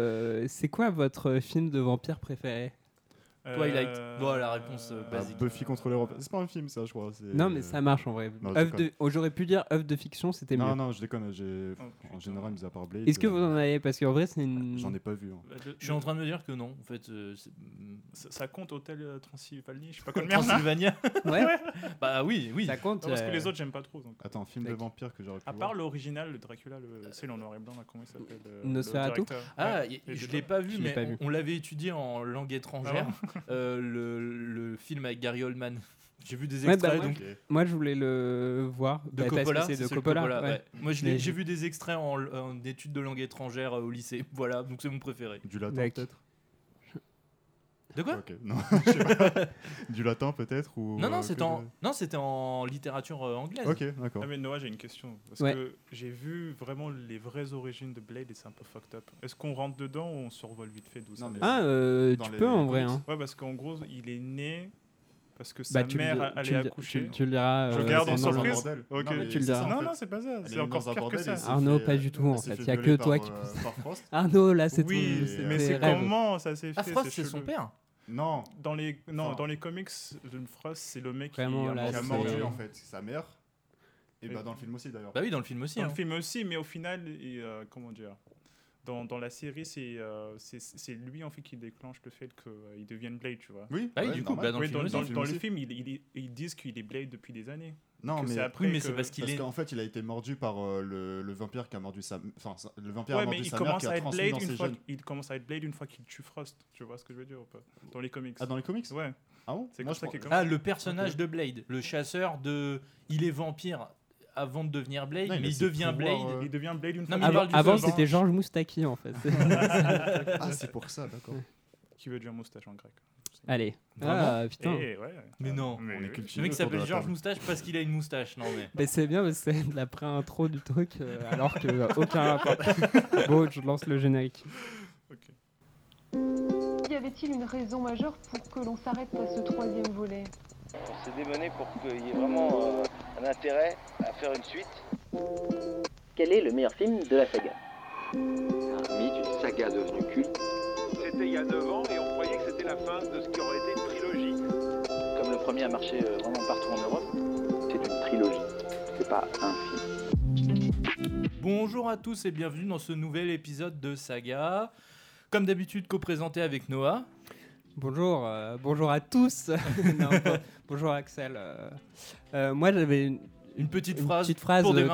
Euh, c'est quoi votre film de vampire préféré? Twilight. Euh, Bon, la réponse, euh, Ah, basique. Buffy contre les vampires. C'est pas un film, ça, je crois. c'est- Non, mais ça marche en vrai. De... oh, J'aurais pu dire œuvre de fiction, c'était mieux. Non, non, je déconne. j'ai- Oh, En général, mis à part Blade. Est-ce que vous euh, en avez? Parce qu'en vrai, c'est une. J'en ai pas vu. hein. Bah, Je suis en train de me dire que non. En fait, euh, c'est- ça, ça compte Hôtel euh, Transylvanie, je sais pas quoi de merde. là. Transylvania. Ouais, bah oui, oui. ça compte. Non, parce que euh, les autres, j'aime pas trop. donc. Attends, film de vampire que j'aurais pu À voir. part l'original, le Dracula, le... c'est le noir et blanc, là, comment il s'appelle euh, le Nosferatu Ah, je l'ai pas- vu, mais on, vu. on l'avait étudié en langue étrangère. euh, le, le film avec Gary Oldman. J'ai vu des Ouais, bah, extraits moi, donc, Ok. Moi, je voulais le voir. de bah, Coppola. C'est de celui Coppola. ouais. ouais. Moi, j'ai vu des extraits en, en études de langue étrangère euh, au lycée. Voilà, donc c'est mon préféré. Du latin, peut-être De quoi Ok, non. je sais pas. Du latin, peut-être ou Non, euh, non, que c'était en, de- littérature euh, anglaise. Ok, d'accord. Ah mais Noah, j'ai une question. Parce Ouais. que j'ai vu vraiment les vraies origines de Blade et c'est un peu fucked up. Est-ce qu'on rentre dedans ou on survole vite fait d'où ça mais- Ah, euh, tu les peux en vrai. Hein. Ouais, parce qu'en gros, il est né parce que sa Bah, mère allait tu, le, accoucher. tu, tu le diras. Je euh, garde en surprise. Tu le diras. Non, fait. non, c'est pas ça. C'est est encore pire que ça. Arnaud, fait- pas du tout, en fait. fait Il y a que toi qui euh. Arnaud, là, c'est Oui, ton- c'est mais c'est comment ça s'est fait Ah, Frost, c'est son père. Non, Dans les, non, Enfin- dans les comics, John Frost, c'est le mec Vraiment, qui a là, qui mordu mère. en fait, c'est sa mère. Et bah dans le film aussi d'ailleurs. Bah oui, dans le film aussi. Dans hein. le film aussi, mais au final, il, euh, comment dire dans, dans la série, c'est euh, c'est c'est lui en fait qui déclenche le fait qu'il devienne Blade, tu vois. Oui, Ah oui, ouais, du coup, normal. bah, dans le film dans, dans- le ils disent qu'il est Blade depuis des années. Non, mais c'est après Oui, mais que- c'est parce qu'il parce est. qu'en fait, il a été mordu par euh, le, le vampire qui a mordu sa enfin le vampire Ouais, a mais mordu il sa mère commence qui a transmis dans ses gènes. Il commence à être Blade une fois qu'il tue Frost. Tu vois ce que je veux dire ou pas Dans les comics. Ah dans les comics Ouais. Ah bon C'est Moi, je pense-. Ah, le personnage de Blade, le chasseur de. Il est vampire avant de devenir Blade, Non, mais il devient Blade. euh, Il devient Blade une fois. Non, mais Avant, avant, c'était Georges Moustaki, en fait. Ah, c'est pour ça, d'accord. Qui veut dire moustache en grec? Allez. Ah, putain. Eh, ouais. Mais non. Mais On est Le mec s'appelle Georges. Moustache parce qu'il a une moustache. Non, mais. Mais c'est bien, que c'est la pré-intro du truc, euh, alors que euh, aucun rapport. bon, je lance le générique. Y avait-il une raison majeure pour que l'on s'arrête à ce troisième volet? On s'est démené pour qu'il y ait vraiment euh, un intérêt à faire une suite. Quel est le meilleur film de la saga? Un mythe, une saga devenue culte. C'était il y a 9 ans et on croyait que c'était la fin de ce qui aurait été une trilogie. Comme le premier a marché euh, vraiment partout en Europe, C'est une trilogie, c'est pas un film. Bonjour à tous et bienvenue dans ce nouvel épisode de Saga. Comme d'habitude, co-présenté avec Noah. Bonjour, euh, bonjour à tous. Non, bon- bonjour Axel. euh, euh, moi, j'avais une, Une petite une phrase petite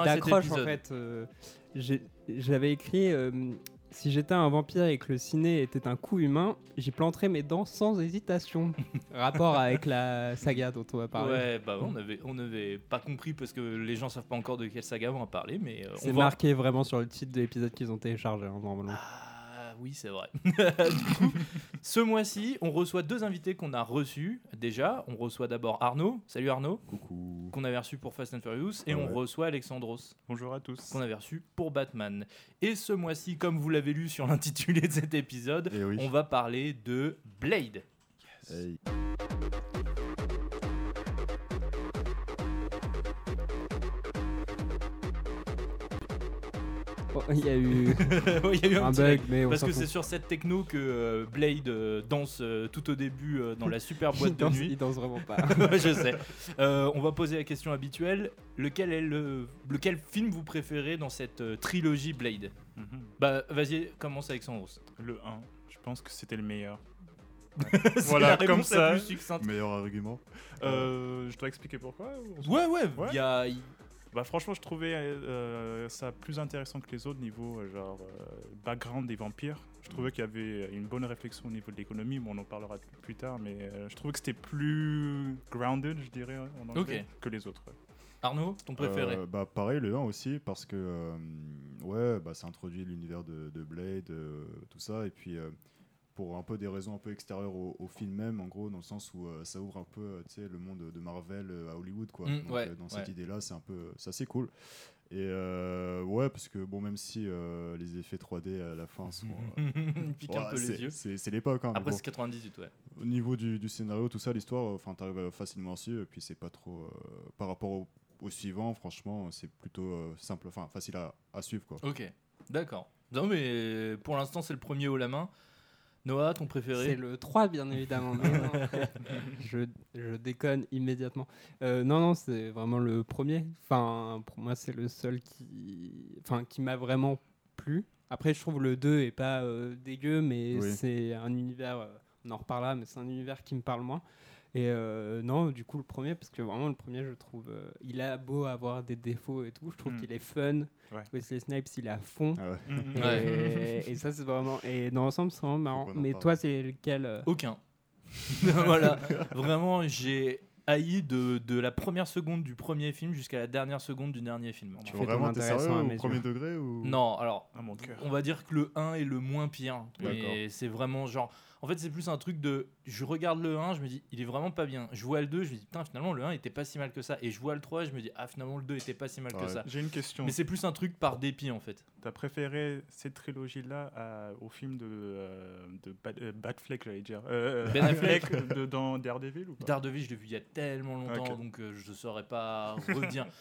d'accroche en fait. J'avais écrit si j'étais un vampire et que le ciné était un coup humain, j'y planterais mes dents sans hésitation. Rapport avec la saga dont on va parler. Ouais, bah on avait, on avait pas compris parce que les gens savent pas encore de quelle saga on va parler, mais euh, C'est va. marqué vraiment sur le titre de l'épisode qu'ils ont téléchargé hein, normalement. Ah oui, c'est vrai. du coup, ce mois-ci, on reçoit deux invités qu'on a reçus déjà. On reçoit d'abord Arnaud. Salut Arnaud, Coucou. qu'on avait reçu pour Fast and Furious, et Ouais. on reçoit Alexandros. Bonjour à tous. qu'on avait reçu pour Batman. Et ce mois-ci, comme vous l'avez lu sur l'intitulé de cet épisode, oui. on va parler de Blade. Hey. Il y a eu Ouais, Il y a eu un, un petit bug, mais on Parce que c'est sur cette techno que euh, Blade euh, danse euh, tout au début euh, dans la super boîte il de danse, nuit. il danse vraiment pas. Je sais. Euh, on va poser la question habituelle. Lequel est le lequel film vous préférez dans cette euh, trilogie Blade? Mhm. Bah vas-y, commence avec Sandros. Le 1, je pense que c'était le meilleur. C'est Voilà, la comme ça. plus succincte. Meilleur argument. Euh, je dois expliquer pourquoi Ouais, ouais, Ouais. il y a Bah franchement, je trouvais euh, ça plus intéressant que les autres niveau euh, genre euh, background des vampires. Je trouvais qu'il y avait une bonne réflexion au niveau de l'économie, mais on en parlera plus tard. Mais euh, je trouvais que c'était plus grounded, je dirais, ouais, en anglais, que les autres. ouais. Arnaud, ton préféré Euh, bah pareil le 1 aussi parce que euh, ouais bah ça introduit l'univers de, de Blade euh, tout ça et puis euh, pour un peu des raisons un peu extérieures au, au film même en gros dans le sens où euh, ça ouvre un peu euh, le monde de Marvel euh, à Hollywood quoi Mm, Donc, ouais, dans cette ouais. idée là c'est un peu c'est assez cool et euh, ouais parce que bon même si euh, les effets 3D à la fin sont euh, pique un ouais, peu c'est- les yeux. c'est c'est l'époque hein, Après bon. c'est 98, ouais. Au niveau du, du scénario, tout ça, l'histoire, enfin, t'arrives facilement dessus, et puis c'est pas trop. par rapport au, au suivant, franchement, c'est plutôt simple, enfin, facile à, à suivre, quoi. Ok, d'accord. Non, mais pour l'instant, c'est le premier haut la main. Noah, ton C'est préféré le 3, bien évidemment. non, je, je déconne immédiatement. Euh, non, non, c'est vraiment le premier. Enfin, pour moi, c'est le seul qui, enfin, qui m'a vraiment plu. Après, je trouve le 2 est pas euh, dégueu, mais Oui. c'est un univers, euh, on en reparlera, mais c'est un univers qui me parle moins. Et euh, non, du coup, le premier, parce que vraiment, le premier, je trouve, euh, il a beau avoir des défauts et tout, je trouve Mm. qu'il est fun. Ouais. Wesley Snipes, il est à fond. Ah ouais. Mhm. Et, ça, c'est vraiment. Et dans l'ensemble, c'est vraiment marrant. Mais toi, c'est lequel euh, Aucun. voilà. Vraiment, j'ai haï de, de la première seconde du premier film jusqu'à la dernière seconde du dernier film. Tu ton Vraiment, intéressant au premier degré ou Non, alors, mon cœur. on va dire que le 1 est le moins pire. D'accord. Et c'est vraiment genre. En fait, c'est plus un truc de. Je regarde le 1, je me dis, il est vraiment pas bien. Je vois le 2, je me dis, putain, finalement, le 1 était pas si mal que ça. Et je vois le 3, je me dis, ah, finalement, le 2 était pas si mal que ça. J'ai une question. Mais c'est plus un truc par dépit, en fait. T'as préféré cette trilogie-là au film de, euh, de Bad, euh, Batfleck, j'allais dire. Euh, Ben Affleck. de, dans Daredevil ou pas? Daredevil, je l'ai vu il y a tellement longtemps, donc euh, je saurais pas redire.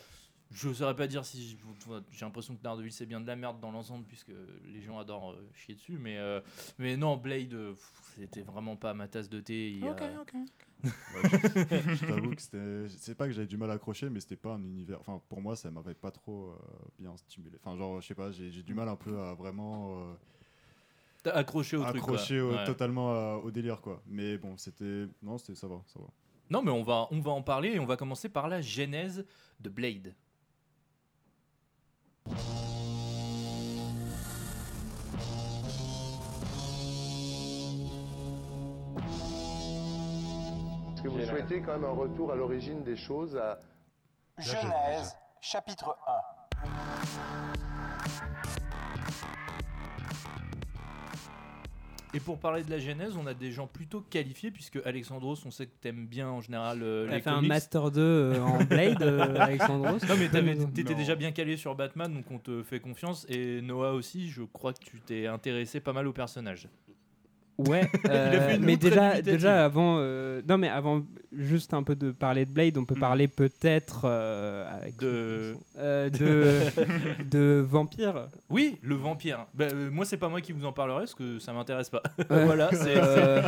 Je saurais pas dire si j'ai l'impression que Daredevil c'est bien de la merde dans l'ensemble puisque les gens adorent euh, chier dessus, mais euh, mais non Blade euh, pff, c'était vraiment pas ma tasse de thé. il y a- Ouais, je je t'avoue que c'était. C'est pas que j'avais du mal à accrocher, mais c'était pas un univers. Enfin, pour moi, ça m'avait pas trop euh, bien stimulé. Enfin, genre, je sais pas, j'ai j'ai du mal un peu à vraiment. euh, T'as accroché au truc. quoi. accrocher au- Ouais. totalement à- au délire, quoi. Mais bon, c'était. Non, c'était ça va, ça va. Non mais on va on va en parler et on va commencer par la genèse de Blade. Que vous souhaitez quand même un retour à l'origine des choses à... Genèse, chapitre 1. Et pour parler de la genèse, on a des gens plutôt qualifiés puisque Alexandros, on sait que t'aimes bien en général euh, T'as les fait un. Master 2 euh, en Blade, euh, Alexandros Non mais t'étais déjà bien calé sur Batman, donc on te fait confiance. Et Noah aussi, je crois que tu t'es intéressé pas mal au personnage. Ouais, euh, mais déjà, déjà avant, euh, non mais avant juste un peu de parler de Blade, on peut Mm. parler peut-être euh, De- euh, de de vampire. Oui, le vampire. Bah, euh, moi, c'est pas moi qui vous en parlerai parce que ça m'intéresse pas. Ouais. voilà, c'est. Euh,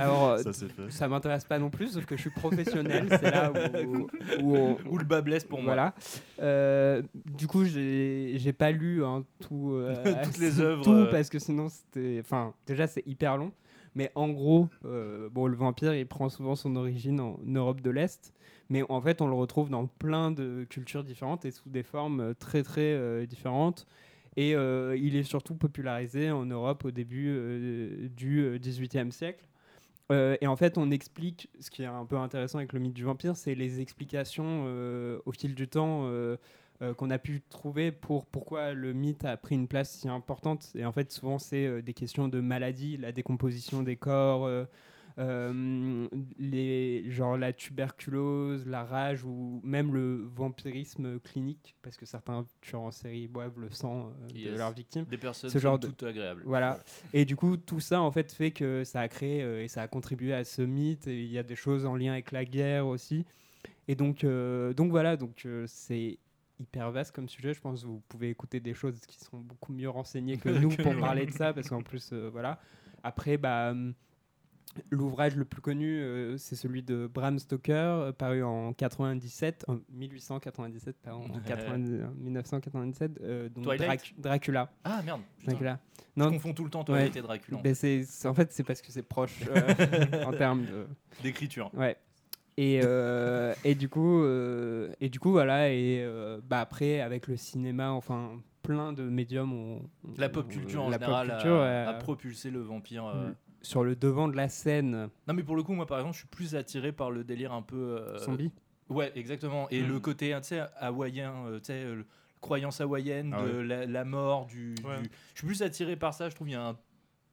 Alors Ça, ça m'intéresse pas non plus, sauf que je suis professionnel, c'est là où, où on, Où le bas blesse pour moi. Voilà. Euh, du coup, j'ai j'ai pas lu hein, tout, euh, Toutes les œuvres, Tout, parce que sinon, c'était. Enfin, déjà, c'est hyper long. Mais en gros, euh, bon, le vampire, il prend souvent son origine en Europe de l'Est. Mais en fait, on le retrouve dans plein de cultures différentes et sous des formes euh, très, très euh, différentes. Et il est surtout popularisé en Europe au début du XVIIIe siècle. Et en fait, on explique, ce qui est un peu intéressant avec le mythe du vampire, c'est les explications au fil du temps euh, qu'on a pu trouver pour pourquoi le mythe a pris une place si importante. Et en fait, souvent, c'est euh, des questions de maladie, la décomposition des corps, euh, les, genre la tuberculose, la rage ou même le vampirisme clinique, parce que certains tueurs en série boivent le sang de leurs victimes. Des personnes Ce genre de- toutes agréables. Voilà. Et du coup, tout ça, en fait, fait que ça a créé et ça a contribué à ce mythe. Et il y a des choses en lien avec la guerre aussi. Et donc, euh, donc voilà, donc euh, c'est hyper vaste comme sujet. Je pense que vous pouvez écouter des choses qui sont beaucoup mieux renseignées que nous pour parler de ça, parce qu'en plus, euh, voilà. Après, bah. hum, L'ouvrage le plus connu, euh, c'est celui de Bram Stoker, euh, paru en 97, en 1897, pas en 90 en 1997, euh, donc Twilight Drac- Dracula. Ah merde. putain. Dracula. Je Non, confonds tout le temps toi Ouais. et Dracula. ben en fait, c'est parce que c'est proche en termes. D'écriture. Ouais. Et, euh, et du coup, euh, et du coup, voilà. Et euh, bah après, avec le cinéma, enfin, plein de médiums ont. La pop culture en général culture, a, euh, a propulsé le vampire. euh. Mm. sur le devant de la scène. Non mais pour le coup, moi par exemple, je suis plus attiré par le délire un peu. euh, Zombie. Ouais, exactement. Et Mm. le côté, tu sais, hawaïen, tu sais, le- croyance hawaïenne Ah de ouais. la, la mort, du, Ouais. du- Je suis plus attiré par ça. Je trouve il y a un-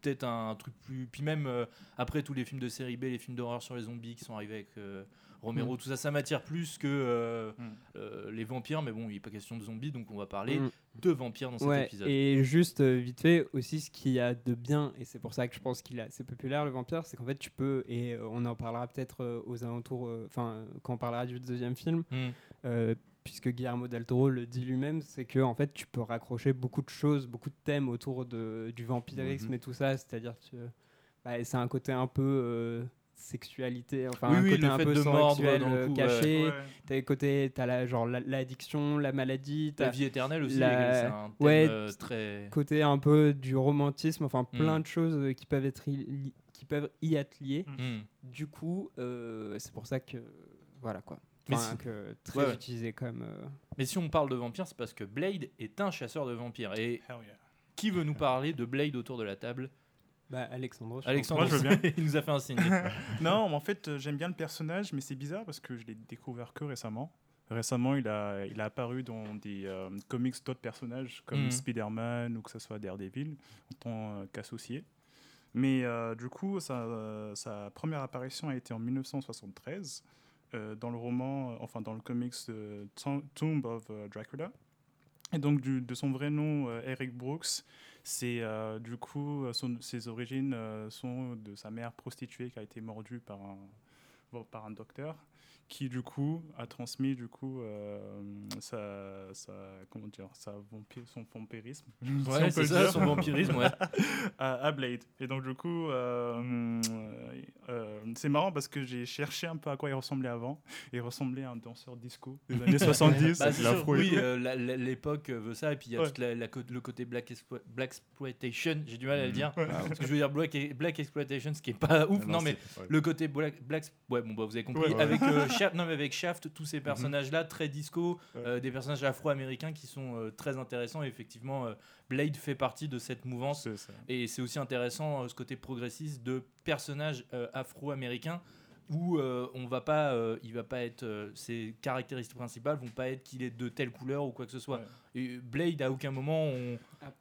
peut-être un, truc plus. Puis même euh, après tous les films de série B, les films d'horreur sur les zombies qui sont arrivés avec euh, Romero, Mm. tout ça, ça m'attire plus que euh, Mm. les vampires. Mais bon, il n'est pas question de zombies, donc on va parler Mm. de vampires dans cet épisode. et juste vite fait aussi ce qu'il y a de bien et c'est pour ça que je pense qu'il est assez populaire le vampire c'est qu'en fait tu peux et on en parlera peut-être aux alentours enfin quand on parlera du deuxième film puisque Guillermo del Toro le dit lui-même, c'est que en fait tu peux raccrocher beaucoup de choses, beaucoup de thèmes autour de, du vampirisme Mhm. et tout ça. C'est-à-dire que bah, c'est un côté un peu euh, sexualité, enfin Oui, un oui, côté le un peu le euh, caché. Ouais. T'as les côtés, t'as la genre la- l'addiction, la maladie, La vie éternelle aussi, la- c'est un thème ouais, euh, très. côté un peu du romantisme, enfin plein Mm. de choses qui peuvent être qui peuvent y être liées. Hmm. Du coup, c'est pour ça que voilà quoi. Mais Enfin, si- que très Ouais, ouais. utilisé comme. euh, Mais si on parle de vampires, c'est parce que Blade est un chasseur de vampires. Et Hell yeah. qui veut nous parler de Blade autour de la table? Bah, Alexandre. je Alexandre, Moi, je veux bien. il nous a fait un signe. Non, mais en fait, euh, j'aime bien le personnage, mais c'est bizarre parce que je l'ai découvert que récemment. Récemment, il a, il a apparu dans des euh, comics d'autres personnages comme Mhm. Spider-Man ou que ce soit Daredevil en tant euh, qu'associé. Mais euh, du coup, sa, euh, sa première apparition a été en 1973 euh, dans le roman, euh, enfin dans le comics euh, Tom- Tomb of euh, Dracula. Et donc, de son vrai nom, euh, Eric Brooks, c'est euh, du coup, euh, ses origines euh, sont de sa mère prostituée qui a été mordue par un, par un docteur qui du coup a transmis du coup euh, sa, sa- comment dire sa son vampirisme si on Ouais, peut c'est le ça, dire, son vampirisme, ouais. à, à Blade et donc du coup euh, euh, c'est marrant parce que j'ai cherché un peu à quoi il ressemblait avant il ressemblait à un danseur disco des années 70 Bah, sûr, oui, tout. euh, la- la- l'époque veut ça, et puis il y a Ouais. tout la, la co- le côté black, explo- black exploitation, j'ai du mal à le dire. Ouais. Parce que je veux dire black, black exploitation, ce qui est pas ouf. Ah non, mais le côté black, black ouais, bon, bah, vous avez compris. Ouais, ouais. Avec, euh, Shaft, non, mais avec Shaft, tous ces personnages-là, très disco, euh, des personnages afro-américains qui sont euh, très intéressants. Et effectivement, euh, Blade fait partie de cette mouvance. Et c'est aussi intéressant ce côté progressiste de personnages afro-américains où on va pas, il va pas être, ses caractéristiques principales vont pas être qu'il est de telle couleur ou quoi que ce soit. Ouais. Et Blade à aucun moment on-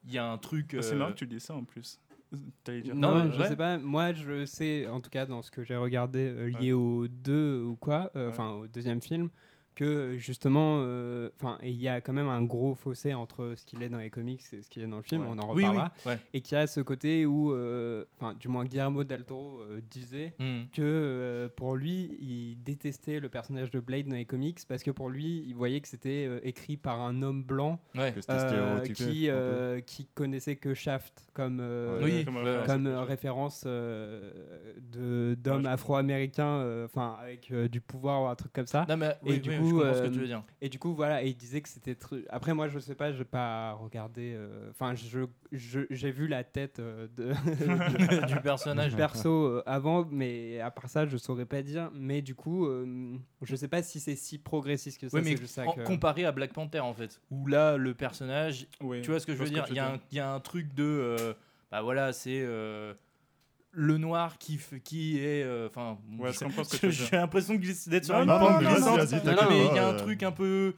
il y a un truc. Ah, c'est marrant que tu dis ça en plus dire Non, je ouais. sais pas. Moi, je sais, en tout cas, dans ce que j'ai regardé euh, lié Ouais. au 2 ou quoi, euh, Ouais. enfin au deuxième film, que justement, euh, enfin, et il y a quand même un gros fossé entre ce qu'il est dans les comics et ce qu'il est dans le film. Ouais. On en Oui, oui. reparlera. ouais. Et qu'il y a ce côté où, euh, enfin, du moins Guillermo del Toro euh, disait Mm. que euh, pour lui, il détestait le personnage de Blade dans les comics parce que pour lui, il voyait que c'était euh, écrit par un homme blanc Ouais. Euh, qui, euh, qui connaissait que Shaft comme, euh. Oui, comme, euh, euh, référence euh, afro-américains, euh, enfin avec euh, du pouvoir ou un truc comme ça. Non, mais, oui, du oui, coup, je comprends ce que tu veux dire. Et du coup, voilà, et il disait que c'était. Après, moi, je sais pas, j'ai pas regardé. euh, Enfin, je j'ai vu la tête euh, de, du personnage. du perso euh, avant, mais à part ça, je saurais pas dire. Mais du coup, je sais pas si c'est si progressiste que ça. Oui, mais ça en- que- comparé à Black Panther en fait, où là le personnage, tu vois ce que je veux dire Il y, a un- il y a un truc de, bah voilà, c'est le noir qui, f- qui est, euh, enfin, Ouais, dire. j'ai l'impression d'être sur Non, une non, pente glissante. mais il y a un euh. truc un peu,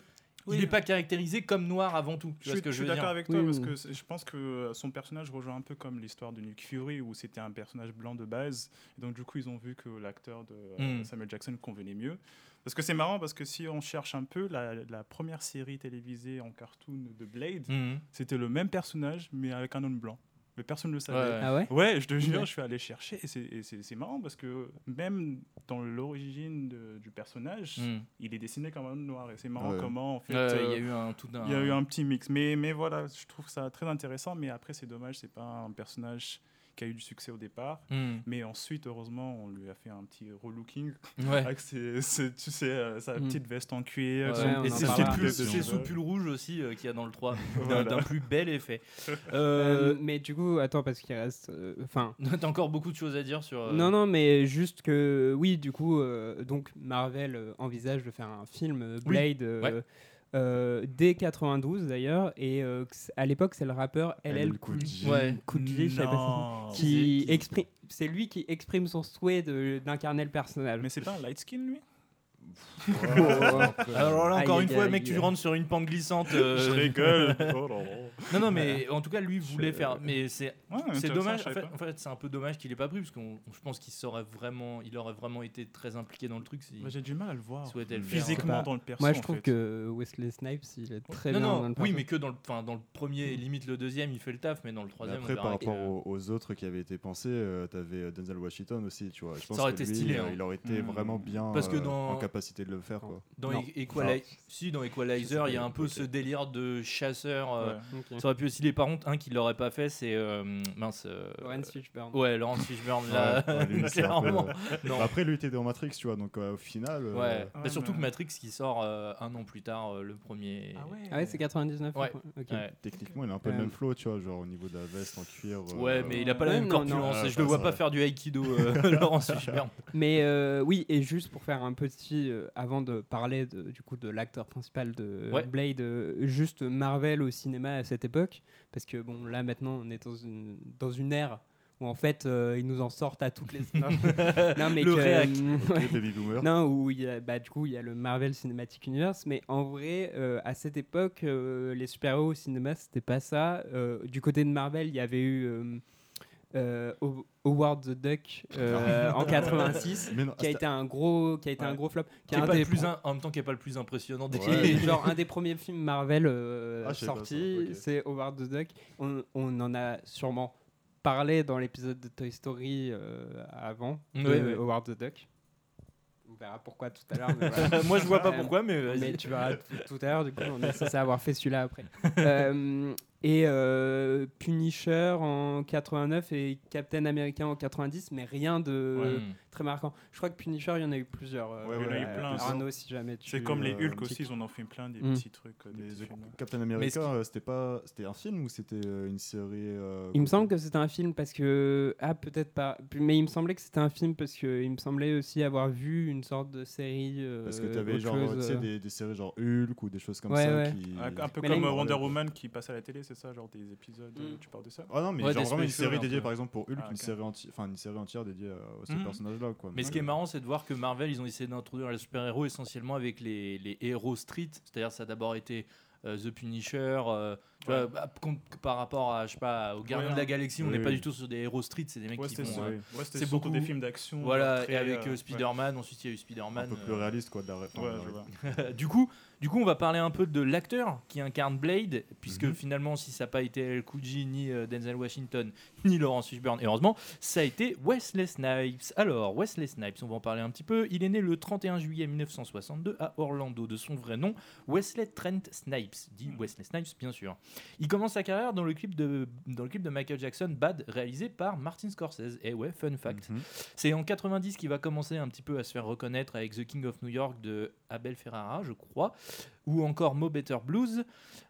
Oui. il n'est pas caractérisé comme noir avant tout. Tu Je vois suis, ce que je je suis veux d'accord avec toi Oui, parce que je pense que euh, son personnage rejoint un peu comme l'histoire de Nick Fury où c'était un personnage blanc de base. Et donc du coup ils ont vu que l'acteur de euh, Mm. Samuel Jackson convenait mieux. Parce que c'est marrant parce que si on cherche un peu, la, la première série télévisée en cartoon de Blade, Mhm. c'était le même personnage mais avec un homme blanc. Mais personne ne le savait. Ouais. Ah ouais Ouais, je te jure, je suis allé chercher et c'est- et c'est c'est marrant parce que même dans l'origine du personnage, Mhm. il est dessiné comme un homme noir et c'est marrant Ouais. comment en fait. Il y euh, a eu un tout un. il y a eu un petit mix. Mais, mais voilà, je trouve ça très intéressant. Mais après, c'est dommage, c'est pas un personnage qui a eu du succès au départ. Mhm. Mais ensuite, heureusement, on lui a fait un petit relooking Ouais. avec ses- ses- tu sais, euh, sa Mm. petite veste en cuir. Ouais, son et en c'est parlera. sous pull, de c'est cheveux. sous pull rouge aussi euh, qu'il y a dans le 3, d'un- Voilà. d'un plus bel effet. Euh, Euh, mais du coup, attends, parce qu'il reste. euh, Enfin. T'as encore beaucoup de choses à dire sur. euh, Non, non, mais juste que oui, du coup, euh, donc Marvel envisage de faire un film euh, Oui, Blade euh, ouais. Euh, dès 92 d'ailleurs, et euh, à l'époque c'est le rappeur LL Cool J, qui exprime, c'est lui qui exprime son souhait de- d'incarner le personnage. Mais c'est pas un light skin, lui? Alors là, encore aïe, une fois, aïe, mec, tu rentres sur une pente glissante. euh, Je rigole. Oh là là. Non, non, mais en tout cas, lui voulait faire. Mais c'est Ouais, c'est intéressant, dommage. je En savais fait, pas. en fait, c'est un peu dommage qu'il ait pas pris parce qu'on, je pense qu'il saurait vraiment, il aurait vraiment été très impliqué dans le truc. Si Moi, J'ai du mal à le voir. souhaitait le faire. Physiquement dans le perso. Moi je en trouve fait. que Wesley Snipes il est très non, bien non, dans le oui, mais que dans le, enfin, dans le premier, et limite le deuxième, il fait le taf, mais dans le Mais troisième, après, on par rapport aux, aux autres qui avaient été pensés, euh, t'avais euh, Denzel Washington aussi, tu vois. Je pense aurait que été lui, stylé, euh, hein. il aurait été Mm. vraiment bien Parce que euh, dans- en capacité de le faire. Quoi. Dans Non. Si, dans Equalizer, il y a un peu ce délire de chasseur. euh, Ouais. Ça aurait pu aussi les par contre, un qui l'aurait pas fait, c'est euh, mince. euh, Laurence Fishburne. Ouais, Laurence Fishburne là, Ouais, ouais, lui, clairement. Non. Bah, Après, lui était dans Matrix, tu vois, donc euh, au final. euh, Ouais, Bah, surtout que Matrix qui sort euh, un an plus tard, euh, le premier. Ah ouais, c'est 99. Ouais. ok. Ouais. Techniquement, il a un peu le même flow, tu vois, genre au niveau de la veste en cuir. euh, Ouais, mais il a pas la même corpulence. Je le vois pas faire du aikido, Laurence Fishburne. Mais oui, et juste pour faire un petit, euh, avant de parler de, du coup de l'acteur principal de Ouais. Blade, euh, juste Marvel au cinéma à cette époque, parce que bon là maintenant on est dans une dans une ère où en fait euh, ils nous en sortent à toutes les non, non, mais Le que- réac. ouais. Non, où il y a, bah, du coup, il y a le Marvel Cinematic Universe, mais en vrai, euh, à cette époque, euh, les super-héros au cinéma, c'était pas ça. Euh, du côté de Marvel, il y avait eu euh, euh, Howard the Duck euh, en 86, Mais non, qui a été un gros, qui a été un gros flop. Qui est un pas des le plus un- en même temps, qui est pas le plus impressionnant des Ouais. genre un des premiers films Marvel euh, Ah, sortis, c'est Howard the Duck. On, on en a sûrement parlé dans l'épisode de Toy Story euh, avant, Oui, de oui. Howard the Duck. On verra pourquoi tout à l'heure. voilà. Moi, je vois pas pourquoi, mais tu verras tout, tout à l'heure, du coup, on est censé avoir fait celui-là après. Euh, et euh, Punisher en 89 et Captain America en 90, mais rien de Ouais. Très marquant. Je crois que Punisher, il y en a eu plusieurs. euh, Ouais, il y en a eu plein, Arnaud, si jamais tu. C'est comme les Hulk aussi, ils en ont fait plein, des Mm. petits trucs. euh, des. Captain America, euh, c'était pas, c'était un film ou c'était une série euh, Il me semble que c'était un film parce que. Ah, peut-être pas. Mais il me semblait que c'était un film parce qu'il me semblait aussi avoir vu une sorte de série. euh, Parce que tu avais genre chose, tu sais, des, des séries genre Hulk ou des choses comme Ouais, ça ouais. qui. Un, peu Mais comme il- Wonder Woman qui passe à la télé, c'est ça Genre des épisodes, euh, Mm. tu parles de ça Ah non, mais Ouais, genre vraiment une série dédiée par exemple pour Hulk, Ah, une, série enti- enfin, une série entière dédiée à, à ce Mhm. personnage-là. Quoi. Mais ce qui est marrant, c'est de voir que Marvel, ils ont essayé d'introduire les super-héros essentiellement avec les, les héros street. C'est-à-dire, ça a d'abord été euh, The Punisher. euh, tu vois, Ouais. bah, com- par rapport à, je sais pas, aux Gardiens Ouais, de la. Galaxie, on Oui, n'est pas du tout sur des héros street. C'est des mecs Ouais, qui font. euh, c'est beaucoup- des films d'action. voilà, très, et avec euh, euh, Spider-Man, ensuite il y a eu Spider-Man. un peu plus réaliste quoi. de la enfin, du coup, du coup, on va parler un peu de l'acteur qui incarne Blade, puisque Mhm. finalement, si ça n'a pas été El Kouji, ni euh, Denzel Washington, ni Laurence Fishburne, et heureusement, ça a été Wesley Snipes. Alors, Wesley Snipes, on va en parler un petit peu. Il est né le 31 juillet 1962 à Orlando, de son vrai nom, Wesley Trent Snipes, dit Wesley Snipes, bien sûr. Il commence sa carrière dans le clip de, dans le clip de Michael Jackson, Bad, réalisé par Martin Scorsese. Et ouais, fun fact. Mhm. C'est en 90 qu'il va commencer un petit peu à se faire reconnaître avec The King of New York de Abel Ferrara, je crois, ou encore Mo Better Blues.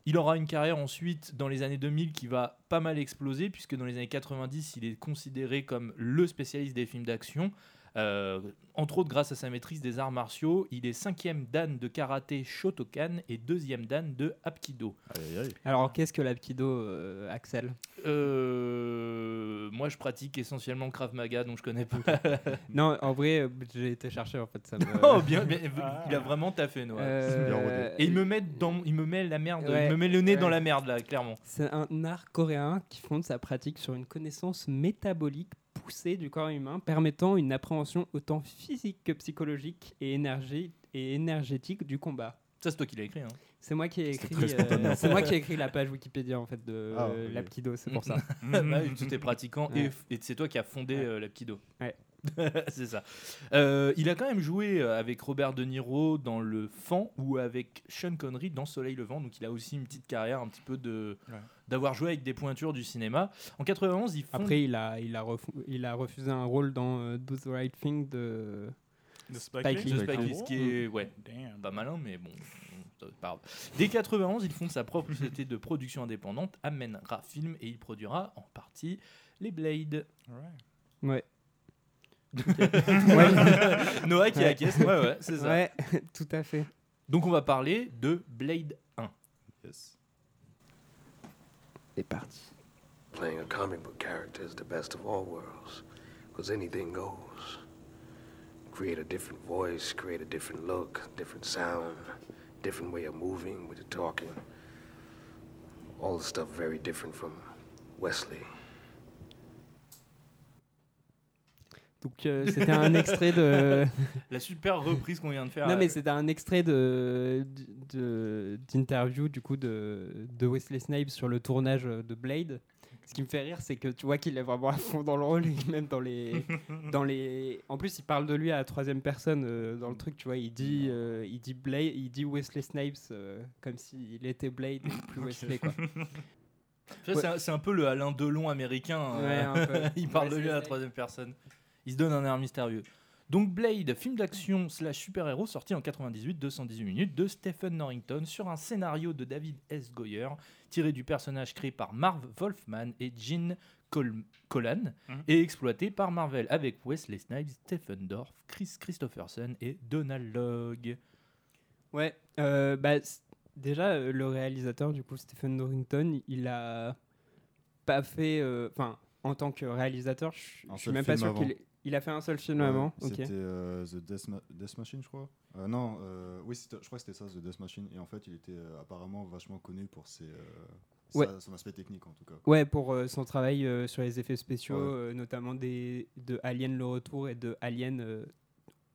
Il aura une carrière ensuite dans les années 2000 qui va pas mal exploser, puisque dans les années 90, il est considéré comme le spécialiste des films d'action. Euh, entre autres, grâce à sa maîtrise des arts martiaux, il est cinquième dan de karaté Shotokan et deuxième dan de Hapkido. Aïe, aïe. Alors, qu'est-ce que l'Apkido, euh, Axel? Euh, moi, je pratique essentiellement Krav Maga, donc je connais pas. Non, en vrai, j'ai été chercher en fait. Ça me... Oh, bien, bien, Ah. il a vraiment taffé, Noah. Euh. Et il me met dans, il me met la merde, Ouais, il me met le nez ouais. dans la merde là, clairement. C'est un art coréen qui fonde sa pratique sur une connaissance métabolique poussée du corps humain, permettant une appréhension autant physique que psychologique et, énergie, et énergétique du combat. Ça, c'est toi qui l'as écrit. Hein. C'est moi qui ai écrit. euh, c'est moi qui ai écrit la page Wikipédia en fait de Ah, euh, ok. l'Apkido, c'est pour ça. Bah, tu t'es pratiquant et, Ouais. et c'est toi qui as fondé Ouais. euh, l'Apkido. Ouais. c'est ça. Euh, il a quand même joué euh, avec Robert De Niro dans Le Fan ou avec Sean Connery dans Soleil Levant, donc il a aussi une petite carrière un petit peu de Ouais. D'avoir joué avec des pointures du cinéma. En 91, il fonde... Après, il a, il, a il a refusé un rôle dans euh, Do the Right Thing de. De Spike Lee. de. Spike Lee, ce qui est ouais, Damn. pas malin, mais bon, grave. Dès 91, il fonde sa propre société de production indépendante, Amènera Film, et il produira en partie les Blade. Alright. Ouais. Noah qui Ouais. acquiesce, ouais, ouais, c'est ça. Ouais, tout à fait. Donc on va parler de Blade 1. Yes. Playing a comic book character is the best of all worlds, because anything goes. Create a different voice, create a different look, different sound, different way of moving with the talking. All the stuff very different from Wesley. Donc, euh, c'était un extrait de. La super reprise qu'on vient de faire. Non, euh, mais c'était un extrait de d'interview du coup de, de Wesley Snipes sur le tournage de Blade. ce qui me fait rire, c'est que tu vois qu'il est vraiment à fond dans le rôle, et même dans les, dans les. En plus, il parle de lui à la troisième personne euh, dans le truc, tu vois. Il dit, euh, il dit Blade, il dit Wesley Snipes euh, comme s'il était Blade et plus Wesley, quoi. Tu vois, c'est un- peu le Alain Delon américain. euh, Ouais, un peu. il parle de Ouais, lui à la troisième personne. Il se donne un air mystérieux. Donc Blade, film d'action slash super-héros sorti en 98, 218 minutes, de Stephen Norrington sur un scénario de David S. Goyer, tiré du personnage créé par Marv Wolfman et Gene Col- Colan, Mhm. et exploité par Marvel avec Wesley Snipes, Stephen Dorff, Chris Christopherson et Donald Logg. Ouais, euh, bah, déjà, euh, le réalisateur, du coup, Stephen Norrington, il a pas fait. euh, Enfin, en tant que réalisateur, je suis même pas sûr qu'il ait- Il a fait un seul film Ouais, avant, ok. C'était euh, The Death, Ma- Death Machine, je crois. Euh, non, euh, oui, je crois que c'était ça, The Death Machine. Et en fait, il était euh, apparemment vachement connu pour ses, euh, Ouais. sa- son aspect technique, en tout cas. Ouais, pour euh, son travail euh, sur les effets spéciaux, Ouais. euh, notamment des, de Alien le retour et de Alien euh,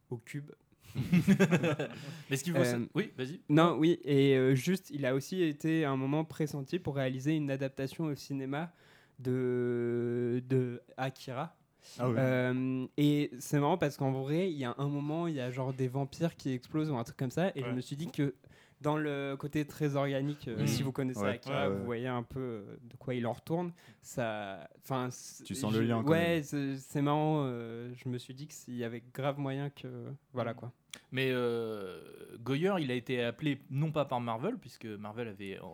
au cube. Mais ce qu'il faut. Euh, sa- Oui, vas-y. Non, oui, et euh, juste, il a aussi été à un moment pressenti pour réaliser une adaptation au cinéma de, de Akira. Ah oui. Euh, et c'est marrant parce qu'en vrai, il y a un moment, il y a genre des vampires qui explosent ou un truc comme ça, et je me suis dit que dans le côté très organique, euh, Mm. si vous connaissez Ouais. Akira, Ouais, ouais. vous voyez un peu euh, de quoi il en retourne. Ça, enfin, Tu sens le lien, quand Ouais, c'est c'est marrant. euh, je me suis dit qu'il y avait grave moyen que, voilà quoi. Mais euh, Goyer, il a été appelé non pas par Marvel, puisque Marvel avait euh,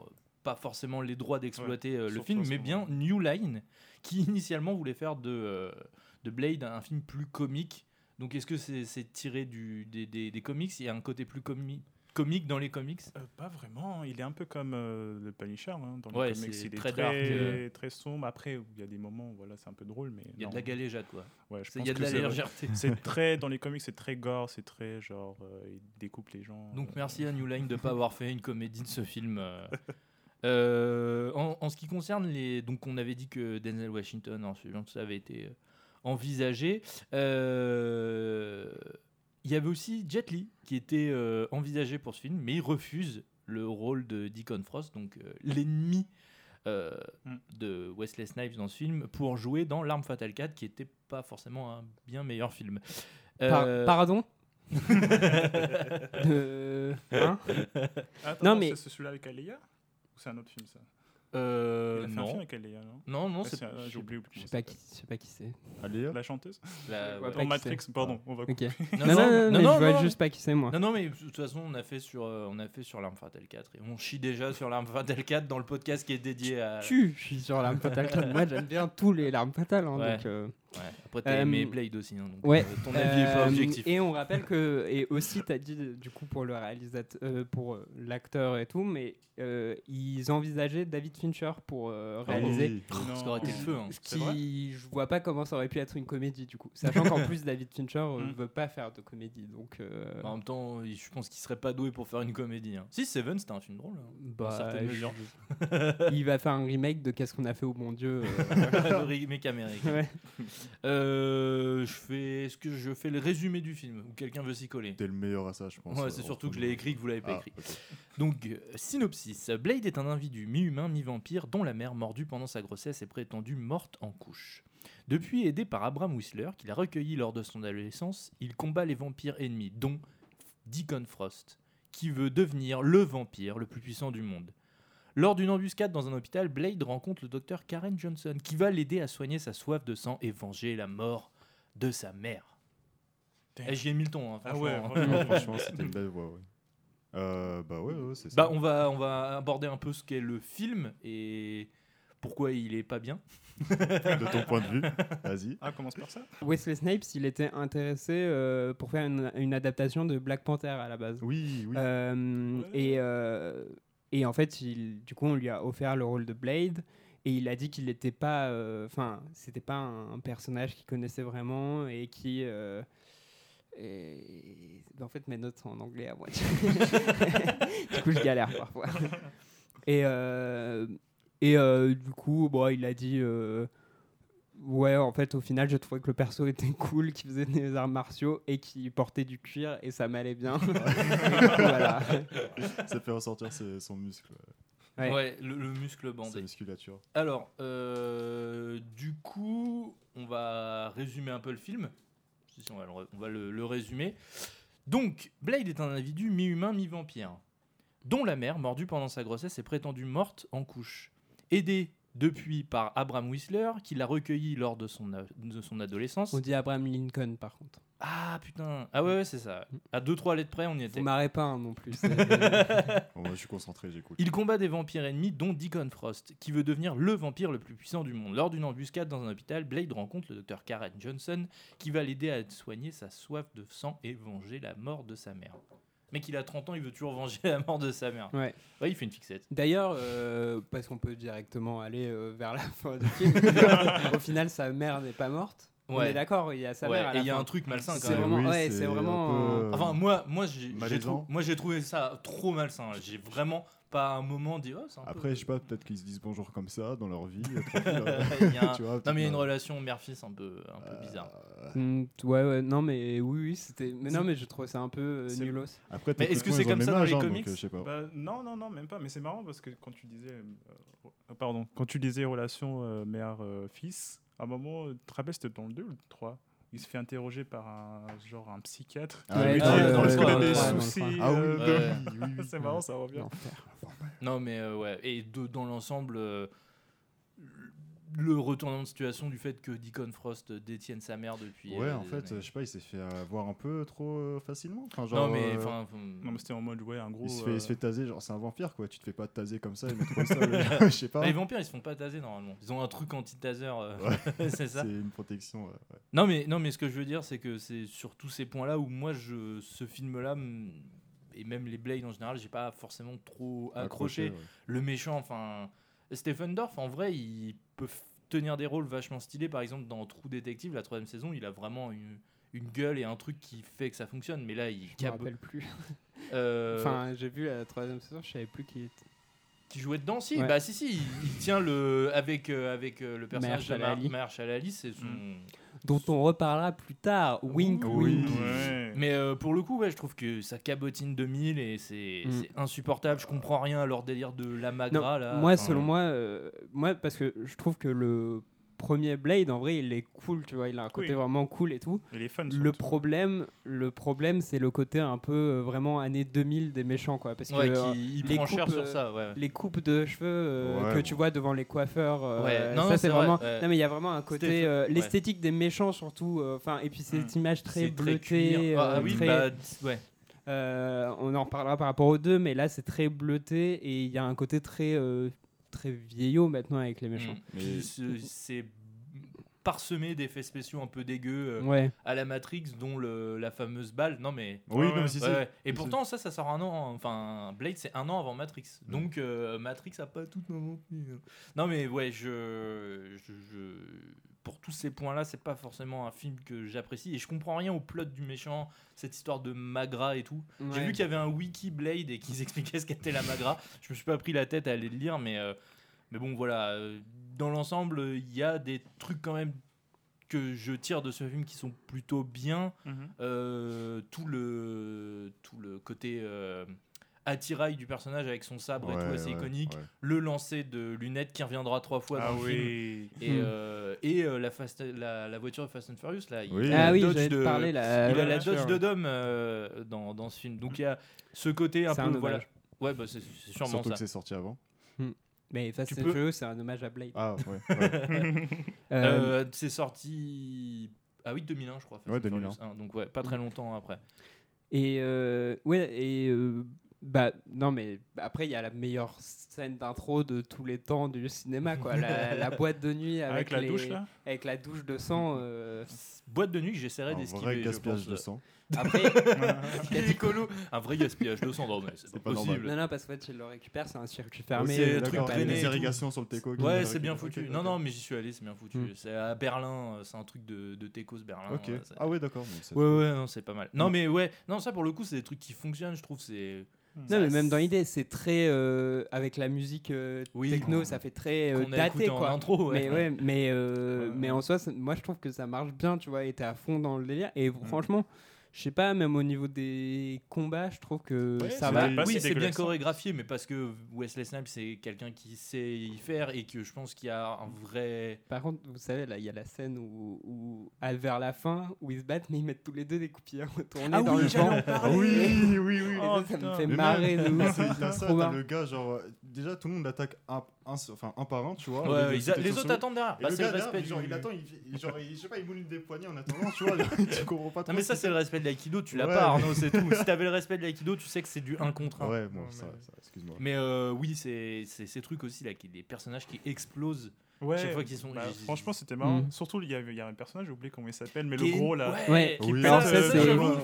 pas forcément les droits d'exploiter Ouais, euh, le film, mais bien New Line, qui initialement voulait faire de, euh, de Blade un film plus comique. Donc est-ce que c'est tiré du, des, des- des comics? Il y a un côté plus comi- comique dans les comics? Euh, pas vraiment, il est un peu comme euh, le Punisher hein, dans Ouais, les comics. Il est très très, dark, euh. très sombre. Après, il y a des moments, voilà, c'est un peu drôle, mais Il y a non. de la galéjade, quoi. Ouais, je il y a de la légèreté. C'est très dans les comics, c'est très gore, c'est très genre, euh, il découpe les gens. Donc merci à New Line de ne pas avoir fait une comédie de ce film. en, en ce qui concerne les... Donc on avait dit que Denzel Washington, en suivant tout ça, avait été envisagé. Euh, Il y avait aussi Jet Li qui était euh, envisagé pour ce film, mais il refuse le rôle de Deacon Frost, donc euh, l'ennemi euh, Mm. de Wesley Snipes dans ce film, pour jouer dans L'Arme Fatale 4, qui était pas forcément un bien meilleur film. Par- Pardon hein Attends, Non, mais- c'est celui-là avec Aléa Ou c'est un autre film ça? Euh, Il a fait un non. film avec Aléa, non? Non, non, Ouais, c'est un- sais J'ai oublié Je sais pas qui, s'appelle. je sais pas qui c'est. Allez, La chanteuse? La- ouais. Matrix, pardon, on va Ok. couper. Non, non, non, mais je vois juste pas qui c'est moi. Non, non, mais de toute façon, on a fait sur, euh, on a fait sur l'arme fatale 4 et on chie déjà sur l'arme fatale 4 dans le podcast qui est dédié à. Tu, je suis sur l'arme fatale. 4. Moi, j'aime bien tous les larmes fatales. hein, Ouais. donc, euh, Ouais. Après, t'as Euh, aimé Blade aussi, hein, donc ouais. euh, ton avis est pas Euh, objectif. Et on rappelle que, et aussi, tu as dit du coup pour le réalisateur, euh, pour l'acteur et tout, mais ils envisageaient David Fincher pour euh, réaliser. oui. Oh, ça aurait été le feu. hein. Ce qui, je vois pas comment ça aurait pu être une comédie du coup. Sachant qu'en plus David Fincher euh, Mm. veut pas faire de comédie, donc. euh, En même temps, je pense qu'il serait pas doué pour faire une comédie. hein. Si Seven, c'était un film drôle. hein, bah, je- il va faire un remake de Qu'est-ce qu'on a fait au bon Dieu. le euh, remake américain. ouais. Euh, je fais, est-ce que je fais le résumé du film ou quelqu'un veut s'y coller? T'es le meilleur à ça, je pense. Ouais, c'est surtout que je l'ai écrit que vous l'avez pas Ah, écrit. Donc, euh, synopsis. Blade est un individu mi-humain, mi-vampire, dont la mère, mordue pendant sa grossesse, est prétendue morte en couche. Depuis aidé par Abraham Whistler, qu'il a recueilli lors de son adolescence, il combat les vampires ennemis, dont Deacon Frost, qui veut devenir le vampire le plus puissant du monde. Lors d'une embuscade dans un hôpital, Blade rencontre le docteur Karen Johnson, qui va l'aider à soigner sa soif de sang et venger la mort de sa mère. Eh, J'y ai mis le ton, hein, Ah franchement, ouais, franchement. Franchement, c'était une belle voix, ouais. Euh, bah ouais, ouais, c'est ça. Bah, on va, on va aborder un peu ce qu'est le film et pourquoi il est pas bien. De ton point de vue, vas-y. Ah, commence par ça Wesley Snipes, il était intéressé euh, pour faire une, une adaptation de Black Panther à la base. Oui, oui. Euh, et, euh, et en fait, du coup, on lui a offert le rôle de Blade. Et il a dit qu'il n'était pas. euh, Enfin, c'était pas un, personnage qu'il connaissait vraiment et qui. euh, en fait, mes notes sont en anglais à moitié. du coup, je galère parfois. Et, euh, et euh, du coup, bon, il a dit. Ouais, en fait, au final, j'ai trouvé que le perso était cool, qu'il faisait des arts martiaux et qu'il portait du cuir et ça m'allait bien. voilà. Ça fait ressortir ses- son muscle. ouais. Le, le muscle Sa bandé. musculature. Alors, euh, du coup, on va résumer un peu le film. Si, on va, le, on va le- le résumer. Donc, Blade est un individu mi-humain, mi-vampire, dont la mère, mordue pendant sa grossesse, est prétendue morte en couche. Aidé depuis par Abraham Whistler, qui l'a recueilli lors de son, a- de son adolescence. On dit Abraham Lincoln par contre. Ah putain, ah ouais, ouais c'est ça. À 2-3 lettres près, on y était. Vous marrez pas hein, non plus. c'est- Bon, moi, je suis concentré, j'écoute. Il combat des vampires ennemis, dont Deacon Frost, qui veut devenir le vampire le plus puissant du monde. Lors d'une embuscade dans un hôpital, Blade rencontre le docteur Karen Johnson, qui va l'aider à soigner sa soif de sang et venger la mort de sa mère. Mais qu'il a 30 ans, il veut toujours venger la mort de sa mère. Ouais. Ouais, il fait une fixette. D'ailleurs, euh, parce qu'on peut directement aller euh, vers la fin du film, au final, sa mère n'est pas morte. On Ouais. est d'accord, il y a sa Ouais, mère. à et il y a fin. un truc malsain quand C'est même. vraiment, Oui, ouais, c'est vraiment. peu, Enfin, moi, j'ai moi, j'ai trouvé ça trop malsain. J'ai vraiment pas un moment dit, oh, peu- Après, je sais pas, peut-être qu'ils se disent bonjour comme ça dans leur vie. euh, Il y a un- tu vois, Non, mais il y a une relation mère-fils un peu, un peu bizarre. Euh, Mm, ouais, ouais, non, mais oui, oui, c'était. Mais non, mais je trouvais ça un peu euh, nulos. Après, Mais est-ce que c'est comme ça dans les hein, donc, comics euh, Je sais pas. Bah, non, non, non, même pas. Mais c'est marrant parce que quand tu disais, euh, euh, pardon, quand tu disais relation euh, mère-fils, à un moment, euh, tu te rappelles, c'était dans le 2 ou le 3 il se fait interroger par un genre un psychiatre. Ah dans le dans qu'il a le des soucis. Ah oui, euh, oui, oui, oui. c'est marrant, ça revient. Non, mais euh, ouais. Et de- dans l'ensemble, euh, le retournement de situation du fait que Deacon Frost détienne sa mère depuis. Ouais, euh, en fait, années. je sais pas, il s'est fait avoir un peu trop facilement. Enfin, genre, non, mais euh, enfin. Non, mais c'était en mode, ouais, un gros. il se, fait, il se fait taser, genre c'est un vampire quoi, tu te fais pas taser comme ça je sais pas. les vampires, ils se font pas taser normalement. Ils ont un truc anti-taser, euh, c'est ça. C'est une protection. ouais, ouais. Non mais, non, mais ce que je veux dire, c'est que c'est sur tous ces points-là où moi, je, ce film-là, et même les Blade en général, j'ai pas forcément trop accroché. ouais. Le méchant, enfin. Stephen Dorff, en vrai, il peut tenir des rôles vachement stylés. Par exemple, dans True Detective, la troisième saison, il a vraiment une, une gueule et un truc qui fait que ça fonctionne. Mais là, il Je me rappelle plus. euh, Enfin, j'ai vu la troisième saison, je savais plus qui était. qui jouait dedans, si. Ouais. Bah, si, si. Il, il tient le. Avec, euh, avec euh, le personnage de Mahershala Mar- Ali. Mahershala Ali, c'est son. Dont on reparlera plus tard. Wink, Oui. wink. Ouais. Mais euh, pour le coup, ouais, je trouve que ça cabotine 2000 et c'est Mm. c'est insupportable. Je comprends rien à leur délire de la Non, magra là. moi, Enfin, selon moi, euh, moi, parce que je trouve que le premier Blade, en vrai, il est cool, tu vois, il a un côté Oui. vraiment cool et tout. Et les fans. Le problème, le problème, c'est le côté un peu euh, vraiment années 2000 des méchants, quoi. Parce Ouais, que euh, il les prend cher coupes, sur euh, ça, ouais. les coupes de cheveux euh, Ouais, que tu vois devant les coiffeurs, euh, Ouais, non, ça c'est c'est vrai, vraiment. ouais. Non, mais il y a vraiment un côté euh, l'esthétique des méchants surtout. euh, Enfin, et puis cette Mm. image très bleutée. Ah, euh, oui, très- bah, ouais. euh, on en reparlera par rapport aux deux, mais là c'est très bleuté et il y a un côté très euh, très vieillot maintenant avec les méchants. Mm. Mais- ce- c'est parsemé d'effets spéciaux un peu dégueux euh, Ouais. à la Matrix, dont le, la fameuse balle. Non mais. Oui, Ouais, non, mais si, Ouais, si. Et Si, pourtant, ça, ça sort un an. Enfin, Blade, c'est un an avant Matrix. Donc, euh, Matrix a pas tout non plus. Non, mais ouais, je, je, je- pour tous ces points-là, c'est pas forcément un film que j'apprécie. Et je comprends rien au plot du méchant, cette histoire de Magra et tout. J'ai vu qu'il y avait un wiki Blade et qu'ils expliquaient ce qu'était la Magra. Je me suis pas pris la tête à aller le lire, mais, euh, mais bon, voilà. euh, Dans l'ensemble, il y a des trucs quand même que je tire de ce film qui sont plutôt bien. Mhm. Euh, tout, le, tout le côté euh, attirail du personnage avec son sabre et tout assez ouais, iconique. ouais. Le lancer de lunettes qui reviendra trois fois Ah dans le film. oui. Et, Hmm. euh, et euh, la, Fast- la, la voiture de Fast and Furious, là, il Oui. a Ah la oui, Dodge de, parler là. il a la. Dodge de Dom euh, dans, dans ce film. Donc il y a ce côté un peu. un voilà. Ouais, bah, c'est sûrement Surtout ça. que c'est sorti avant. Mais Fast Tu and peux- Furious, c'est un hommage à Blade. Ah, ouais. ouais. C'est sorti. Ah oui, 2001, je crois. Fast Ouais, and Furious 2001. 1, donc ouais, pas très longtemps après. Et euh, ouais, et euh, bah non, mais après il y a la meilleure scène d'intro de tous les temps du cinéma, quoi. la, la boîte de nuit avec, Avec la les- douche là? Avec la douche de sang. euh, Boîte de nuit que j'essaierai Un vrai d'esquiver. je gaspillage de sang. Après, Il est écolo. Un vrai gaspillage de sang, non, mais c'est pas pas possible. normal. non, non, parce qu'en fait, il le récupère, c'est un circuit fermé. c'est euh, truc Les tout. irrigations sur le Teco. Ouais, c'est bien foutu. Non, non, mais j'y suis allé, c'est bien foutu. Mm. C'est à Berlin, c'est un truc de, de Tecos Berlin. Ok. ouais, Ah ouais, d'accord. Ouais, ouais, non, c'est pas mal. Non, Mm. mais ouais, non, ça pour le coup, c'est des trucs qui fonctionnent, je trouve. C'est. Non, mais même dans l'idée, c'est très euh, avec la musique euh, Oui, techno, ça fait très euh, daté en quoi. intro, ouais. Mais ouais, mais Ouais. mais en soi, moi je trouve que ça marche bien, tu vois, et t'es à fond dans le délire. Et franchement, je sais pas, même au niveau des combats, je trouve que Ouais, ça va. pas oui, c'est bien dégueulasse. chorégraphié, mais parce que Wesley Snipes, c'est quelqu'un qui sait y faire et que je pense qu'il y a un vrai. Par contre, vous savez, là, il y a la scène où, où à- vers la fin, où ils se battent, mais ils mettent tous les deux des coups de pied retournés Ah dans oui, le parler. Ah oui, oui, oui. Oh, ça, ça me putain. fait Mais marrer de même, ouf. c'est- T'as ça, t'as le gars, genre, déjà tout le monde l'attaque un, un- enfin, un par un, tu vois. Ouais, a- les autres attendent derrière. Bah, le c'est gars le derrière, respect genre, du- il attend, il, il- genre, il- je sais pas, il mouline des poignets en attendant, tu vois. tu comprends pas trop. Non mais ça ce c'est le respect de l'aïkido, tu l'as Ouais. pas Arnaud, c'est tout. Si t'avais le respect de l'aïkido, tu sais que c'est du 1 contre 1. Ouais, bon, Ouais, ça, mais- ça, excuse-moi. Mais euh, oui, c'est c'est ces trucs aussi là, qui des personnages qui explosent Ouais, chaque fois qu'ils sont. bah, franchement, c'était marrant. Mm. Surtout, il y, avait, il y a un personnage, j'ai oublié comment il s'appelle, mais qui le gros là. Ouais, Ouais. qui Oui. pète, Alors Euh, ça, euh,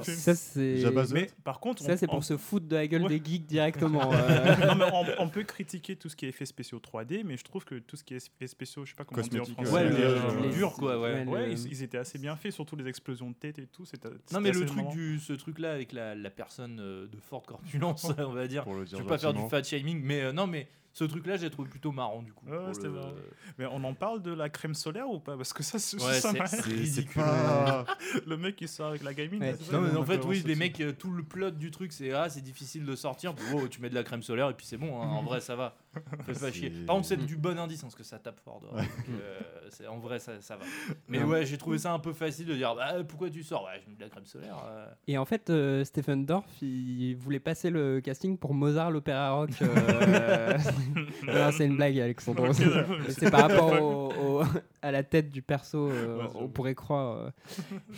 c'est ça, Mais par contre, ça, c'est on- pour se foutre de la gueule Ouais. des geeks directement. euh. non, mais on, on peut critiquer tout ce qui est effets spéciaux 3D, mais je trouve que tout ce qui est effets spéciaux, je sais pas comment on dit en français. Ouais, euh, le dur, quoi, ouais. ouais, le- ils, ils étaient assez bien faits, surtout les explosions de tête et tout. c'était- Non mais le truc du ce truc là avec la, la personne euh, de forte corpulence, on va dire. Je vais pas faire du fat shaming, mais euh, non mais ce truc là j'ai trouvé plutôt marrant du coup. Ouais, pour c'était le- marrant. Mais on en parle de la crème solaire ou pas? Parce que ça, c'est- Ouais, ça ridicule. pas. le mec qui sort avec la gamine. Ouais, Non mais en fait oui les mecs euh, tout le plot du truc c'est ah c'est difficile de sortir Wow, tu mets de la crème solaire et puis c'est bon hein, en vrai ça va fais pas C'est- chier par contre c'est du bon indice hein, parce que ça tape fort dehors, donc, euh, c'est- en vrai ça, ça va mais Ouais. ouais j'ai trouvé ça un peu facile de dire bah, pourquoi tu sors? Ouais je mets de la crème solaire euh. Et en fait, euh, Stephen Dorff, il voulait passer le casting pour Mozart l'opéra rock. euh, non, c'est une blague, Alexandre. Ok, d'accord. Mais c'est par rapport au- au- à la tête du perso, euh, Ouais, on pourrait croire. euh.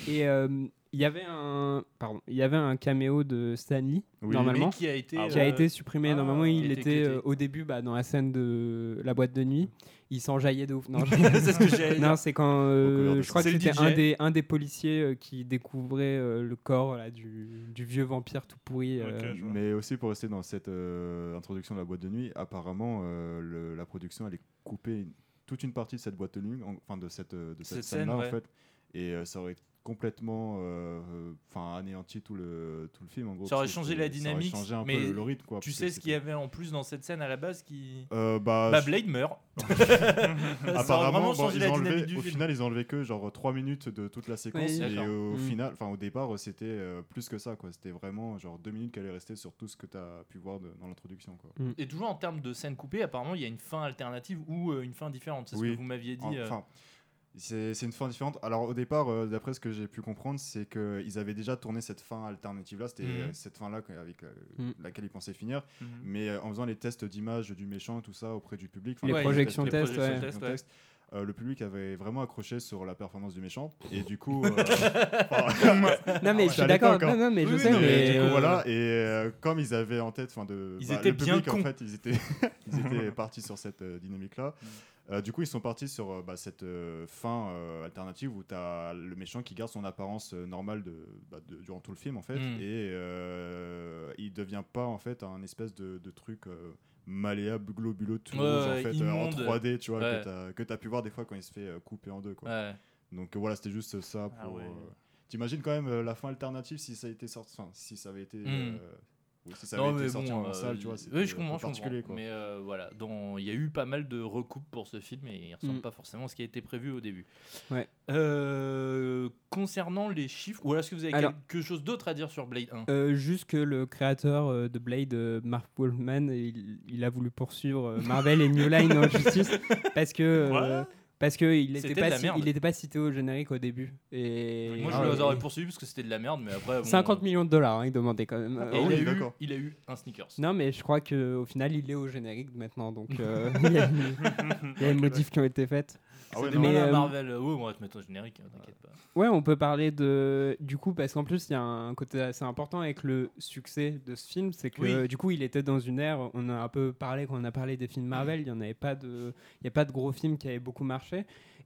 Et euh, il y avait un, pardon, il y avait un caméo de Stanley Oui. normalement. mais qui a été qui a euh, été supprimé. ah, Normalement, il a était euh, au début bah, dans la scène de la boîte de nuit. Il s'enjaillait de ouf. Non, c'est ce que j'allais non, dire c'est quand euh, je crois que c'était un des, un des policiers euh, qui découvrait euh, le corps là, du, du vieux vampire tout pourri. euh. Ok, je vois. Mais aussi pour rester dans cette euh, introduction de la boîte de nuit, apparemment euh, le- la production allait couper une- toute une partie de cette boîte de nuit, en- enfin de cette, euh, de cette, Cette scène-là scène, en ouais. fait, et euh, ça aurait complètement, euh, euh, enfin anéanti tout le tout le film en gros. Ça aurait changé la ça aurait dynamique, changé un mais peu le, le rythme quoi. tu sais ce qu'il y avait en plus dans cette scène à la base qui Euh, bah, bah je- Blade meurt Apparemment, bon, ils ont dynamique enlevé- au film final, ils ont enlevé que genre 3 minutes de toute la séquence. Oui. et au Mm. final, enfin au départ, c'était euh, plus que ça. quoi. C'était vraiment genre 2 minutes qu'elle est restée sur tout ce que tu as pu voir de- dans l'introduction. quoi. Et toujours en termes de scène coupée, apparemment, il y a une fin alternative ou euh, une fin différente. C'est ce que vous m'aviez dit. euh. Enfin, c'est c'est une fin différente. Alors au départ, euh, d'après ce que j'ai pu comprendre, c'est qu'ils avaient déjà tourné cette fin alternative-là. C'était Mhm. euh, cette fin-là avec euh, Mhm. laquelle ils pensaient finir. Mhm. Mais euh, en faisant les tests d'image du méchant, tout ça auprès du public. enfin, Les Ouais, projections les tests, projections ouais. tests, ouais. Euh, le public avait vraiment accroché sur la performance du méchant et du coup euh, Non, mais je c'est suis d'accord. hein. Non, non, mais je Oui, sais, non, et mais. du coup euh, voilà et euh, comme ils avaient en tête enfin de Ils bah, étaient le bien public, en fait ils étaient ils étaient partis sur cette dynamique là du coup ils sont partis sur euh, bah, cette euh, fin euh, alternative où tu as le méchant qui garde son apparence euh, normale de, bah, de- durant tout le film en fait Mm. et euh, il devient pas en fait un espèce de, de truc euh, malléable globuleux tout Ouais, rouge, en fait euh, en immonde. 3D tu vois Ouais. que tu as pu voir des fois quand il se fait euh, couper en deux quoi. Ouais. Donc euh, voilà, c'était juste ça Ah pour. ouais. euh, T'imagines quand même euh, la fin alternative si ça a été sorti, enfin si ça avait été, Mm. Si ça Non, avait mais été sorti bon, en euh, salle, tu vois. oui, je comprends, peu je particulier comprends. quoi. Mais euh, voilà, dans- il y a eu pas mal de recoupes pour ce film et il ressemble Mm. pas forcément à ce qui a été prévu au début. Ouais. Euh, concernant les chiffres, ou est-ce que vous avez Alors- quelque chose d'autre à dire sur Blade 1 Euh, juste que le créateur de Blade, Mark Wolfman, il, il a voulu poursuivre Marvel et New Line en justice parce que euh, parce que il C'était n'était pas il était pas cité au générique au début et Moi, Ah, je ouais. les aurais poursuivis parce que c'était de la merde, mais après. bon, 50 millions de dollars, hein, il demandait quand même. Et Euh, il, a eu, il a eu un sneakers. Non, mais je crois qu'au final, il est au générique maintenant, donc euh, il y a, il y a des modifs qui ont été faites. Ah ouais, mais, euh, Marvel. Oui, on va te mettre au générique, hein, t'inquiète pas. Ouais, on peut parler de du coup parce qu'en plus il y a un côté assez important avec le succès de ce film, c'est que Oui. euh, du coup il était dans une ère, on a un peu parlé quand on a parlé des films Marvel, il y en avait pas de, il y a pas de gros films qui avaient beaucoup marché.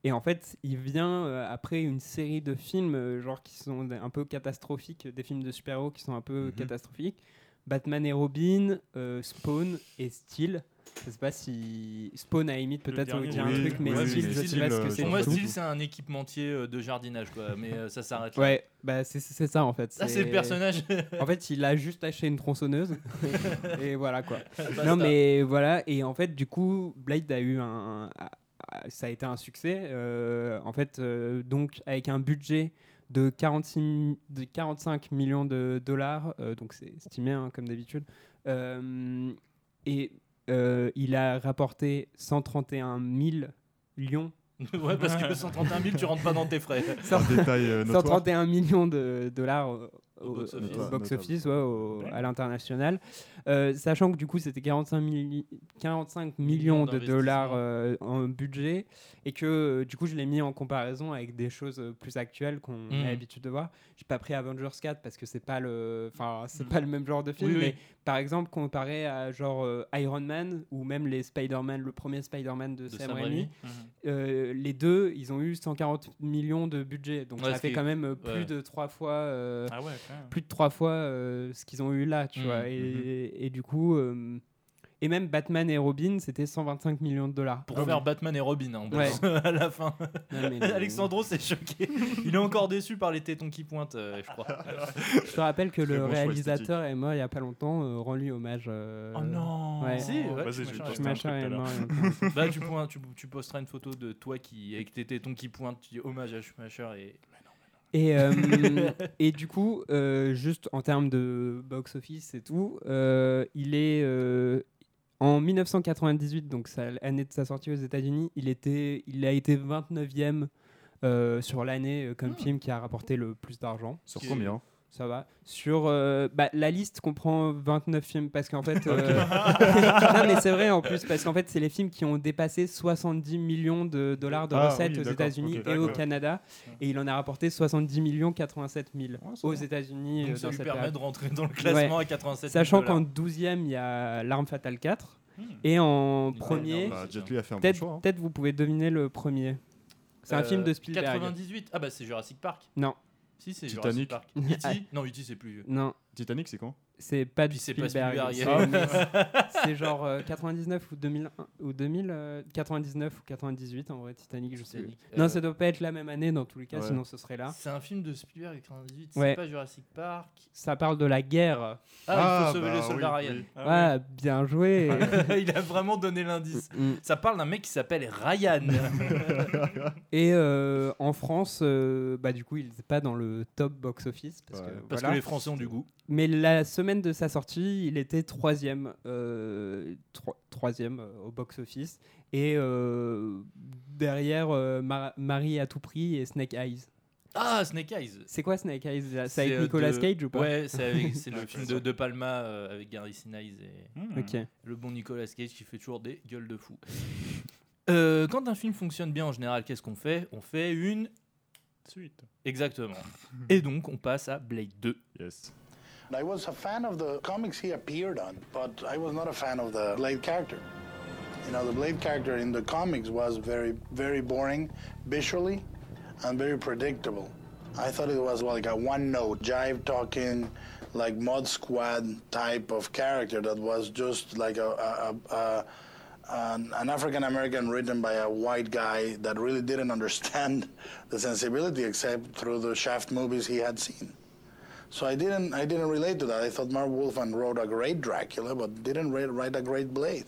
Et en fait, il vient euh, après une série de films euh, genre qui sont un peu catastrophiques, des films de super-héros qui sont un peu Mhm. catastrophiques. Batman et Robin, euh, Spawn et Steel. Je sais pas si Spawn à la limite peut-être on dernier, dit un oui, truc, mais oui, Steel, je sais Steel, pas ce que c'est. Pour moi. Steel, c'est un équipementier de jardinage, quoi. Mais euh, ça s'arrête là. Ouais, bah c'est ça en fait. Ça, c'est le personnage. En fait, il a juste acheté une tronçonneuse et voilà quoi. Basta. Non mais voilà et en fait du coup Blade a eu un, a- a- ça a été un succès euh, en fait euh, donc avec un budget de, 46, de 45 millions de dollars, euh, donc c'est estimé hein, comme d'habitude. Euh, et euh, il a rapporté 131 000 lions. ouais, parce que 131 000, tu rentres pas dans tes frais. Cent- Un détail, euh, notoire. 131 millions de dollars au, Au au- box au office. box Notable. office, ouais, au- à l'international. Euh, sachant que du coup, c'était 45, milli- 45 millions de dollars euh, en budget et que euh, du coup, je l'ai mis en comparaison avec des choses plus actuelles qu'on Mhm. a l'habitude de voir. J'ai pas pris Avengers 4 parce que c'est pas le, enfin, c'est Mhm. pas le même genre de film, Oui, oui. mais par exemple, comparé à genre euh, Iron Man ou même les Spider-Man, le premier Spider-Man de, De Sam Sam Raimi. Raimi. Euh, les deux, ils ont eu 140 millions de budget, donc Ouais, ça fait quand même plus ouais. de trois fois, euh, Ah ouais. Plus de trois fois euh, ce qu'ils ont eu là, tu Mhm, vois. Et, et du coup, euh, et même Batman et Robin, c'était 125 millions de dollars. Pour faire Batman et Robin, hein, en Ouais. plus, à la fin. Non, mais- Alexandro s'est choqué. Il est encore déçu par les tétons qui pointent, euh, je crois. Je te rappelle que le bon réalisateur est mort il y a pas longtemps. euh, Rends-lui hommage. euh, Oh non Ouais. Si, ouais, Vas-y, je à est mort. Bah, tu, pointes- tu, tu posteras une photo de toi qui, avec tes tétons qui pointent, tu dis hommage à Schumacher et. Et, euh, et du coup, euh, juste en termes de box-office et tout, euh, il est euh, en 1998, donc l'année de sa sortie aux États-Unis, il, était, il a été 29e euh, sur l'année comme film qui a rapporté le plus d'argent. Sur combien? Ça va. Sur euh, bah, la liste comprend 29 films parce qu'en fait. euh, non, mais c'est vrai en plus parce qu'en fait, c'est les films qui ont dépassé 70 millions de dollars de Ah, recettes oui, aux États-Unis ok, et au. Canada. Et il en a rapporté 70 millions 87 000 c'est aux. États-Unis. Euh, ça dans lui cette permet période. de rentrer dans le classement à 87 Sachant dollars. qu'en 12e, il y a L'Arme Fatale 4. Hmm. Et en premier, Bah, Jet Li a fait un bon peut-être choix. hein. peut-être vous pouvez deviner le premier. C'est un Euh, film de Spielberg. 98 Ah bah c'est Jurassic Park. Non, Si, c'est Titanic. Jurassic Park. E.T. Non, E.T. c'est plus vieux. non, Titanic, c'est quand? C'est pas pas Spielberg. C'est- C'est genre euh, 99 ou 2001 ou 2000, euh, 99 ou 98 en vrai Titanic, je sais. plus. Non, Euh, ça doit pas être la même année dans tous les cas, Ouais. sinon ce serait là. C'est un film de Spielberg 98, Ouais. c'est pas Jurassic Park. Ça parle de la guerre. Ah, il Ah, faut sauver bah le soldat oui, Ryan. oui. Ah ouais, bien joué. il a vraiment donné l'indice. Mm. Ça parle d'un mec qui s'appelle Ryan. Et euh, en France, euh, bah du coup, il n'était pas dans le top box office parce Ouais. que Parce voilà. que les Français ont du goût. Mais la semaine de sa sortie, il était troisième, euh, tro- troisième euh, au box-office. Et euh, derrière euh, Mar- Marie à tout prix et Snake Eyes. Ah, Snake Eyes. C'est quoi Snake Eyes? C'est avec Nicolas de- Cage ou pas? Ouais, c'est avec- c'est le film de Palma euh, avec Gary Sinise et Hmm. Le bon Nicolas Cage qui fait toujours des gueules de fou. Euh, quand un film fonctionne bien en général, qu'est-ce qu'on fait? On fait une. Suite. Exactement. Et donc, on passe à Blade 2. Yes. I was a fan of the comics he appeared on, but I was not a fan of the Blade character. You know, the Blade character in the comics was very, very boring visually and very predictable. I thought it was like a one note, jive talking, like Mod Squad type of character that was just like a, a, a, an African American written by a white guy that really didn't understand the sensibility except through the Shaft movies he had seen. So I didn't I didn't relate to that. I thought Mark Wolfman wrote a great Dracula, but didn't write, write a great Blade.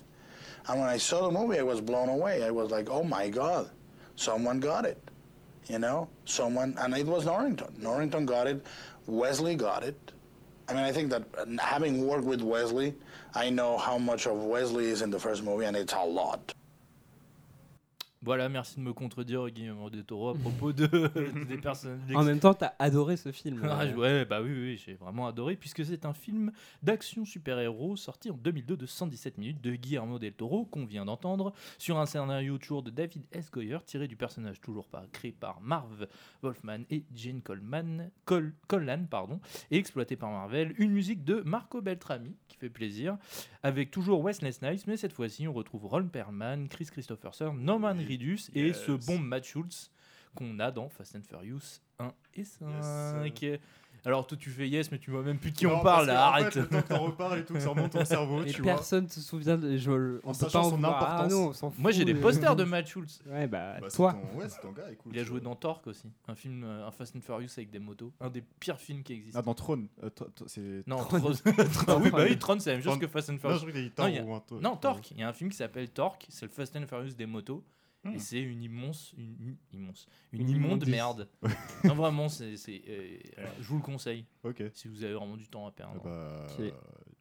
And when I saw the movie, I was blown away. I was like, oh my God, someone got it. You know, someone, and it was Norrington. Norrington got it. Wesley got it. I mean, I think that uh, having worked with Wesley, I know how much of Wesley is in the first movie, and it's a lot. Voilà, merci de me contredire, Guillermo del Toro, à propos de, des personnes. En même temps, t'as adoré ce film. Ah, euh. ouais, bah oui, oui, j'ai vraiment adoré, puisque c'est un film d'action super-héros sorti en 2002 de 117 minutes de Guillermo del Toro, qu'on vient d'entendre, sur un scénario toujours de David S. Goyer, tiré du personnage toujours pas créé par Marv Wolfman et Jane Coleman, Col- Collan, pardon, et exploité par Marvel. Une musique de Marco Beltrami, qui fait plaisir, avec toujours Wesley Snipes, mais cette fois-ci, on retrouve Ron Perlman, Chris Christopherson, Norman Reedus et Yes. ce bon Matt Schultz qu'on a dans Fast and Furious 1 et 5. Alors toi tu fais yes mais tu vois même plus de qui Non, on parle là, en arrête. fait, t'en reparles et tout, que ça remonte ton cerveau, Et tu vois. personne se souvient de. Je, on En pas sachant en son vouloir. Ah importance. non, on s'en Moi j'ai des posters de Matt Schultz. Ouais, bah, Bah, toi. ton- Ouais, c'est ton gars, écoute. Il a joué dans Torque aussi, un film, euh, un Fast and Furious avec des motos, un des pires films qui existent. Ah, dans Throne. Euh, c'est. non, Tron. Tron. Tron, oui bah oui, Tron c'est la même chose Tron. que Fast and Non, Furious. Non. Non, Torque, il y a un film qui s'appelle Torque, c'est le Fast and Furious des motos. Hmm. Et c'est une immense, une, une- immense, une, Une immonde merde. non vraiment, c'est, c'est, euh, je vous le conseille. Ok. Si vous avez vraiment du temps à perdre. Ah bah, Ok.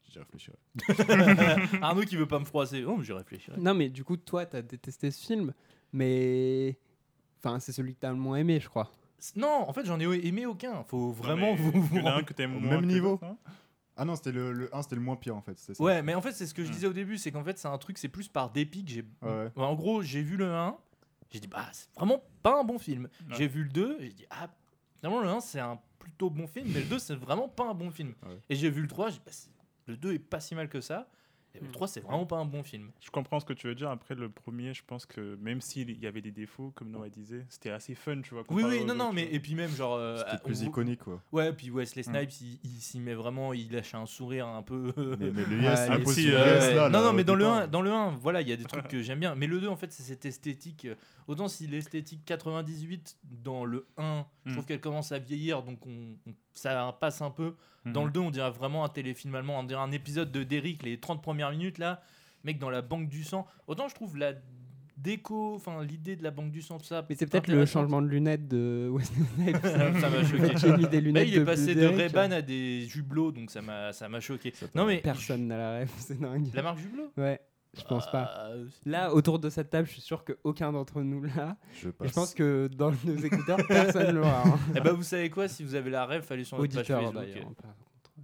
j'y réfléchirai. Arnaud qui veut pas me froisser. Oh, mais j'y réfléchirai. Non, mais du coup, toi, t'as détesté ce film, mais. Enfin, c'est celui que t'as le moins aimé, je crois. Non, en fait, j'en ai aimé aucun. Faut vraiment mais vous. il y en a un que t'aimes Au moins même que niveau hein Ah non, c'était le, le 1, c'était le moins pire en fait. ça. Ouais, mais en fait, c'est ce que je disais au début, c'est qu'en fait, c'est un truc, c'est plus par dépit que j'ai. Ouais. En gros, j'ai vu le 1, j'ai dit, bah, c'est vraiment pas un bon film. Ouais. J'ai vu le 2, j'ai dit, ah, finalement, le 1, c'est un plutôt bon film, mais le 2, c'est vraiment pas un bon film. Ouais. Et j'ai vu le 3, j'ai dit, bah, le 2 est pas si mal que ça. Et le Hmm. 3, c'est vraiment pas un bon film. Je comprends ce que tu veux dire. Après, le premier, je pense que même s'il y avait des défauts, comme Noah disait, c'était assez fun, tu vois. Oui, oui, non, non, mais et puis même, genre. euh, C'était plus on- iconique quoi. Ouais, puis Wesley Hmm. Snipes, il, il s'y met vraiment, il lâche un sourire un peu. Mais, mais le yes, impossible. euh, yes, là, non, là, non, mais dans le, putain. 1, dans le 1, voilà, il y a des trucs que j'aime bien. Mais le 2, en fait, c'est cette esthétique. euh, Autant si l'esthétique 98 dans le 1, je Mm. trouve qu'elle commence à vieillir, donc on, on- ça passe un peu. Dans Mhm. le 2, on dirait vraiment un téléfilm allemand, on dirait un épisode de Derrick, les 30 premières minutes là, mec dans la banque du sang. Autant je trouve la déco, enfin l'idée de la banque du sang, tout ça. Mais c'est peut-être le changement de lunettes de Wesley Snipes. Ça m'a choqué. J'ai mis des Mais lunettes il est de passé de Derek. Ray-Ban à des jublots, donc ça m'a ça m'a choqué. Ça Non mais Personne n'a la rêve, c'est dingue. la marque jublot Ouais, je pense pas. Euh, Là, autour de cette table, je suis sûr qu'aucun d'entre nous l'a. Je pense que dans nos écouteurs, personne l'aura. hein. Eh ben vous savez quoi, si vous avez la rêve, allez sur notre page Auditeur Facebook. d'ailleurs. par contre.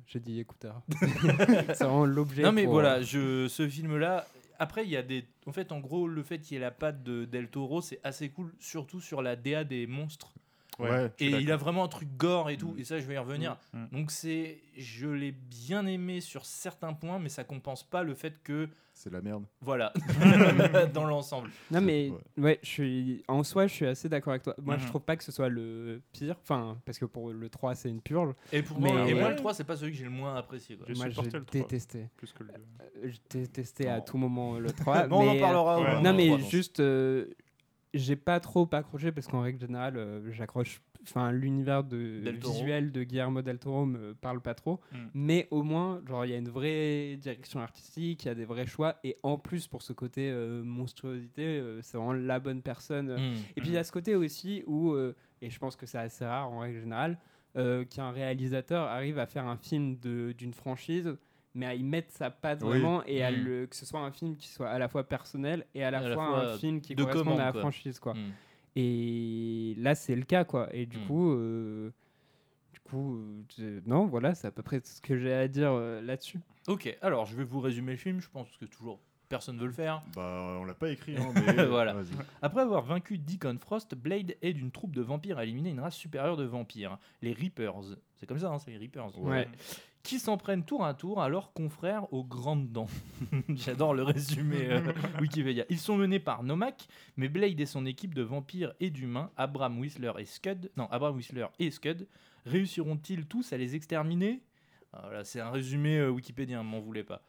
J'ai dit écouteur. c'est vraiment l'objet. Non mais pour, voilà, euh, je, ce film-là. Après, il y a des. En fait, en gros, le fait qu'il y ait la patte de Del Toro, c'est assez cool, surtout sur la DA des monstres. Ouais. Et il a vraiment un truc gore et tout. Mm. Et ça, je vais y revenir. Mm. Mm. Donc c'est, je l'ai bien aimé sur certains points, mais ça compense pas le fait que, C'est la merde. voilà, dans l'ensemble. Non mais Ouais. ouais. je suis en soi je suis assez d'accord avec toi. Moi je trouve pas que ce soit le pire, enfin parce que pour le 3 c'est une purge. Et pour Mais- moi, et moi, le 3, c'est pas celui que j'ai le moins apprécié. quoi. Moi j'ai supporté le 3. détesté. Plus que le deux. Euh, J'ai détesté à tout moment le 3. Bon, on en euh, parlera. moment Non mais 3, donc. juste euh, j'ai pas trop accroché parce qu'en règle générale euh, j'accroche enfin l'univers de visuel de Guillermo del Toro me parle pas trop Mm. mais au moins genre il y a une vraie direction artistique il y a des vrais choix et en plus pour ce côté euh, monstruosité euh, c'est vraiment la bonne personne Mm. et puis il y a ce côté aussi où, et je pense que c'est assez rare en règle générale, qu'un réalisateur arrive à faire un film d'une franchise, mais à y mettre sa patte Oui. vraiment, et à Mm. le, que ce soit un film qui soit à la fois personnel et à la, À la fois, un film qui de corresponde commande, à la quoi. franchise. Quoi. Mm. Et là, c'est le cas. Quoi. Et du Mm. coup, euh, du coup euh, je- non, voilà, c'est à peu près ce que j'ai à dire euh, là-dessus. Ok, alors je vais vous résumer le film. Je pense que toujours personne veut le faire. Bah, on l'a pas écrit, hein, mais. Voilà. Vas-y. Après avoir vaincu Deacon Frost, Blade aide une troupe de vampires à éliminer une race supérieure de vampires, les Reapers. C'est comme ça, hein, c'est les Reapers. Ouais. Qui s'en prennent tour à tour à leurs confrères aux grandes dents. J'adore le résumé euh, Wikipédia. Ils sont menés par Nomak, mais Blade et son équipe de vampires et d'humains, Abraham Whistler et Scud, non, Abraham Whistler et Scud, réussiront-ils tous à les exterminer? Voilà, c'est un résumé euh, Wikipédien, m'en voulez pas.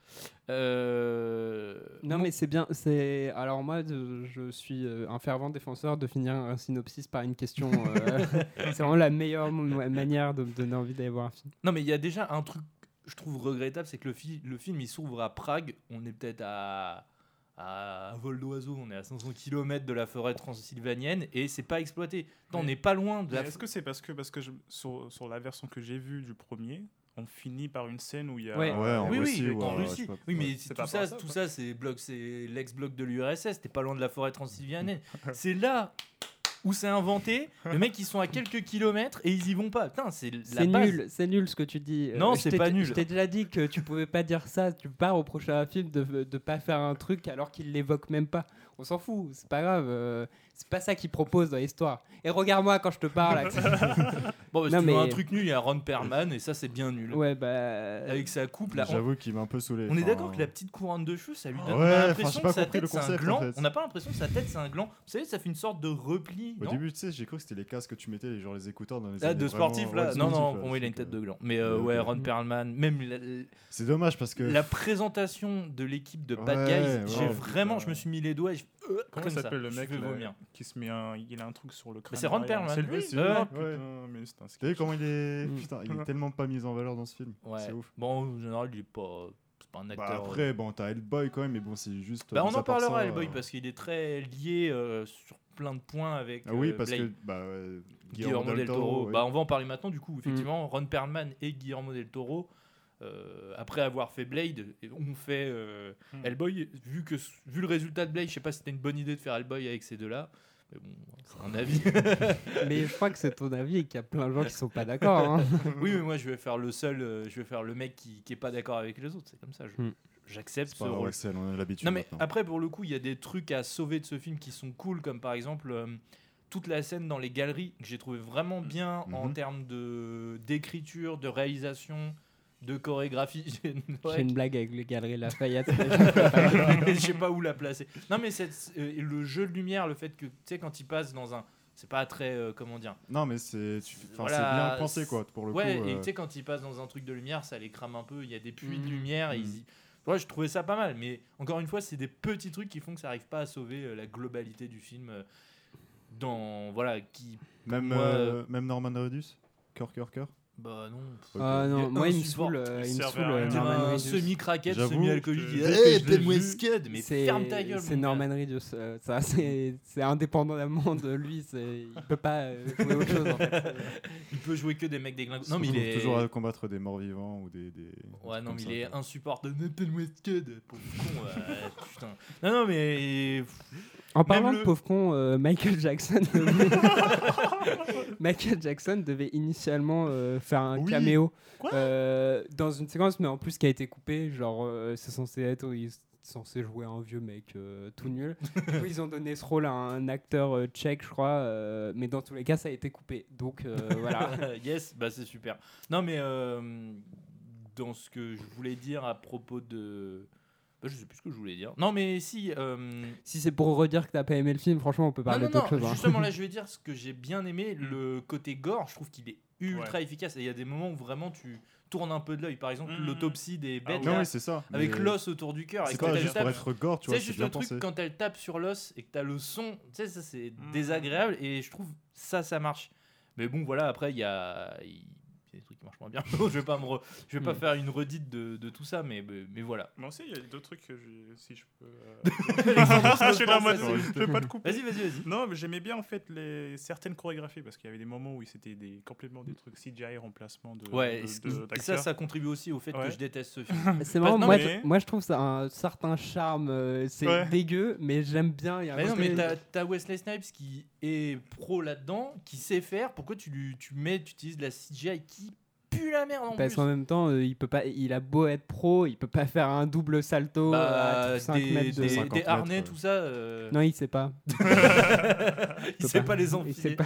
Euh, Non, mais c'est bien. C'est alors moi, de- je suis euh, un fervent défenseur de finir un synopsis par une question. euh, c'est vraiment la meilleure manière de me donner envie d'aller voir un film. Non, mais il y a déjà un truc, je trouve regrettable, c'est que le, fi- le film il s'ouvre à Prague. On est peut-être à, à un vol d'oiseau, on est à 500 km de la forêt transylvanienne et c'est pas exploité. Non, on n'est pas loin de la. Est-ce que c'est parce que, parce que je- sur, sur la version que j'ai vue du premier, on finit par une scène où il y a. Ouais. Oui, Russie, oui, ou en Russie. pas. Oui, mais tout ça, tout ça, c'est bloc, c'est l'ex-bloc de l'URSS. T'es pas loin de la forêt transylvanienne. c'est là où c'est inventé. Le mec, ils sont à quelques kilomètres et ils y vont pas. Putain, c'est la C'est base. nul, c'est nul ce que tu dis. Euh, Non, je c'est pas nul. Je t'ai déjà dit que tu pouvais pas dire ça. Tu reprocher à un film de de pas faire un truc alors qu'il l'évoque même pas. On s'en fout, c'est pas grave. euh, c'est pas ça qu'il propose dans l'histoire. Et regarde-moi quand je te parle. Bon, bah, si Non, tu veux mais- un truc nul, il y a Ron Perlman et ça, c'est bien nul. ouais, bah. Avec sa coupe là. On, J'avoue qu'il m'a un peu saoulé. on est enfin, d'accord que la petite couronne de cheveux, ça lui donne Ouais, on a enfin, l'impression j'ai pas que sa compris le tête c'est un concept, en gland. fait. On n'a pas l'impression que sa tête c'est un gland. Vous savez, ça fait une sorte de repli. Au non début, tu sais, j'ai cru que c'était les casques que tu mettais, les- genre les écouteurs dans les. Ah, années de vraiment- sportif ouais, là de Non, sportif, non, là, pour moi il a une donc, tête de euh, gland. Mais euh, ouais, Ron Perlman, même la, C'est dommage parce que. la présentation de l'équipe de Bad Ouais, Guys, j'ai ouais, vraiment, putain. je me suis mis les doigts et je. Euh, Comment s'appelle le mec vais là, vomir. qui se met un, il a un truc sur le crâne. c'est Ron. Perlman. C'est lui, c'est ouais. Putain, mais c'est un T'as vu comment il est. Mm. Putain, il est tellement pas mis en valeur dans ce film. Ouais. C'est ouf. Bon, en général, il est pas. C'est pas un Bah, acteur. euh, après, bon, t'as Hellboy quand même, mais bon, c'est juste. bah, on en parlera, ça, Hellboy, euh, parce qu'il est très lié euh, sur plein de points avec. Ah oui, euh, parce Blade. que bah, euh, Guillermo del Toro. Bah, on va en parler maintenant, du coup, effectivement. Ron Perlman et Guillermo del Toro, euh, après avoir fait Blade, ont fait euh, Hmm. Hellboy. Vu, que, vu le résultat de Blade, je sais pas si c'était une bonne idée de faire Hellboy avec ces deux-là. Mais bon, c'est un avis. Mais je crois que c'est ton avis et qu'il y a plein de gens qui sont pas d'accord. hein. oui, mais moi, je vais faire le seul, euh, je vais faire le mec qui, qui est pas d'accord avec les autres. C'est comme ça. je- Hmm. J'accepte C'est ce rôle. Axel, on a l'habitude. Non mais maintenant. après pour le coup il y a des trucs à sauver de ce film qui sont cool comme par exemple euh, toute la scène dans les galeries que j'ai trouvé vraiment bien en Mhm. termes de d'écriture, de réalisation, de chorégraphie. J'ai une- ouais, blague avec les galeries Lafayette. mais je sais pas où la placer. Non mais cette- euh, le jeu de lumière, le fait que tu sais quand il passe dans un c'est pas très euh, comment dire. Non, mais c'est Voilà, bien pensé, quoi, pour le ouais, coup. et euh, tu sais, quand ils passent dans un truc de lumière, ça les crame un peu. Il y a des puits de Mhm. lumière. Et Mhm. ils y- Ouais, je trouvais ça pas mal. Mais encore une fois, c'est des petits trucs qui font que ça arrive pas à sauver euh, la globalité du film. euh, dans. Voilà, qui. Même, moi, euh, même Norman Reedus Cœur, cœur, cœur Bah non. Ah non, Il est moi il me insupportable. saoule, euh, il me saoule euh, un Reedus. semi-craquette, semi-alcoolique. Eh, vu. Scud, Mais C'est ferme ta gueule. c'est. Norman Reedus. euh, ça, c'est c'est indépendamment de lui. Il peut pas euh, jouer autre chose en fait. Il peut jouer que des mecs déglingués. Non, mais il est. Toujours à combattre des morts vivants ou des. des Ouais, non, mais ça, il est insupportable. Nathan Westcott, pauvre con. putain. Non, non, mais. En parlant le- de pauvre con, euh, Michael Jackson. devait- Michael Jackson devait initialement euh, faire un Oui. caméo euh, dans une séquence, mais en plus qui a été coupée. Genre, c'est censé être, il est censé jouer un vieux mec euh, tout nul. Du coup, ils ont donné ce rôle à un acteur euh, tchèque, je crois, euh, mais dans tous les cas, ça a été coupé. Donc voilà. yes, bah c'est super. Non, mais dans ce que je voulais dire à propos de. Bah, je sais plus ce que je voulais dire. Non, mais si. euh, Si c'est pour redire que t'as pas aimé le film, franchement, on peut parler d'autre non, chose. hein. justement là je vais dire ce que j'ai bien aimé, le côté gore, je trouve qu'il est ultra Ouais. efficace et il y a des moments où vraiment tu tournes un peu de l'œil, par exemple Mhm. l'autopsie des bêtes Non, là, oui, c'est ça. avec mais l'os autour du cœur. C'est juste tape- pour être gore, tu vois, c'est juste bien le truc quand elle tape sur l'os et que t'as le son, tu sais, ça c'est Mhm. désagréable et je trouve ça, ça marche. Mais bon, voilà, après il y a, y marchent moins bien. je vais pas me, re- je vais pas Mhm. faire une redite de, de tout ça, mais, mais, mais voilà. Moi aussi, il y a d'autres trucs que j'ai- si je peux. euh, je suis là vas-y. je vais pas te couper. Vas-y, vas-y, vas-y. Non, mais j'aimais bien en fait les certaines chorégraphies parce qu'il y avait des moments où c'était des complètement des trucs CGI remplacement de. Ouais, de- et, c- de- et ça, ça contribue aussi au fait que je déteste ce film. C'est marrant, moi, mais- je, moi je trouve ça a un certain charme. euh, c'est Ouais. dégueu, mais j'aime bien. y a Mais non, mais t'as- t'as Wesley Snipes qui est pro là-dedans, qui sait faire. Pourquoi tu, lui, tu mets, tu utilises de la CGI qui pue la merde en Parce plus qu'en même temps, euh, il peut pas, il a beau être pro, il peut pas faire un double salto Bah, à 5 des, mètres de. des- 50 des harnais, mètres, tout ça. euh, Non, il sait pas. il sait pas. pas les Il sait enfiler. pas.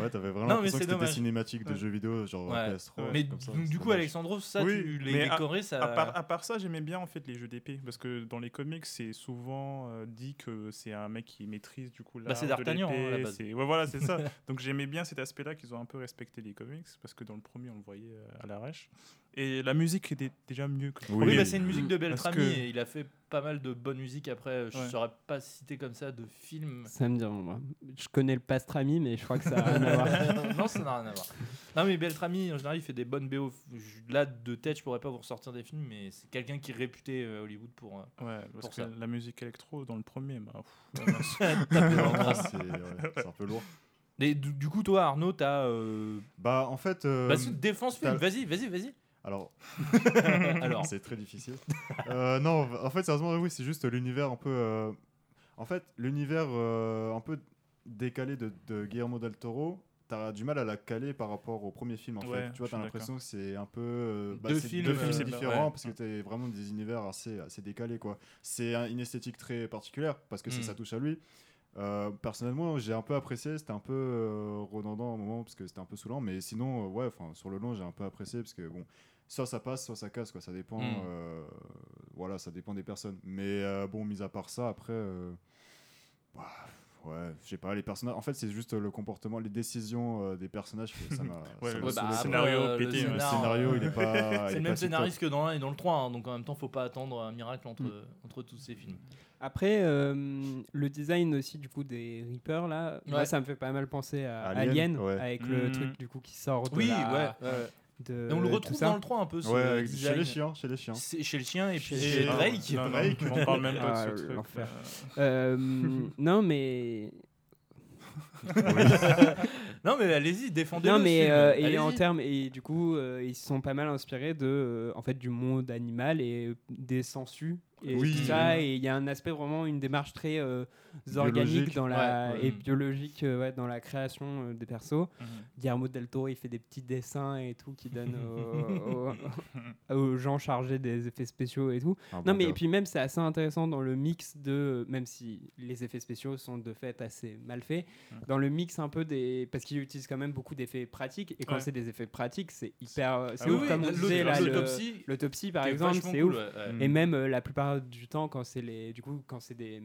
Ouais, t'avais vraiment Non, mais l'impression c'est que c'était des cinématiques de Ouais. jeux vidéo, genre Ouais. PS3. Mais comme ça, donc, c'est du coup, dommage. Alexandros, ça, Oui, tu, les à- décorés, ça. À part, à part ça, j'aimais bien en fait les jeux d'épée parce que dans les comics, c'est souvent euh, dit que c'est un mec qui maîtrise du coup Bah, c'est de D'Artagnan, hein, à la l'épée, base. c'est- Ouais, voilà, c'est ça. Donc j'aimais bien cet aspect-là qu'ils ont un peu respecté les comics parce que dans le premier, on le voyait euh, à l'arrache. Et la musique était déjà mieux que Oui. Bah, c'est une musique de Beltrami que- et il a fait pas mal de bonne musique après. Je Ouais. saurais pas citer comme ça de films. Ça me dit, moi. Je connais le pastrami, mais je crois que ça a rien à voir. non, ça n'a rien à voir. Non, mais Beltrami, en général, il fait des bonnes BO. Là, de tête, je pourrais pas vous ressortir des films, mais c'est quelqu'un qui est réputé euh, à Hollywood pour. euh, Ouais, parce pour que ça. la musique électro dans le premier, bah, ouais, Ah, ouais, c'est un peu lourd. Et du, du coup, toi, Arnaud, t'as. Euh... Bah, en fait. euh, Bah, défense film, vas-y, vas-y, vas-y. Alors, Alors. c'est très difficile. Euh, non, en fait, sérieusement, oui, c'est juste l'univers un peu. euh, En fait, l'univers euh, un peu décalé de, de Guillermo del Toro, t'as du mal à la caler par rapport au premier film. En Ouais, fait, tu vois, t'as l'impression que c'est un peu. euh, Deux films, deux films c'est différents ouais. parce que t'as vraiment des univers assez, assez décalés, quoi. C'est un- une esthétique très particulière parce que c'est- Mm. ça touche à lui. Euh, personnellement, j'ai un peu apprécié. C'était un peu euh, redondant au moment parce que c'était un peu saoulant, mais sinon, euh, ouais, enfin, sur le long, j'ai un peu apprécié parce que bon, soit ça passe, soit ça casse, quoi. Ça dépend. Mm. euh, voilà, ça dépend des personnes. Mais bon, mis à part ça, après, bah, ouais, je sais pas, les personnages. En fait, c'est juste le comportement, les décisions euh, des personnages. que ça m'a. Ouais, ça le m'a Ouais, saoulé, bah, après, scénario euh, pété, le ouais. Le scénar, scénario, euh, il est pas. il C'est est le pas même scénariste que dans l'un et dans le 3, hein, donc en même temps, faut pas attendre un miracle entre, Mm. entre tous ces films. Après, euh, le design aussi du coup des Reapers là, moi ça me fait pas mal penser à Alien, Alien, ouais. avec le Mhm. truc du coup qui sort de Oui, la- ouais. Ouais. de Et on le retrouve dans le 3 un peu. ce Ouais, chez les chiens, chez les chiens. C'est- Chez le chien et puis Chez- Ah, Drake. Non, non, Drake. on parle même pas Ah, de ce truc. l'enfer. euh. Euh, non, mais non mais allez-y, défendez-le. Non, mais ce euh, et en termes et du coup, euh, ils se sont pas mal inspirés de euh, en fait du monde animal et des sangsues et Oui. tout ça. Et il y a un aspect vraiment une démarche très organique Biologique. dans la Ouais, ouais. et biologique euh, ouais, dans la création euh, des persos. Mhm. Guillermo del Toro, il fait des petits dessins et tout qui donnent aux, aux- aux gens chargés des effets spéciaux et tout. Non, bon mais et puis même, c'est assez intéressant dans le mix de. Même si les effets spéciaux sont de fait assez mal faits, Mm. dans le mix un peu des. Parce qu'ils utilisent quand même beaucoup d'effets pratiques, et quand Ouais. c'est des effets pratiques, c'est hyper. C'est Ah ouf, oui, comme on disait l'autopsie, L'autopsie, par exemple, c'est cool, ouf. Et même euh, la plupart du temps, quand c'est les. Du coup, quand c'est des.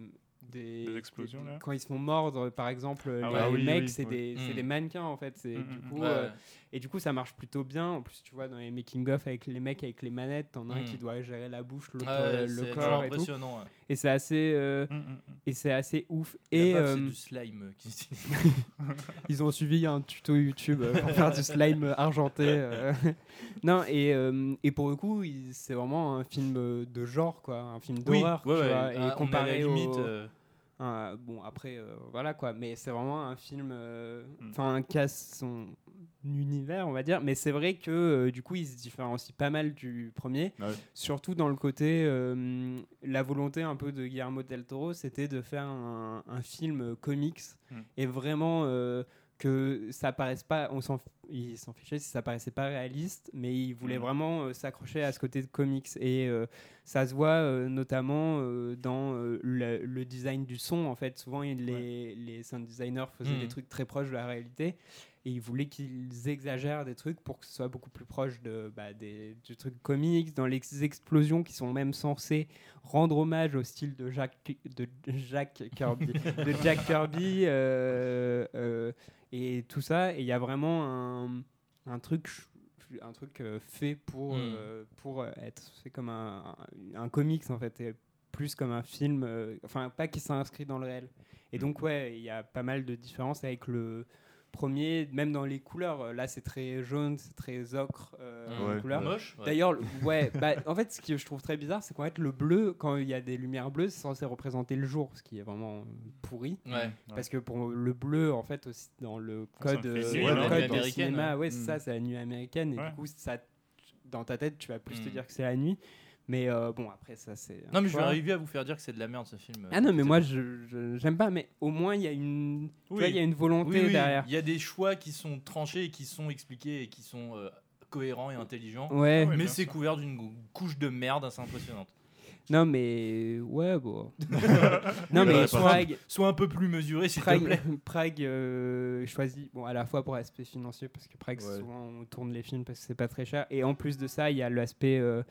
Des, Des explosions, là Quand ils se font mordre, par exemple, Ah les ouais, oui, mecs, oui, c'est ouais. des, c'est Mm. des mannequins en fait. C'est Mm, du mm, coup, Ouais, euh. Et du coup, ça marche plutôt bien. En plus, tu vois, dans les making-of avec les mecs avec les manettes, t'en as un Mm. qui doit gérer la bouche, l'autre euh, le corps et tout. impressionnant. ouais. Et c'est assez, euh, Mm, mm, mm. et c'est assez ouf. Et euh, c'est du slime euh, utilisent. ils ont suivi un tuto YouTube pour faire du slime argenté. non, et, et pour le coup, c'est vraiment un film de genre, quoi, un film Oui, d'horreur. ouais, tu ouais. vois, et Ah, on est à la comparé limite. au- euh, bon, après, euh, voilà quoi, mais c'est vraiment un film, euh, Mm. enfin, qui a son univers, on va dire, mais c'est vrai que euh, du coup, il se différencie pas mal du premier, Ouais. surtout dans le côté, euh, la volonté un peu de Guillermo del Toro, c'était de faire un, un film comics Mm. et vraiment euh, que ça paraisse pas, on s'en, il s'en fichait si ça paraissait pas réaliste, mais il voulait Mm. vraiment euh, s'accrocher à ce côté de comics et euh, ça se voit euh, notamment dans le, le design du son. En fait, souvent les, les sound designers faisaient des trucs très proches de la réalité et ils voulaient qu'ils exagèrent des trucs pour que ce soit beaucoup plus proche de, bah, des, du truc comics, dans les explosions qui sont même censées rendre hommage au style de Jack, de Jack Kirby, de Jack Kirby et tout ça. Et il y a vraiment un, un truc un truc euh, fait pour, Mm. euh, pour euh, être c'est comme un, un, un comics en fait et plus comme un film enfin pas qui s'inscrit dans le réel et donc ouais il y a pas mal de différences avec le premier même dans les couleurs là c'est très jaune c'est très ocre euh, Ouais, couleur. Moche. ouais. D'ailleurs, le- ouais, bah, en fait, ce que je trouve très bizarre, c'est qu'en fait, le bleu, quand il y a des lumières bleues, c'est censé représenter le jour, ce qui est vraiment euh, pourri. Ouais. Parce que pour le bleu, en fait, aussi dans le code, euh, nuit, le la code nuit du américaine, cinéma, ouais. c'est Mm. ça, c'est la nuit américaine, et Ouais. du coup, ça, dans ta tête, tu vas plus te Mm. dire que c'est la nuit. Mais euh, bon, après, ça, c'est. Non mais je vais arriver à vous faire dire que c'est de la merde ce film. Ah non, mais moi, je j'aime pas, mais au moins, il y a une. Oui. y a une volonté Oui, oui, derrière. Il y a des choix qui sont tranchés et qui sont expliqués et qui sont euh, cohérents et intelligents. Ouais, Ouais, mais c'est couvert d'une couche de merde assez impressionnante. non, mais. Ouais, bon. non, mais soit, Prague, soit un peu plus mesuré s'il te Prague, plaît. Prague euh, choisit, bon, à la fois pour l'aspect financier, parce que Prague, Ouais. souvent, on tourne les films parce que c'est pas très cher. Et en plus de ça, il y a l'aspect euh,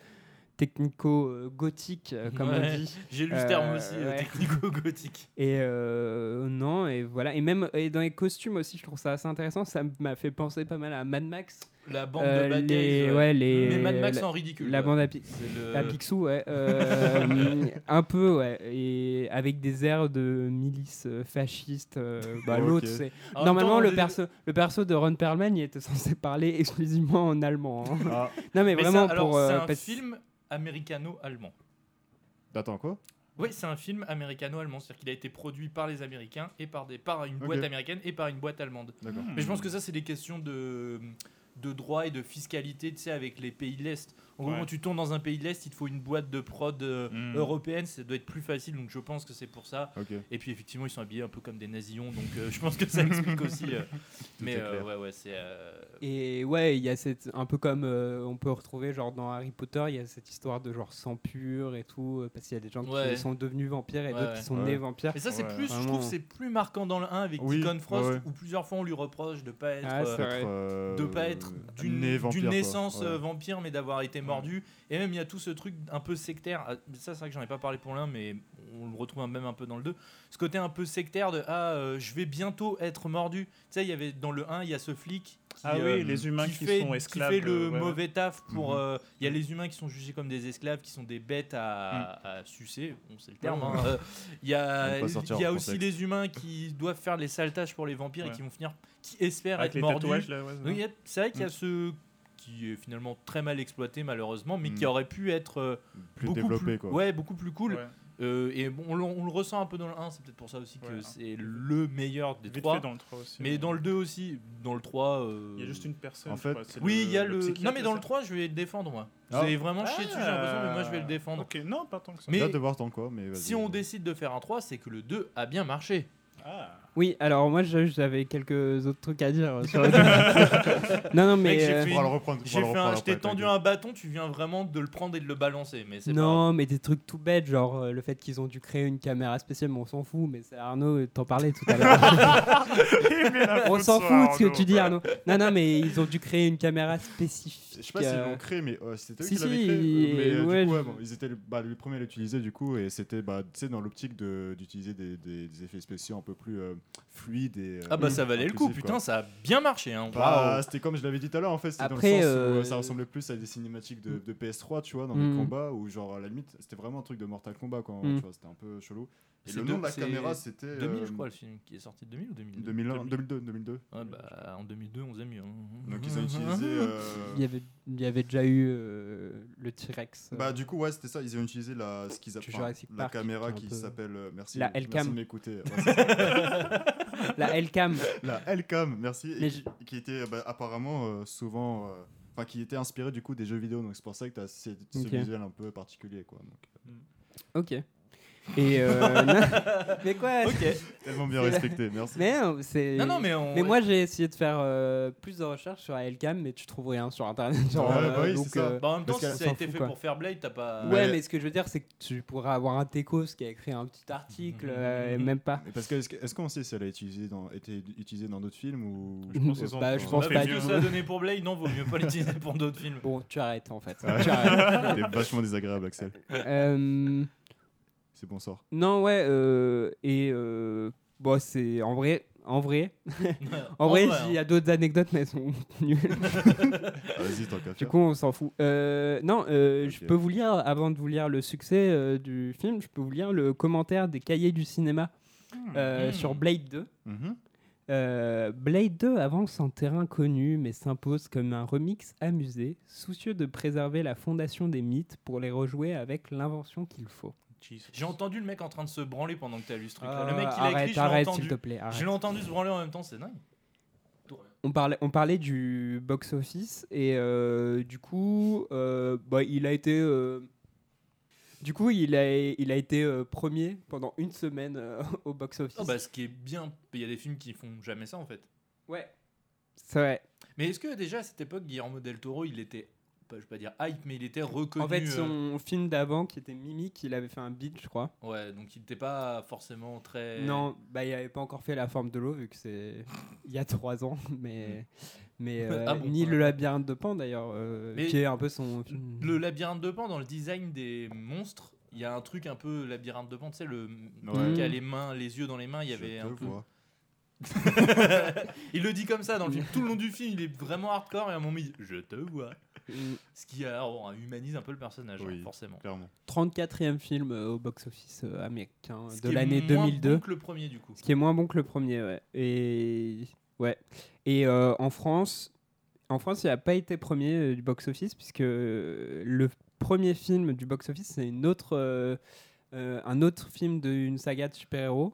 technico-gothique, euh, comme Ouais. on dit. J'ai lu ce Euh, terme aussi, euh, ouais. technico-gothique. Et euh, non, et voilà. Et même et dans les costumes aussi, je trouve ça assez intéressant. Ça m'a fait penser pas mal à Mad Max. La bande Euh, de Bad les, ouais. les, Mais Mad Max la, en ridicule. la bande à, Pi- le- à Picsou, ouais. euh, un peu, ouais. Et avec des airs de milice euh, fasciste. euh, bah. L'autre, c'est. Normalement, temps, le, perso, le perso de Ron Perlman, il était censé parler exclusivement en allemand. hein. Ah, non, mais, Mais vraiment ça, alors, pour. euh, c'est un parce- film américano-allemand. Attends, quoi? Oui, c'est un film américano-allemand, c'est-à-dire qu'il a été produit par les Américains et par, des, par une boîte américaine et par une boîte allemande. D'accord. Mais je pense que ça, c'est des questions de, de droit et de fiscalité, tu sais, avec les pays de l'Est. En gros, Ouais. quand tu tournes dans un pays de l'Est, il te faut une boîte de prod euh, Mm. européenne, ça doit être plus facile, donc je pense que c'est pour ça. Et puis effectivement, ils sont habillés un peu comme des nazillons, donc euh, je pense que ça explique aussi. euh, mais euh, ouais, ouais, c'est. euh, Et ouais, il y a cette un peu comme euh, on peut retrouver genre dans Harry Potter, il y a cette histoire de genre sang pur et tout parce qu'il y a des gens Ouais. qui sont devenus vampires et Ouais, d'autres ouais. qui sont Ouais. nés vampires. Mais ça, c'est Ouais. plus, je trouve, c'est plus marquant dans le 1 avec Oui, Deacon Frost, ouais, ouais. où plusieurs fois on lui reproche de pas être. Ah, euh, euh, de pas être d'une naissance Ouais. vampire mais d'avoir été mordu et même il y a tout ce truc un peu sectaire. Ah, ça c'est vrai que j'en ai pas parlé pour l'un mais on le retrouve même un peu dans le 2 ce côté un peu sectaire de ah euh, je vais bientôt être mordu. Tu sais il y avait dans le 1 il y a ce flic qui, Ah euh, oui, les humains qui qui, fait, sont qui esclaves. fait le euh, ouais, mauvais taf pour Mhm. euh, il y a les humains qui sont jugés comme des esclaves qui sont des bêtes à, à sucer. Bon c'est le terme hein. Euh, il y a y aussi les humains qui doivent faire les sales tâches pour les vampires et qui vont finir qui espèrent Avec être mordus. ouais, c'est vrai qu'il y a Mm. ce qui est finalement très mal exploité malheureusement, mais Mm. qui aurait pu être euh, Plus beaucoup développé, plus, quoi. Ouais, beaucoup plus cool. Ouais. Euh, et bon, on, le- on le ressent un peu dans le 1, c'est peut-être pour ça aussi que Ouais. c'est le meilleur des trois. dans le 3 aussi. mais ouais. dans le 2 aussi, dans le 3. euh, Il y a juste une personne. En fait- c'est Oui, il y a le. psychiatre, Non, mais dans le 3, je vais le défendre moi. Vous Ah. avez vraiment chié dessus, j'ai l'impression, mais moi je vais le Ah, défendre. Ok, non, pas tant que ça. Mais- de voir ton quoi, mais. Si on décide de faire un 3, c'est que le 2 a bien marché. Ah. Oui, alors moi je- j'avais quelques autres trucs à dire sur le Non, non, mais. J'ai euh, je t'ai tendu un bâton, tu viens vraiment de le prendre et de le balancer. Mais pas Non, mais des trucs tout bêtes, genre euh, le fait qu'ils ont dû créer une caméra spéciale, mais on s'en fout. Mais c'est Arnaud, t'en parlais tout à l'heure. on s'en fout de ce que tu dis, Arnaud. Non, non, mais ils ont dû créer une caméra spécifique. Je sais pas s'ils euh, l'ont créé, mais euh, c'était eux si, qui l'avaient si, créé. Mais euh, ouais, du coup, ouais, bon, ils étaient le- bah, les premiers à l'utiliser du coup, et c'était bah, tu sais, dans l'optique de- d'utiliser des, des- des effets spéciaux un peu plus euh, fluides et. euh, Ah bah ça valait le coup, putain, quoi. ça a bien marché. Hein. Bah, c'était comme je l'avais dit tout à l'heure en fait, c'était dans le Après, sens où euh, euh, ça ressemblait plus à des cinématiques de, de PS3, tu vois, dans Mm. les combats, où genre à la limite c'était vraiment un truc de Mortal Kombat quand Mm. tu vois, c'était un peu chelou. Et le nom de la caméra c'était 2000, je euh, crois, le film qui est sorti 2000 ou 2002 2001, 2002, 2002. Ouais, bah, en 2002, on faisait mieux. hein. Donc ils ont utilisé. euh, Il y avait, il y avait déjà eu euh, le T-Rex. euh, Bah du coup ouais c'était ça ils ont utilisé la ce qu'ils appellent la Park, caméra qui s'appelle euh, merci La merci L-cam. de m'écouter la L-Cam. la L-cam merci et qui, qui était bah, apparemment euh, souvent euh, enfin qui était inspiré du coup des jeux vidéo donc c'est pour ça que tu as ce, visuel un peu particulier quoi donc, Ok. Et euh, non- mais quoi Ok. tellement bien C'est respecté merci Mais non, c'est. Non, non, mais on. Mais moi j'ai essayé de faire euh, plus de recherches sur la L-Cam, mais tu trouves rien sur internet. genre, Ouais, euh, bah oui, donc, c'est ça. euh, Bah, en même temps, parce si qu'elle ça a s'en été fout, fait quoi. pour faire Blade, t'as pas. Ouais, Mais- mais ce que je veux dire, c'est que tu pourrais avoir un Techos qui a écrit un petit article, euh, et même pas. Mais parce que est-ce que- est-ce qu'on sait si elle a utilisé dans, été utilisée dans d'autres films ou Je pense ont- Bah, je ils ont pense pas Vu du que tout. ça a donné pour Blade, non, vaut mieux pas l'utiliser pour d'autres films. Bon, tu arrêtes en fait. Ouais. Tu arrêtes. T'es vachement désagréable Axel Euh, c'est bon sort non, ouais, euh, et euh, bon, c'est en vrai. En vrai, en vrai, il y a d'autres anecdotes, mais elles sont nulles. Ah, vas-y tant qu'à Du coup, on s'en fout. Euh, non, euh, je peux vous lire, avant de vous lire le succès euh, du film, je peux vous lire le commentaire des cahiers du cinéma euh, Hmm. sur Blade 2. Mhm. Euh, Blade 2 avance en terrain connu, mais s'impose comme un remix amusé, soucieux de préserver la fondation des mythes pour les rejouer avec l'invention qu'il faut. J'ai entendu le mec en train de se branler pendant que t'as lu ce truc. Ah, le mec, il a arrête, écrit, arrête, s'il te plaît, arrête. Je l'ai entendu se branler en même temps, c'est dingue. On parlait, on parlait du box-office et euh, du coup, euh, bah, il a été, euh, du coup, il a, il a été euh, premier pendant une semaine euh, au box-office. Oh, bah, ce qui est bien, il y a des films qui font jamais ça en fait. ouais, c'est vrai. Mais est-ce que déjà à cette époque, Guillermo del Toro, il était, pas- je vais pas dire hype, mais il était reconnu En fait, euh, son film d'avant, qui était Mimic, il avait fait un beat, je crois. Ouais, donc il n'était pas forcément très. Non, bah, il avait pas encore fait La forme de l'eau, vu que c'est il y a trois ans, mais, mais euh, Ah bon, ni ouais. Le labyrinthe de Pan d'ailleurs, euh, qui est un peu son. Le labyrinthe de Pan, dans le design des monstres, il y a un truc un peu labyrinthe de Pan, tu sais, le Ouais. qui a les mains, les yeux dans les mains, il y avait Je un te peu. vois. il le dit comme ça dans le film. Tout le long du film, il est vraiment hardcore et à un moment, il dit Je te vois. Mm. Ce qui alors, humanise un peu le personnage, hein, Oui. forcément. clairement 34e film euh, au box-office euh, américain Ce de qui est l'année moins 2002. bon que le premier, du coup. Ce qui est moins bon que le premier, ouais. Et, ouais. Et euh, en France, en France, il n'a pas été premier euh, du box-office, puisque euh, le premier film du box-office, c'est une autre, euh, euh, un autre film d'une saga de super-héros.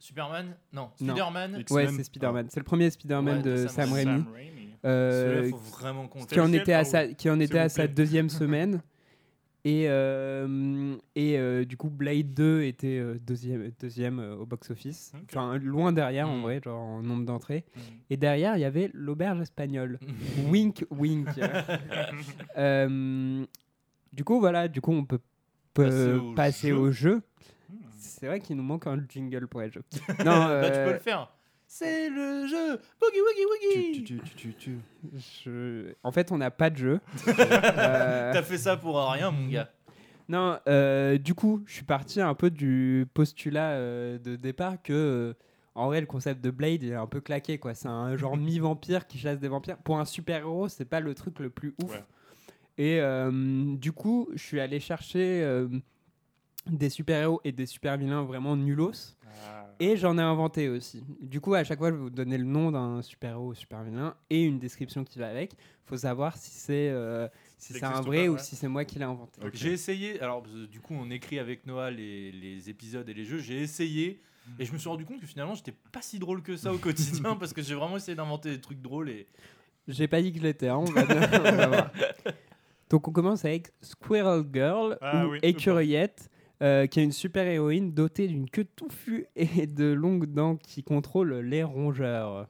Superman? Non. Spider-Man? Ouais, c'est Spider-Man. C'est le premier Spider-Man Ouais, de, de Sam, Sam Raimi. Sam Raimi. Euh, faut vraiment qui en était à sa, oui. qui en S'il était à vous sa plaît. deuxième semaine. Et, euh, et euh, du coup, Blade 2 était euh, deuxième, deuxième euh, au box-office. Enfin, loin derrière, en Mm. vrai, genre en nombre d'entrées. Mm. Et derrière, il y avait l'auberge espagnole. wink, wink. Euh, du coup, voilà, du coup, on peut, peut Passer au passer jeu. au jeu. Hmm. C'est vrai qu'il nous manque un jingle pour les jeux. non, Bah, tu peux le faire. C'est le jeu. Boogie Woogie tu, Woogie. tu, tu, tu, tu. je- en fait, on n'a pas de jeu. Euh, T'as fait ça pour rien, mon gars. Non, euh, du coup, je suis parti un peu du postulat euh, de départ que, euh, en vrai, le concept de Blade il est un peu claqué, quoi. C'est un genre mi-vampire qui chasse des vampires. Pour un super-héros, c'est pas le truc le plus ouf. Ouais. Et euh, du coup, je suis allé chercher euh, des super-héros et des super-vilains vraiment nulos. Ah. Et j'en ai inventé aussi. Du coup, à chaque fois, je vais vous donner le nom d'un super-héros ou super-vilain et une description qui va avec. faut savoir si c'est euh, si Ça c'est un vrai pas, ou si c'est moi qui l'ai inventé. J'ai essayé, alors du coup on écrit avec Noah les, les épisodes et les jeux, j'ai essayé et je me suis rendu compte que finalement j'étais pas si drôle que ça au quotidien parce que j'ai vraiment essayé d'inventer des trucs drôles et J'ai pas dit que je l'étais, hein, on va bien- on va voir. Donc on commence avec Squirrel Girl Ah ou oui. Écureuillette, euh, qui est une super héroïne dotée d'une queue touffue et de longues dents qui contrôlent les rongeurs.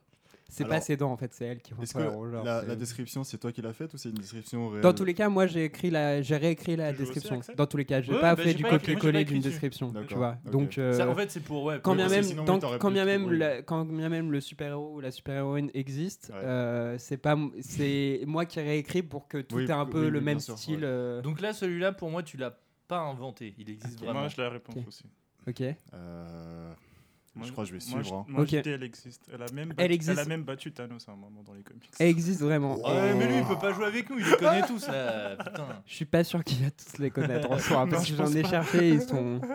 C'est pas ses dents en fait, c'est elle qui contrôle les rongeurs. la, description, c'est toi qui l'as faite ou c'est une description réelle? Dans tous les cas, moi j'ai écrit la, j'ai réécrit la Tu joues aussi description. avec ça Dans tous les cas, j'ai Ouais, pas bah, fait j'ai du pas écrit, moi, j'ai pas copier-coller écrit d'une dessus. description. Tu D'accord, vois. ok. Donc euh, ça, en fait c'est pour ouais. quand pour- bien parce que même, sinon, oui, tant- t'aurais quand pu bien le même, la- quand bien même le super héros ou la super héroïne existe, Ouais. euh, c'est pas, m- c'est moi qui ai réécrit pour que tout Oui, ait un oui, peu oui, le bien même sûr, style. ouais. euh, Donc là celui-là pour moi tu l'as pas inventé, il existe vraiment. Moi, je la réponse aussi. Ok. Euh, Moi, je crois que je vais moi, suivre. hein. Moi, Ok. je dis elle existe. Elle a même battu, Elle existe. Elle a même battu Thanos à un moment dans les comics. Elle existe vraiment. Mais lui il peut pas jouer avec nous, il les connaît tous là. Putain. Je suis pas sûr qu'il va tous les connaître en soi, parce que j'en ai cherché, ils sont.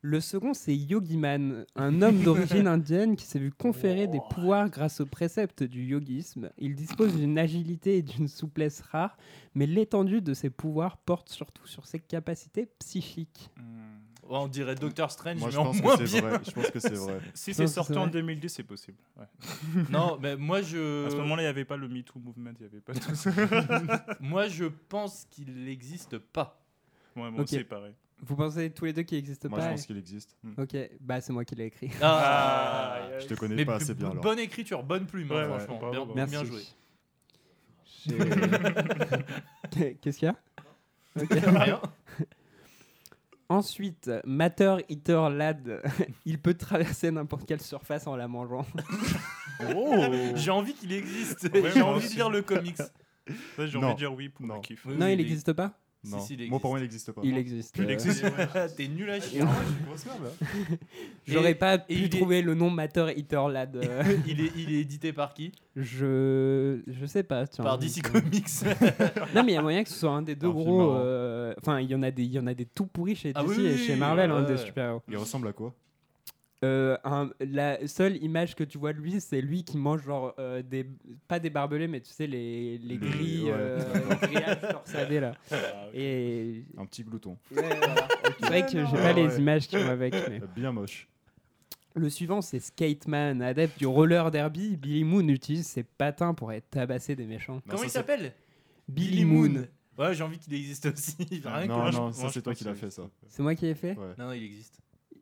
Le second, c'est Yogiman, un homme d'origine indienne qui s'est vu conférer des pouvoirs grâce aux préceptes du yogisme. Il dispose d'une agilité et d'une souplesse rares, mais l'étendue de ses pouvoirs porte surtout sur ses capacités psychiques. Hmm. Ouais, on dirait Doctor Strange Moi, mais je pense moins c'est bien. vrai. Je pense que c'est vrai. Si c'est c'est sorti en vrai. 2010, c'est possible. Ouais. Non, mais moi je À ce moment-là, il n'y avait pas le MeToo movement, il n'y avait pas tout ça. moi je pense qu'il n'existe pas. Ouais, moi Ok. aussi, pareil. Vous pensez tous les deux qu'il n'existe Moi, pas je pense qu'il existe. Hmm. Ok, bah c'est moi qui l'ai écrit. Ah, Ah, Je te connais mais pas assez bien alors. Bonne écriture, bonne plume, hein, Ouais, franchement. bien. Merci. bien joué. Qu'est-ce qu'il y a Ok. Rien. Ensuite, Matter Eater Lad, il peut traverser n'importe quelle surface en la mangeant. Oh J'ai envie qu'il existe. Ouais, J'ai moi envie de lire le comics. J'ai envie de dire oui pour Non. kiff. Non, oui, il n'existe pas Non. si, il Moi, pour moi, il existe. n'existe pas. Il existe. Il euh, existe. T'es nul à chier. Grosse merde, là. J'aurais pas et pu il est- trouver le nom Matter Eater Lad. euh, il, est, il est édité par qui? Je je sais pas. tiens. Par DC Comics. Non, mais il y a moyen que ce soit un des deux Un film gros. euh, Enfin, il y en a des, il y en a des tout pourris chez DC Ah oui, et oui, chez Marvel, ouais, hein, des ouais. super-héros. Il ressemble à quoi? Euh, un- la seule image que tu vois de lui, c'est lui qui mange genre euh, des pas des barbelés, mais tu sais les, les Les- grilles, ouais, euh, grillages torsadés là. Ah, Et Un petit glouton. ouais, voilà. c'est vrai que j'ai Ouais, pas les ouais. images qui vont avec. mais- Bien moche. Le suivant, c'est Skateman, adepte du roller derby. Billy Moon utilise ses patins pour aller tabasser des méchants. Comment ça, il s'appelle Billy Moon. Ouais, j'ai envie qu'il existe aussi. Rien que Non, non, moi, ça je c'est toi qui l'as fait ça. C'est moi qui ai fait Ouais. Non, non, il existe.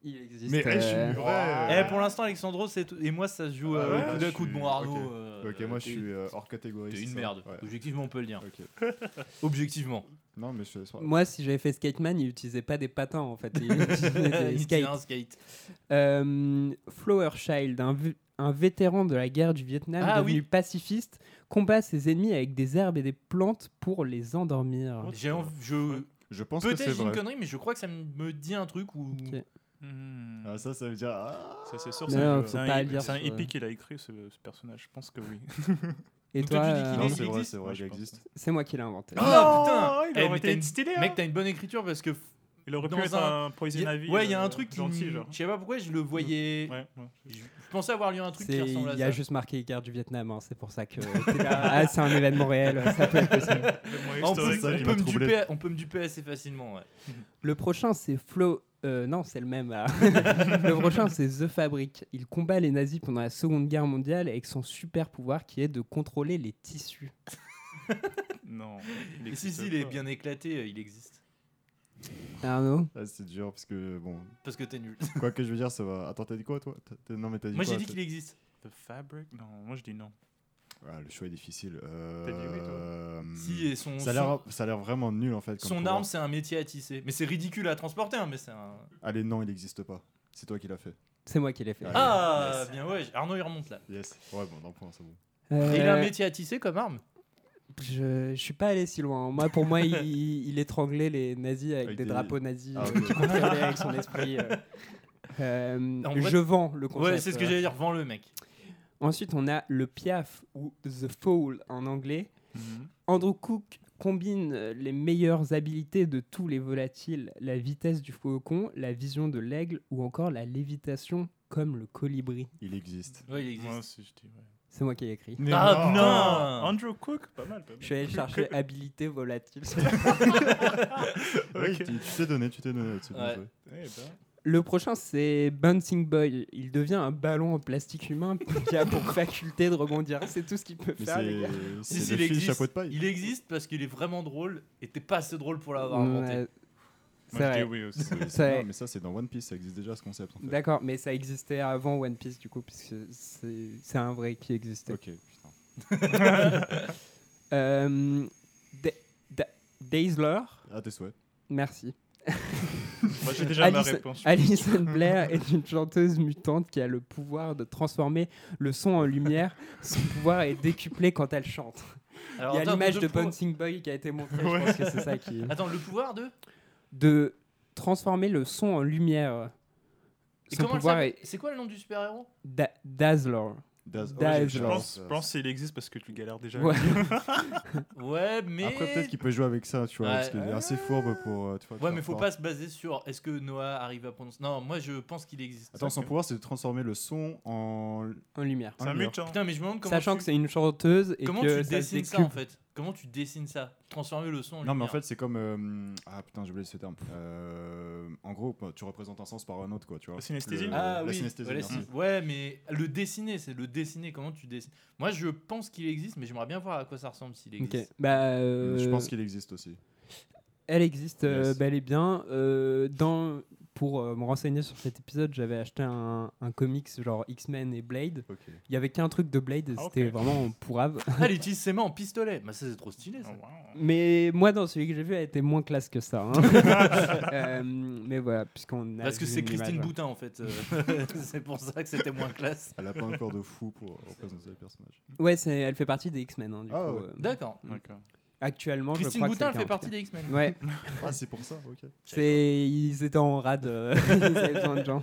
Il existe. Mais je suis euh, ouais. Eh, pour l'instant, Alexandro c'est et moi, ça se joue Ah euh, ouais, coup d'un coup de bon Arnaud. ok. euh, Ok, moi je suis euh, hors catégorie. T'es c'est une ça merde. Ouais. Objectivement, on peut le dire. Objectivement. Non, mais je suis. Moi, si j'avais fait Skateman, il utilisait pas des patins en fait. Il utilisait des skates. un skate. Euh, Flower Child, un, vétéran de la guerre du Vietnam Ah devenu oui. pacifiste, combat ses ennemis avec des herbes et des plantes pour les endormir. J'ai je... Je pense que Peut-être une connerie, mais je crois que ça me dit un truc où. Hmm. Ah, ça, ça veut dire. Ah, Ça, c'est sûr. C'est un- un, pas hi- le dire c'est un sur- hippie qui l'a écrit, ce, ce personnage. Je pense que oui. Et Donc toi, toi, tu dis qu'il euh, non, c'est vrai, c'est Moi, vrai, il existe. c'est moi qui l'ai inventé. Ah putain il Eh, aurait mais une- stylé, hein. Mec, t'as une bonne écriture parce que. Il aurait pu être un- un Poison Ivy. ouais, il y a un euh, truc gentil, genre. Je sais pas pourquoi je le voyais. Ouais, ouais. Je pensais avoir lu un truc qui ressemble à Il y ça. a juste marqué guerre du Vietnam, hein, c'est pour ça que. Ah, c'est un événement réel, ça peut être possible. On, peut, ça on me duper, on peut me duper assez facilement. Ouais. Le prochain, c'est Flo. euh, non, c'est le même. là. le prochain, c'est The Fabric. Il combat les nazis pendant la Seconde Guerre mondiale avec son super pouvoir qui est de contrôler les tissus. Non. si, si, il est bien éclaté, euh, il existe. Arnaud Ah, c'est dur parce que bon. Parce que t'es nul. Quoi que je veux dire, ça va. Attends, t'as dit quoi toi? Non, mais t'as dit Moi quoi j'ai dit qu'il existe. The Fabric? Non, moi je dis non. Ah, le choix est difficile. T'as dit oui, toi Euh, Si, et son, Ça a l'air, ça a l'air vraiment nul en fait. son, comme son pouvoir. arme c'est un métier à tisser. Mais c'est ridicule à transporter, hein, mais c'est un. Allez, non, il n'existe pas. C'est toi qui l'as fait. C'est moi qui l'ai fait. Ah, yes. bien ouais, Arnaud il remonte là. Yes. Ouais, bon, d'un point, c'est bon. Et il a un Euh, métier à tisser comme arme je, je suis pas allé si loin. Moi, pour moi, il, il étranglait les nazis avec, Avec des des- drapeaux nazis Ah, euh, ok. qu'il contrôlait avec son esprit. euh. Euh, vrai- je vends le concept. Ouais, c'est ce que euh. j'allais dire, vends le mec. Ensuite, on a le Piaf ou The Fowl en anglais. Andrew Cook combine les meilleures habilités de tous les volatiles, la vitesse du faucon, la vision de l'aigle ou encore la lévitation comme le colibri. Il existe. Ouais, il existe. Moi aussi, je dis ouais. C'est moi qui ai écrit. Mais Ah, non. non. Andrew Cook, pas mal. Pas mal. Je suis allé chercher habilité volatile. Oui, tu tu t'es donné, tu t'es donné. Ouais. Eh ben. Le prochain, c'est Bouncing Boy. Il devient un ballon en plastique humain qui a pour faculté de rebondir. C'est tout ce qu'il peut Mais faire, les gars. c'est Si, si, c'est il existe. chapeau de paille. Il existe parce qu'il est vraiment drôle et t'es pas assez drôle pour l'avoir inventé. Moi, C'est je dis vrai. oui aussi. Non, mais ça, c'est dans One Piece, ça existe déjà ce concept. En fait. D'accord, mais ça existait avant One Piece du coup, puisque c'est un vrai qui existait. Ok, putain. Euh, Da- Da- Dazzler, Ah, tes souhaits. merci. Moi, j'ai déjà ma Alison- réponse. Alison Blair est une chanteuse mutante qui a le pouvoir de transformer le son en lumière. Son pouvoir est décuplé quand elle chante. Alors, Il y a l'image de Bouncing Boy qui a été montrée. Ouais. Je pense que c'est ça qui. Attends, le pouvoir de? De transformer le son en lumière. Et comment est C'est quoi le nom du super-héros Da- Dazzler. Daz- Dazzler. ouais, Je pense, je pense qu'il existe parce que tu galères déjà. Ouais. Ouais, mais. Après, peut-être qu'il peut jouer avec ça, tu vois, Ouais. parce qu'il est assez fourbe pour. euh, tu vois, Ouais, mais faut pas se baser sur est-ce que Noah arrive à prononcer. Non, moi je pense qu'il existe. Attends, son pouvoir, c'est de transformer le son en. En lumière. C'est un mutant. Putain, mais je me demande comment. Sachant tu... que c'est une chanteuse et Comment que tu ça dessines ça en fait Comment tu dessines ça? Transformer le son en Non, mais en fait, c'est comme. euh, Ah putain, j'ai oublié ce terme. Euh, En gros, tu représentes un sens par un autre, quoi, tu vois. La synesthésie Le- Ah la oui, synesthésie, ouais, merci. ouais, mais le dessiner, c'est le dessiner. Comment tu dessines? Moi, je pense qu'il existe, mais j'aimerais bien voir à quoi ça ressemble s'il Ok. existe. Bah, euh, Je pense qu'il existe aussi. Elle existe euh, Yes. bel et bien. Euh, dans, pour euh, me renseigner sur cet épisode, j'avais acheté un, un comics genre X-Men et Blade. Il y avait qu'un truc de Blade, Ah, c'était ok. vraiment pourrave. Ah, elle utilise ses mains en pistolet. Bah, ça, c'est trop stylé ça. Oh, wow. mais moi, dans celui que j'ai vu, elle était moins classe que ça. hein. Euh, mais voilà, puisqu'on a. Parce que c'est Christine image. Boutin en fait. euh, c'est pour ça que c'était moins classe. Elle a pas un corps de fou pour représenter le personnage. Ouais, c'est- elle fait partie des X-Men. hein, du Ah coup, ouais. euh, D'accord. D'accord. Actuellement, je Christine crois Boutin, que fait partie des X-Men. Ouais, Ah, c'est pour ça, ok. c'est ils étaient en rade, euh, ils avaient besoin de gens.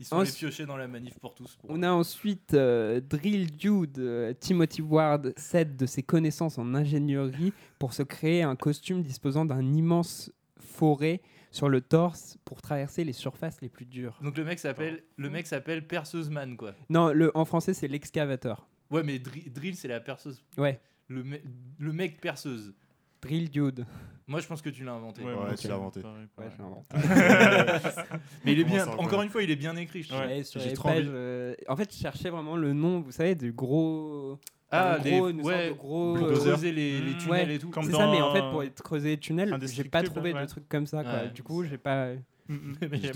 Ils sont piocher dans la manif pour tous. pour- On a ensuite euh, Drill Dude, euh, Timothy Ward cède de ses connaissances en ingénierie pour se créer un costume disposant d'un immense forêt sur le torse pour traverser les surfaces les plus dures. Donc le mec s'appelle le mec s'appelle Perceuse Man quoi. Non, le, en français c'est l'excavateur. Ouais, mais dri- drill c'est la perceuse. Ouais, Le, me- le mec perceuse. Drill Dude. Moi, je pense que tu l'as inventé. Ouais, Ouais, tu l'as inventé. pareil, Ouais, pareil. j'ai inventé. Mais il est bien. Encore une fois, il est bien écrit. je trouve. Ouais, sur les pages, euh, En fait, je cherchais vraiment le nom, vous savez, du gros. Ah, des gros, ouais, de gros. pour euh, creuser les, les Mmh. tunnels Ouais, et tout. Comme C'est ça, mais en fait, pour être creuser les tunnels, j'ai pas trouvé ouais. de trucs comme ça. Quoi. Ouais. Du coup, j'ai pas. Mm, mm. Mais J'ai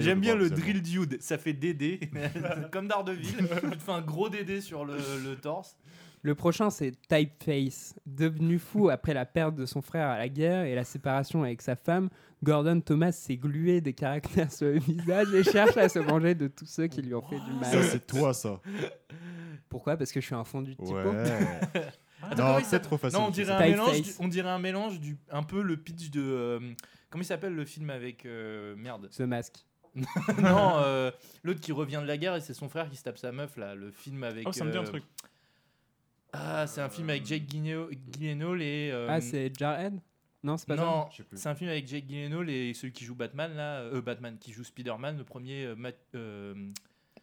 J'aime bien, le bien drill dude. Ça fait DD. Comme Daredevil. tu te fais un gros DD sur le, le torse. Le prochain, c'est Typeface. Devenu fou après la perte de son frère à la guerre et la séparation avec sa femme, Gordon Thomas s'est glué des caractères sur le visage et cherche à se venger de tous ceux qui lui ont fait du Ça, mal. c'est toi, ça. Pourquoi? Parce que je suis un fondu de typo. Ouais. Non, c'est trop facile. Non, on dirait, un mélange du, on dirait un mélange du. Un peu le pitch de. euh, comment il s'appelle le film avec. euh, merde. Ce masque. non, euh, l'autre qui revient de la guerre et c'est son frère qui se tape sa meuf là. Le film avec. Oh, ça me dit un truc. Ah, c'est un film avec Jake Gyllenhaal et. euh, Ah, c'est Jarhead? Non, c'est pas non, sais plus. c'est un film avec Jake Gyllenhaal et celui qui joue Batman là, euh, Batman qui joue Spider-Man, le premier euh, Matt- euh,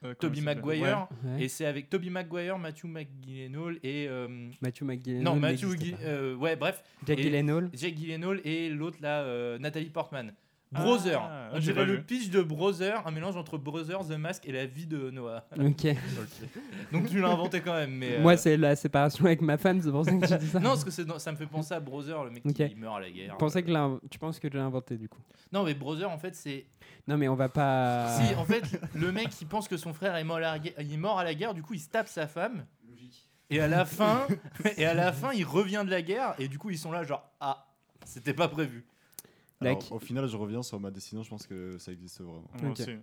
Euh, Toby Maguire ça Ouais. et c'est avec Toby Maguire, Matthew McGyllenhaal et euh, Matthew McGillenhall. non Matthew euh, ouais bref Jack et- Gyllenhaal. Jake Gyllenhaal et l'autre là euh, Nathalie Portman. Ah, Brother. On j'ai dirait pas le vu. pitch de Brother, un mélange entre Brother, The Mask et la vie de Noah. Ok. Donc tu l'as inventé quand même, mais. euh, Moi, c'est la séparation avec ma femme, c'est pour ça que tu dis ça. Non, parce que dans- ça me fait penser à Brother, le mec qui meurt à la guerre. Je pensais que tu penses que je l'ai inventé du coup. Non, mais Brother, en fait, c'est. Non, mais on va pas. Si, en fait, le mec il pense que son frère est mort à la guerre, il est mort à la guerre, du coup il se tape sa femme. Et à la fin, et à la fin, il revient de la guerre et du coup ils sont là genre ah, c'était pas prévu. Alors, Like. au final, je reviens sur ma destination. Je pense que ça existe vraiment.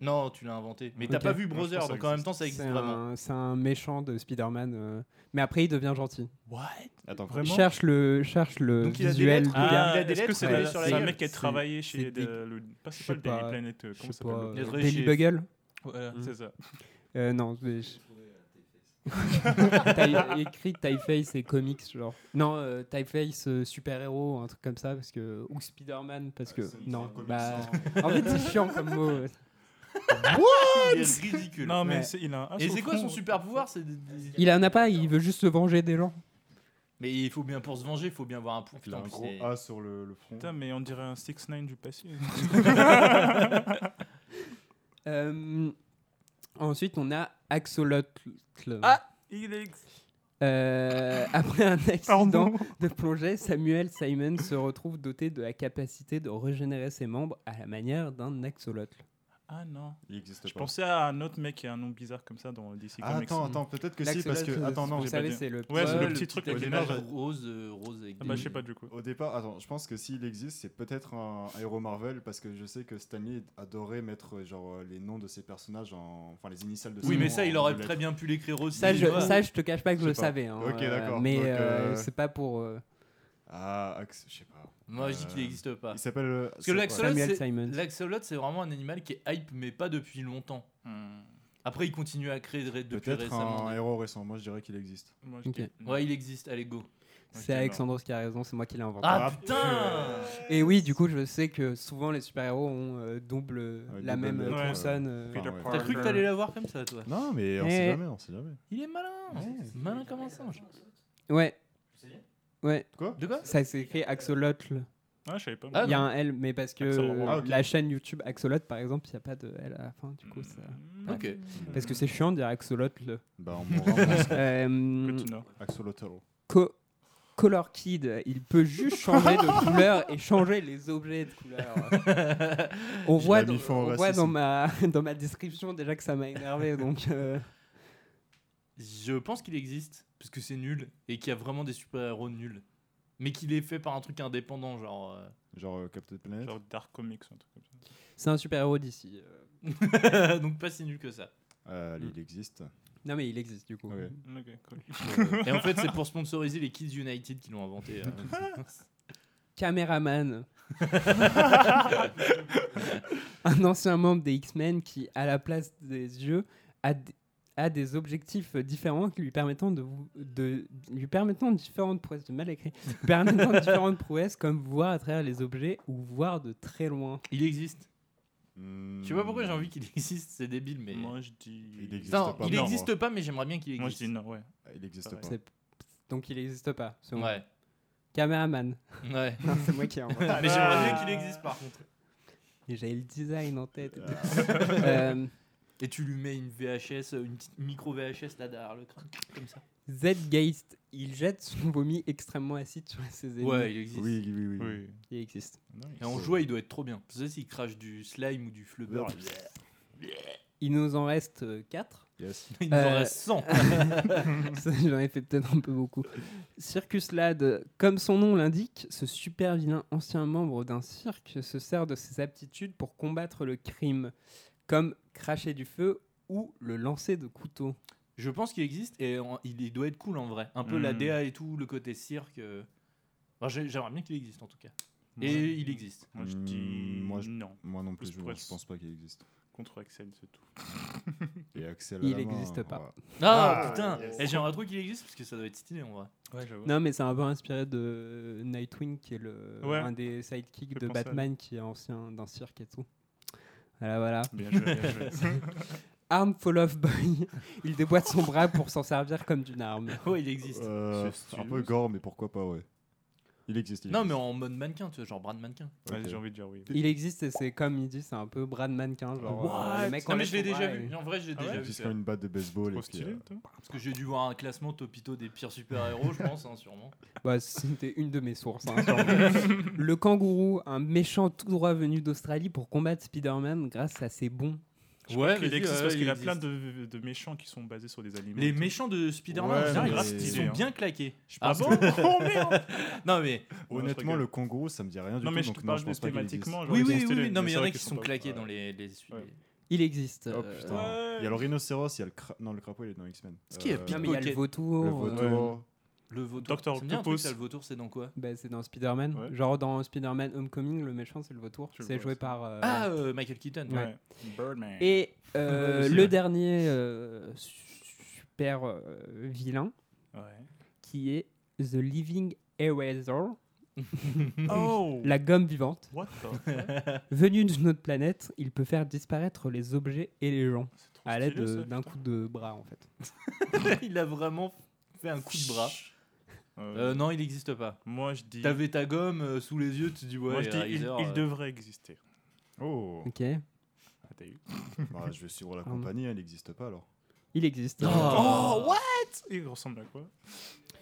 Non, tu l'as inventé. Mais t'as pas vu Brother, donc en même temps ça existe C'est vraiment. un, c'est un méchant de Spider-Man. euh, Mais après, il devient gentil. What? Attends, Vraiment Cherche le, cherche le Donc il a des visuel lettres du Ah, gars. il a des est-ce que lettres c'est la un mec qui a travaillé chez le. Pas, pas le Daily Planet. euh, Je Comment sais ça pas. s'appelle euh, Daily Bugle Voilà, Mm. c'est ça. Non, mais T'as écrit Typeface et comics, genre. Non, euh, Typeface euh, super-héros, un truc comme ça, parce que. Ou Spider-Man, parce que. c'est- c'est non, bah. hein. En fait, c'est chiant comme mot. euh. Il est ridicule. Non, mais Ouais. il a un. Et c'est quoi son super pouvoir C'est des- des- Il en a pas, il veut juste se venger des gens. Mais il faut bien pour se venger, il faut bien avoir un point. Il a un Putain, gros A sur le, le front. Putain, mais on dirait un 6 9 du passé. Euh, ensuite, on a Axolotl. Ah Il est. Euh, après un accident de plongée, Samuel Simon se retrouve doté de la capacité de régénérer ses membres à la manière d'un axolotl. Ah non. Il existe Je pas. pensais à un autre mec qui a un nom bizarre comme ça dans DC Ah, Comics. attends, attends, peut-être que si, parce que. Attends, non, vous savez, c'est le Ouais, petit truc avec roses, euh, roses avec Ah bah, je sais pas du coup. Au départ, attends, je pense que s'il existe, c'est peut-être un héros Marvel parce que je sais que Stanley adorait mettre euh, genre euh, les noms de ses personnages en, enfin les initiales de. ses Oui, mais ça, il aurait très bien pu l'écrire aussi. Ça, je, ça, je te cache pas que je, le savais. hein, Ok, d'accord. Mais c'est pas pour Ah, je sais pas. Moi, je dis qu'il Euh, n'existe pas. Il s'appelle. euh, Parce que Samuel c'est- Simons. l'axolotl, c'est vraiment un animal qui est hype, mais pas depuis longtemps. Hmm. Après, il continue à créer ré- depuis Peut-être récemment. un héros récent. Moi, je dirais qu'il existe. Moi, je Ouais, il existe. Allez, go. C'est Alexandros qui a raison, c'est moi qui l'ai inventé. Ah, putain Et oui, du coup, je sais que souvent les super-héros ont euh, double la double même euh, consonne. euh, Enfin, ouais. T'as cru que t'allais l'avoir comme ça, toi Non, mais on Eh. sait jamais, on sait jamais. Il est malin Malin comme un singe. Ouais. Ouais. Quoi? De quoi? Ça s'écrit Axolotl. Ah, je savais pas. Ah, Il y a un L, mais parce que euh, Ah, ok. la chaîne YouTube Axolotl, par exemple, il n'y a pas de L à la fin. Du coup, ça... Hmm. Ok. Parce que c'est chiant de dire Axolotl. Bah, on mourra. parce que- Euh, Good to know. Axolotl. Co- Color Kid, il peut juste changer de couleur et changer les objets de couleur. On Je voit, l'ai dans, mis on voit dans, ma, dans ma description déjà que ça m'a énervé. Donc, euh, Je pense qu'il existe, parce que c'est nul, et qu'il y a vraiment des super-héros nuls. Mais qu'il est fait par un truc indépendant, genre. euh, Genre euh, Captain Planet. Genre Dark Comics, un truc comme ça. c'est un super-héros d'ici. euh. Donc pas si nul que ça. Euh, il existe. Non, mais il existe du coup. Ok. Ok, cool. Et en fait, c'est pour sponsoriser les Kids United qui l'ont inventé. euh. Caméraman. un ancien membre des X-Men qui, à la place des yeux, a, d- a des objectifs différents qui lui permettant de, vous- de lui permettant différentes prouesses de mal écrit, permettant différentes prouesses comme voir à travers les objets ou voir de très loin. Il existe. Hmm. Je sais pas pourquoi j'ai envie qu'il existe, c'est débile, mais. Moi, je dis. Il existe Non, pas. il n'existe pas, mais j'aimerais bien qu'il Moi, je existe. dis non, ouais. Il existe Pareil. pas. C'est- Donc il n'existe pas. selon Ouais, Caméraman. ouais. Non, c'est moi qui ai mais j'aimerais bien qu'il existe par contre. Et J'avais le design en tête. Ah. Euh, Et tu lui mets une VHS, une petite micro VHS là derrière le crâne, comme ça. Z-Geist, il jette son vomi extrêmement acide sur ses ennemis. Ouais, il existe. Oui, oui, oui. Oui. Il existe. Et en jouet, il doit être trop bien. Tu sais, s'il crache du slime ou du flubber, Il nous en reste 4. Yes. il nous en Euh, reste 100. J'en ai fait peut-être un peu beaucoup. Circus Lad, comme son nom l'indique, ce super vilain ancien membre d'un cirque se sert de ses aptitudes pour combattre le crime, comme cracher du feu ou le lancer de couteau. Je pense qu'il existe et en- il, il doit être cool en vrai. Un peu la Mm. DA et tout, le côté cirque. euh. Enfin, J'aimerais bien qu'il existe en tout cas. Et il existe. Moi, je Hmm, dis. moi, je- non. Moi non plus, Plus je, être- pense pas qu'il existe. Contre Axel, c'est tout. Et Axel. Il à la main, existe pas. Ah, Ah, putain yes. Et J'aimerais trop qu'il existe parce que ça doit être stylé en vrai. Ouais, j'avoue. Non, mais c'est un peu inspiré de Nightwing, qui est le, Ouais. un des sidekicks de Batman, qui est ancien d'un cirque et tout. Voilà, voilà. Bien joué, bien joué. Armful of Boy, il déboîte son bras pour s'en servir comme d'une arme. Ouais, il existe. Euh, C'est un peu gore, mais pourquoi pas, ouais. Il existe. il Non, mais en mode mannequin, tu vois, genre bras de mannequin. Ouais. J'ai envie de dire oui. Il existe et c'est comme il dit, c'est un peu bras de mannequin. Genre, euh, le mec non, mais je l'ai déjà vu. et- En vrai, je l'ai Ah déjà ouais vu. Ça. comme une batte de baseball. Trop stylé, euh. Parce que j'ai dû voir un classement topito des pires super-héros, je pense, hein, sûrement. Bah, c'était une de mes sources. hein, sûrement. le kangourou, un méchant tout droit venu d'Australie pour combattre Spider-Man grâce à ses bons. Je crois Ouais, qu'il vas-y, existe ouais, parce il qu'il a existe. plein de, de méchants qui sont basés sur des animaux. Les méchants de Spider-Man, Ouais, mais- ils sont hein. bien claqués. Je Ah pense bon que- Oh merde Non, mais. Honnêtement, le kangourou, ça me dit rien du Non, tout. mais je donc te non, parle je pense qu'il thématiquement. Oui, oui, oui. Non, mais il y en a qui sont claqués dans les. Il existe. Oh euh, putain. Il y a le rhinocéros, il y a le cra... Non, le crapaud, il est dans X-Men. Ce qui est Euh, pire. Non, mais il y a le vautour. Le vautour. Le vautour. Truc, Octopus. ça, le vautour, c'est dans quoi? Bah, c'est dans Spider-Man. Ouais. Genre dans Spider-Man Homecoming, le méchant c'est le vautour. C'est joué par. euh, Ah, euh, Michael Keaton. Ouais. Ouais. Birdman. Et euh, le dernier euh, super euh, vilain Ouais. qui est The Living Eraser. Oh La gomme vivante. What the Venu d'une autre planète, il peut faire disparaître les objets et les gens à l'aide d'un coup de bras en fait. il a vraiment fait un coup de bras. Euh, Euh, non, il n'existe pas. Moi je dis. T'avais ta gomme euh, sous les yeux, tu te dis ouais, Moi je dis il, il euh, devrait exister. Oh Ok. Ah, t'as eu Bah, Je vais suivre la Pardon. compagnie, elle n'existe pas alors. Il existe. Oh, what? Il ressemble à quoi?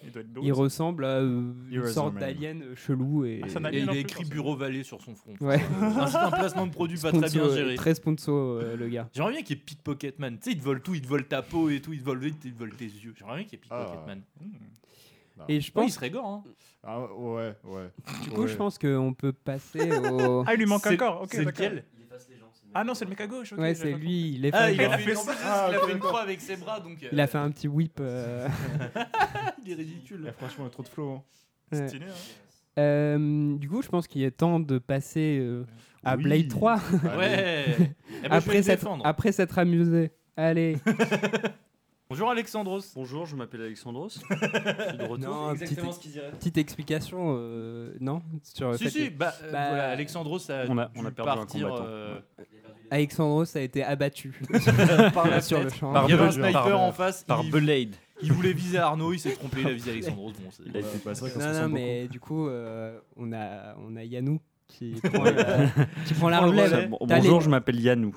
Il doit être beau. Il ressemble à euh, une Eraser sorte Man. d'alien chelou et, Ah, Et il a plus, écrit forcément. Bureau Vallée sur son front. Ouais. un, c'est un placement de produit pas très bien géré. Très sponsor euh, le gars. J'aimerais bien qu'il y ait Pickpocketman. Tu sais, il te vole tout, il te vole ta peau et tout, il te vole vite, il te vole tes yeux. J'aimerais bien qu'il y ait Ah. Pickpocketman. Hmm. Et je Ouais, il pense, serait gore, hein. Ah ouais, ouais. du coup, Ouais. je pense qu'on peut passer au. Ah, il lui manque un C'est- corps. Ok, c'est lequel Ah non, c'est le mec à gauche. ok, ouais, c'est lui. Il, est Ah, il a fait, plus, Ah, il a fait une d'accord. croix avec ses bras, donc. euh, Il a fait un petit whip. euh, Il est ridicule. Eh, franchement, il y a trop de flow. hein. ouais. Stylé, hein. Euh, du coup, je pense qu'il est temps de passer euh, à Oui. Blade 3 Ouais. Eh ben, s'être après s'être amusé. Allez. Bonjour Alexandros. Bonjour, je m'appelle Alexandros. je suis de retour. Non, petite, petite explication, euh, non sur le Si, fait si, que bah, euh, Bah, voilà, Alexandros a, on a- dû on a perdu un partir. combattant. euh, Alexandros a été abattu par la sur le champ. Par Il y avait un sniper par- en face. Par il, Blade. il voulait viser Arnaud, il s'est trompé, il a visé Alexandros. Bon, c'est- Il a été c'est vrai qu'on se Non, non, mais du coup, euh, on a on a Yanou qui prend, la- qui prend la Prend le relève. relais. Bon- T'as bonjour, les- je m'appelle Yanou.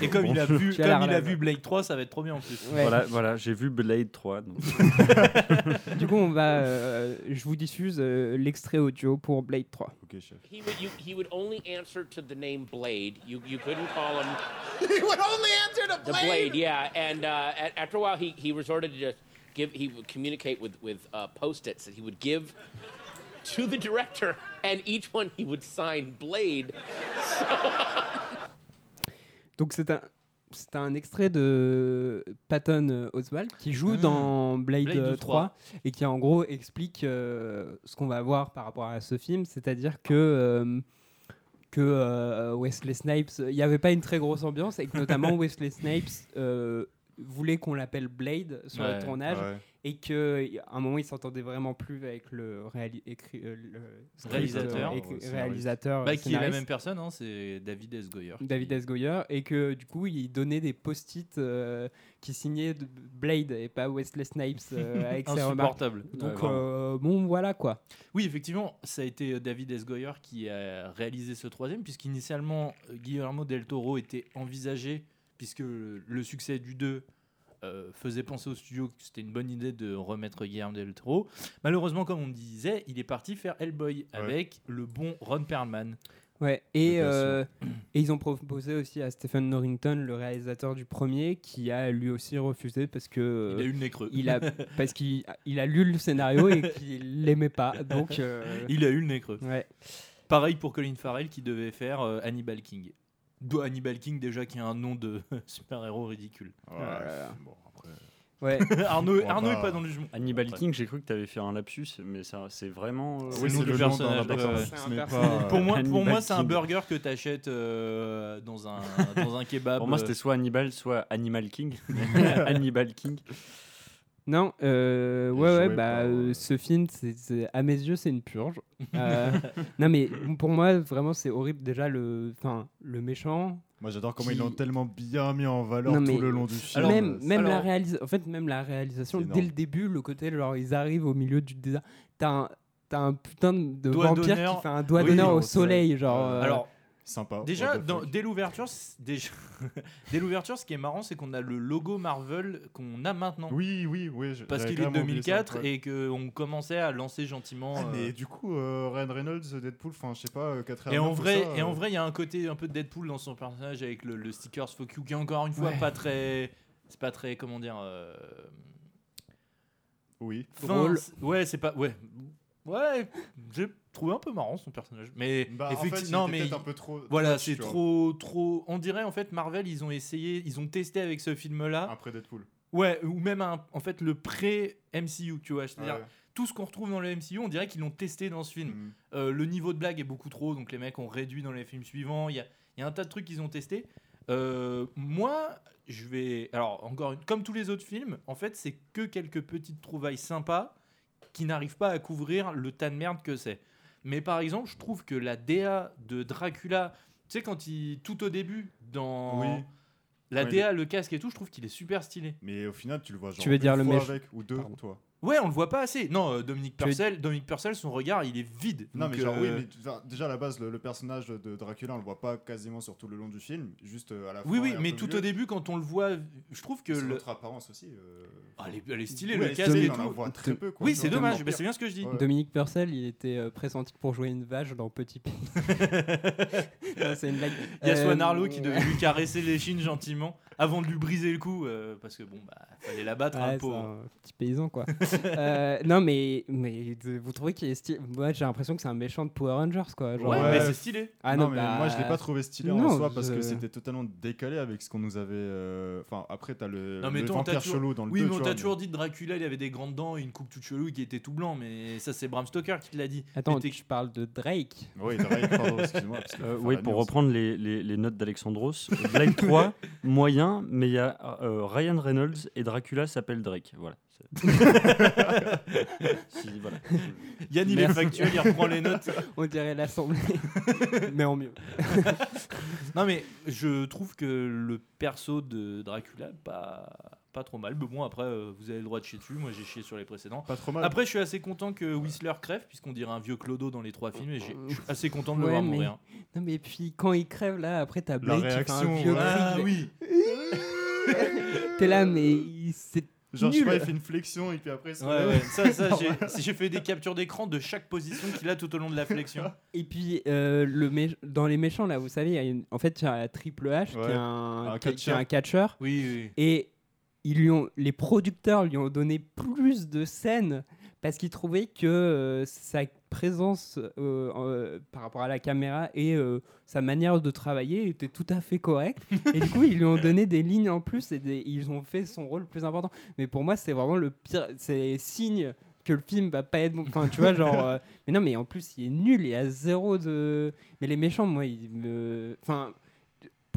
Et comme il a vu, comme il a Blade 3, ça va être trop bien en plus. Ouais. Voilà, voilà j'ai vu Blade 3. donc. Du coup, on va, euh, je vous diffuse euh, l'extrait audio pour Blade 3. Ok, chef. He would, you, he would only answer to the name Blade. You, you couldn't call him He would only answer to the Blade? Yeah, and uh, after a while, he, he resorted to just give. He would communicate with with uh, post-its that he would give to the director, and each one he would sign Blade. Donc c'est un c'est un extrait de Patton Oswalt qui joue dans Blade, Blade euh, 3. 3 et qui en gros explique euh, ce qu'on va voir par rapport à ce film, c'est-à-dire que euh, que euh, Wesley Snipes, il n'y avait pas une très grosse ambiance et que notamment Wesley Snipes voulait qu'on l'appelle Blade sur Ouais, le tournage Ouais. Et qu'à un moment il s'entendait vraiment plus avec le, réali- écrit- euh, le script, Réalisateur. euh, réalisateur Bah, qui est la même personne, hein, c'est David S. Goyer. David S. Goyer, et que du coup, il donnait des post-it euh, qui signaient de Blade et pas Wesley Snipes euh, avec ses remarques. Donc, Ouais, bon, voilà quoi. Oui, effectivement, ça a été David S. Goyer qui a réalisé ce troisième, puisqu'initialement, Guillermo del Toro était envisagé, puisque le le succès du 2 euh, faisait penser au studio que c'était une bonne idée de remettre Guillermo del Toro. Malheureusement, comme on disait, il est parti faire Hellboy avec le bon Ron Perlman. Ouais, et, euh, et ils ont proposé aussi à Stephen Norrington, le réalisateur du premier, qui a lui aussi refusé parce que. Il a eu le nez creux. il a, parce qu'il il a lu le scénario et qu'il l'aimait pas. Donc. euh, Il a eu le nez creux. Ouais. Pareil pour Colin Farrell qui devait faire euh, Hannibal King. D'où Hannibal King déjà qui a un nom de super-héros ridicule. Ouais, Voilà. Ouais. Arnaud, Arnaud est pas- dans le jugement. Hannibal Ouais. King, j'ai cru que tu avais fait un lapsus, mais ça, c'est vraiment. euh, C'est Oui, le c'est le d'un personnage, pas, Pour euh, moi, pour moi c'est un burger que tu achètes dans, un, dans un kebab. Pour moi, euh, c'était soit Hannibal, soit Animal King. Hannibal King. Non, euh, ouais, ouais, bah, euh, ce film, c'est, c'est- à mes yeux, c'est une purge. Euh, non, mais pour moi, vraiment, c'est horrible. Déjà, le, enfin, le méchant. Moi, j'adore comment Qui- ils l'ont tellement bien mis en valeur Non, mais tout le long du film. Alors, même, même la réalisation, en fait, même la réalisation, C'est dès énorme. le début, le côté, genre, ils arrivent au milieu du désert. T'as un, t'as un putain de Doigt vampire d'honneur. qui fait un doigt Oui, d'honneur au au soleil, genre. Euh, Alors, Sympa. déjà, dans- dès l'ouverture, déjà, dès l'ouverture, ce qui est marrant, c'est qu'on a le logo Marvel qu'on a maintenant. Oui, oui, oui. je- Parce qu'il est de carrément oublié ça, 2004 ouais. et qu'on commençait à lancer gentiment. Ah, euh, mais du coup, euh, Ryan Reynolds, Deadpool, enfin, je sais pas, euh, 4 Et en vrai, et en vrai, il y a un côté un peu de Deadpool dans son personnage avec le, le stickers fuck you qui est encore une fois Ouais. pas très, c'est pas très comment dire. euh, Oui. fin, Ouais, c'est pas, ouais, ouais. J'ai trouvé un peu marrant son personnage, mais Bah, en fait, effectivement, non, mais un peu trop. voilà, c'est trop, trop. On dirait en fait Marvel, ils ont essayé, ils ont testé avec ce film-là. Après Deadpool. Ouais, ou même un- en fait le pré MCU, tu vois, c'est-à-dire Ouais. tout ce qu'on retrouve dans le MCU, on dirait qu'ils l'ont testé dans ce film. Mm. Euh, le niveau de blague est beaucoup trop, donc les mecs ont réduit dans les films suivants. Il y a, il y a un tas de trucs qu'ils ont testé. Euh, moi, je vais. Alors, encore une- comme tous les autres films, en fait, c'est que quelques petites trouvailles sympas qui n'arrivent pas à couvrir le tas de merde que c'est. Mais par exemple, je trouve que la DA de Dracula, tu sais, quand il. tout au début, dans. Oui. La Ouais, DA, le casque et tout, je trouve qu'il est super stylé. Mais au final, tu le vois genre Tu veux dire une le fois avec ou deux, Pardon. toi. Ouais, on le voit pas assez. Non, euh, Dominique Purcell, Dominique Purcell, son regard, il est vide. Non, Donc, mais genre, oui, euh, mais déjà à la base, le, le personnage de Dracula, on le voit pas quasiment sur tout le long du film, juste euh, à la fin. Oui, oui, mais tout milieu. au début, quand on le voit, je trouve que le. notre apparence aussi. euh, Ah, elle, est, elle est stylée, le casque et on tout. voit très peu, quoi. Oui, c'est dommage, bah, c'est bien ce que je dis. Ouais. Dominique Purcell, il était euh, pressenti pour jouer une vache dans Petit Pays. C'est une blague. Il y a Euh, Swan Arlo qui devait lui caresser les chines gentiment avant de lui briser le cou euh, parce que bon, bah, fallait la battre Ouais, un pauvre. un petit paysan quoi. Euh, non mais mais vous trouvez qu'il est stylé Moi j'ai l'impression que c'est un méchant de Power Rangers quoi. genre, Ouais, mais c'est stylé. Ah non, non, mais bah, moi je l'ai pas trouvé stylé non, en soi parce je- que c'était totalement décalé avec ce qu'on nous avait. euh, Enfin, après, t'as le, Non mais le toi, vampire toujours... chelou dans le oui, 2, mais on tu t'a toujours dit que Dracula, il avait des grandes dents et une coupe toute chelou et qui était tout blanc, mais ça c'est Bram Stoker qui te l'a dit. Attends, tu parles de Drake. Oui, Drake, pardon, excuse-moi. oui, pour reprendre les notes d'Alexandros, Blade 3, moyen, mais il y a euh, Ryan Reynolds et Dracula s'appelle Drake. Voilà. C'est- Si, voilà. Yann, il est factuel, il reprend les notes. On dirait l'Assemblée, mais en mieux. Non mais je trouve que le perso de Dracula pas pas trop mal. Mais bon après euh, vous avez le droit de chier dessus. Moi j'ai chié sur les précédents. Pas trop mal. Après je suis assez content que Whistler crève puisqu'on dirait un vieux clodo dans les trois films et j'ai- je suis assez content de le Ouais, voir mais- mourir. Non mais puis quand il crève là, après t'as Blake qui fait réaction, un vieux cri. Ah de- oui. T'es là mais c'est Genre, je sais pas, il fait une flexion et puis après, se Ouais, ouais. Ça, ça, j'ai- j'ai fait des captures d'écran de chaque position qu'il a tout au long de la flexion. Et puis euh, le mé- dans les méchants là, vous savez, il y a une- en fait il y a Triple H qui Ouais. est un, Un qui est- un catcheur. catcheur. Oui, oui. Et ils lui ont, les producteurs lui ont donné plus de scènes parce qu'ils trouvaient que euh, sa présence euh, euh, par rapport à la caméra et sa manière de travailler était tout à fait correcte. et du coup, ils lui ont donné des lignes en plus et des- ils ont fait son rôle plus important. Mais pour moi, c'est vraiment le pire. C'est signe que le film va pas être bon. Enfin, tu vois, genre. mais non, mais en plus, il est nul. Il y a zéro de. Mais les méchants, moi, ils me. Enfin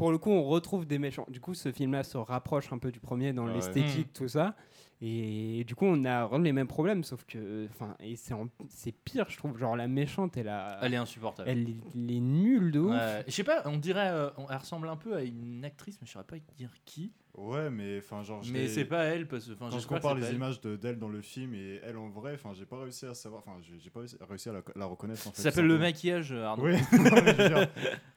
pour le coup, on retrouve des méchants. Du coup, ce film-là se rapproche un peu du premier dans Ouais. l'esthétique, tout ça. Et du coup, on a vraiment les mêmes problèmes, sauf que, enfin, et c'est en- c'est pire, je trouve. Genre la méchante, elle a, Elle est insupportable. elle est, elle est nulle de ouf. Ouais. Je sais pas, on dirait, euh, on- elle ressemble un peu à une actrice, mais je saurais pas dire qui. Ouais, mais enfin, genre. Mais c'est pas elle, parce que Quand je compare les images de- d'elle dans le film et elle en vrai, enfin, j'ai pas réussi à savoir, enfin, j'ai pas réussi- à la, la reconnaître. En fait, Ça s'appelle le maquillage, euh, Arnaud. Oui, non,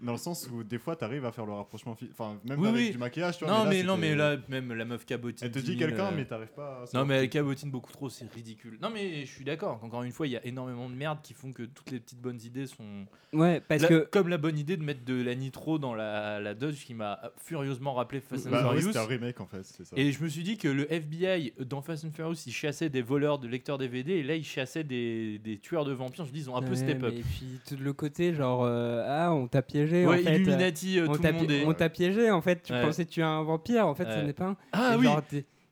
dans le sens où des fois, t'arrives à faire le rapprochement, fi- enfin, même Oui, avec oui. du maquillage, tu vois. Non, là, mais, non, c'était- mais là, même la meuf cabotine. Elle te 10 dit 000, quelqu'un, euh, mais t'arrives pas à Non, mais elle cabotine beaucoup trop, c'est ridicule. Non, mais je suis d'accord. Encore une fois, il y a énormément de merde qui font que toutes les petites bonnes idées sont. Ouais, parce La- que Comme la bonne idée de mettre de la nitro dans la, la Dodge qui m'a furieusement rappelé Fast and Bah, Furious. Un remake en fait, c'est ça. Et je me suis dit que le FBI dans Fast and Furious, il chassait des voleurs de lecteurs DVD et là, il chassait des, des tueurs de vampires. Je me dis, ils ont un peu Ouais, step up. Et puis tout le côté, genre, euh, ah, on t'a piégé. Ouais, en fait, Illuminati, euh, on tout t'a le monde est- On t'a piégé, en fait. Tu Ouais. pensais tuer un vampire, en fait, ce n'est pas un. Ah Et oui genre,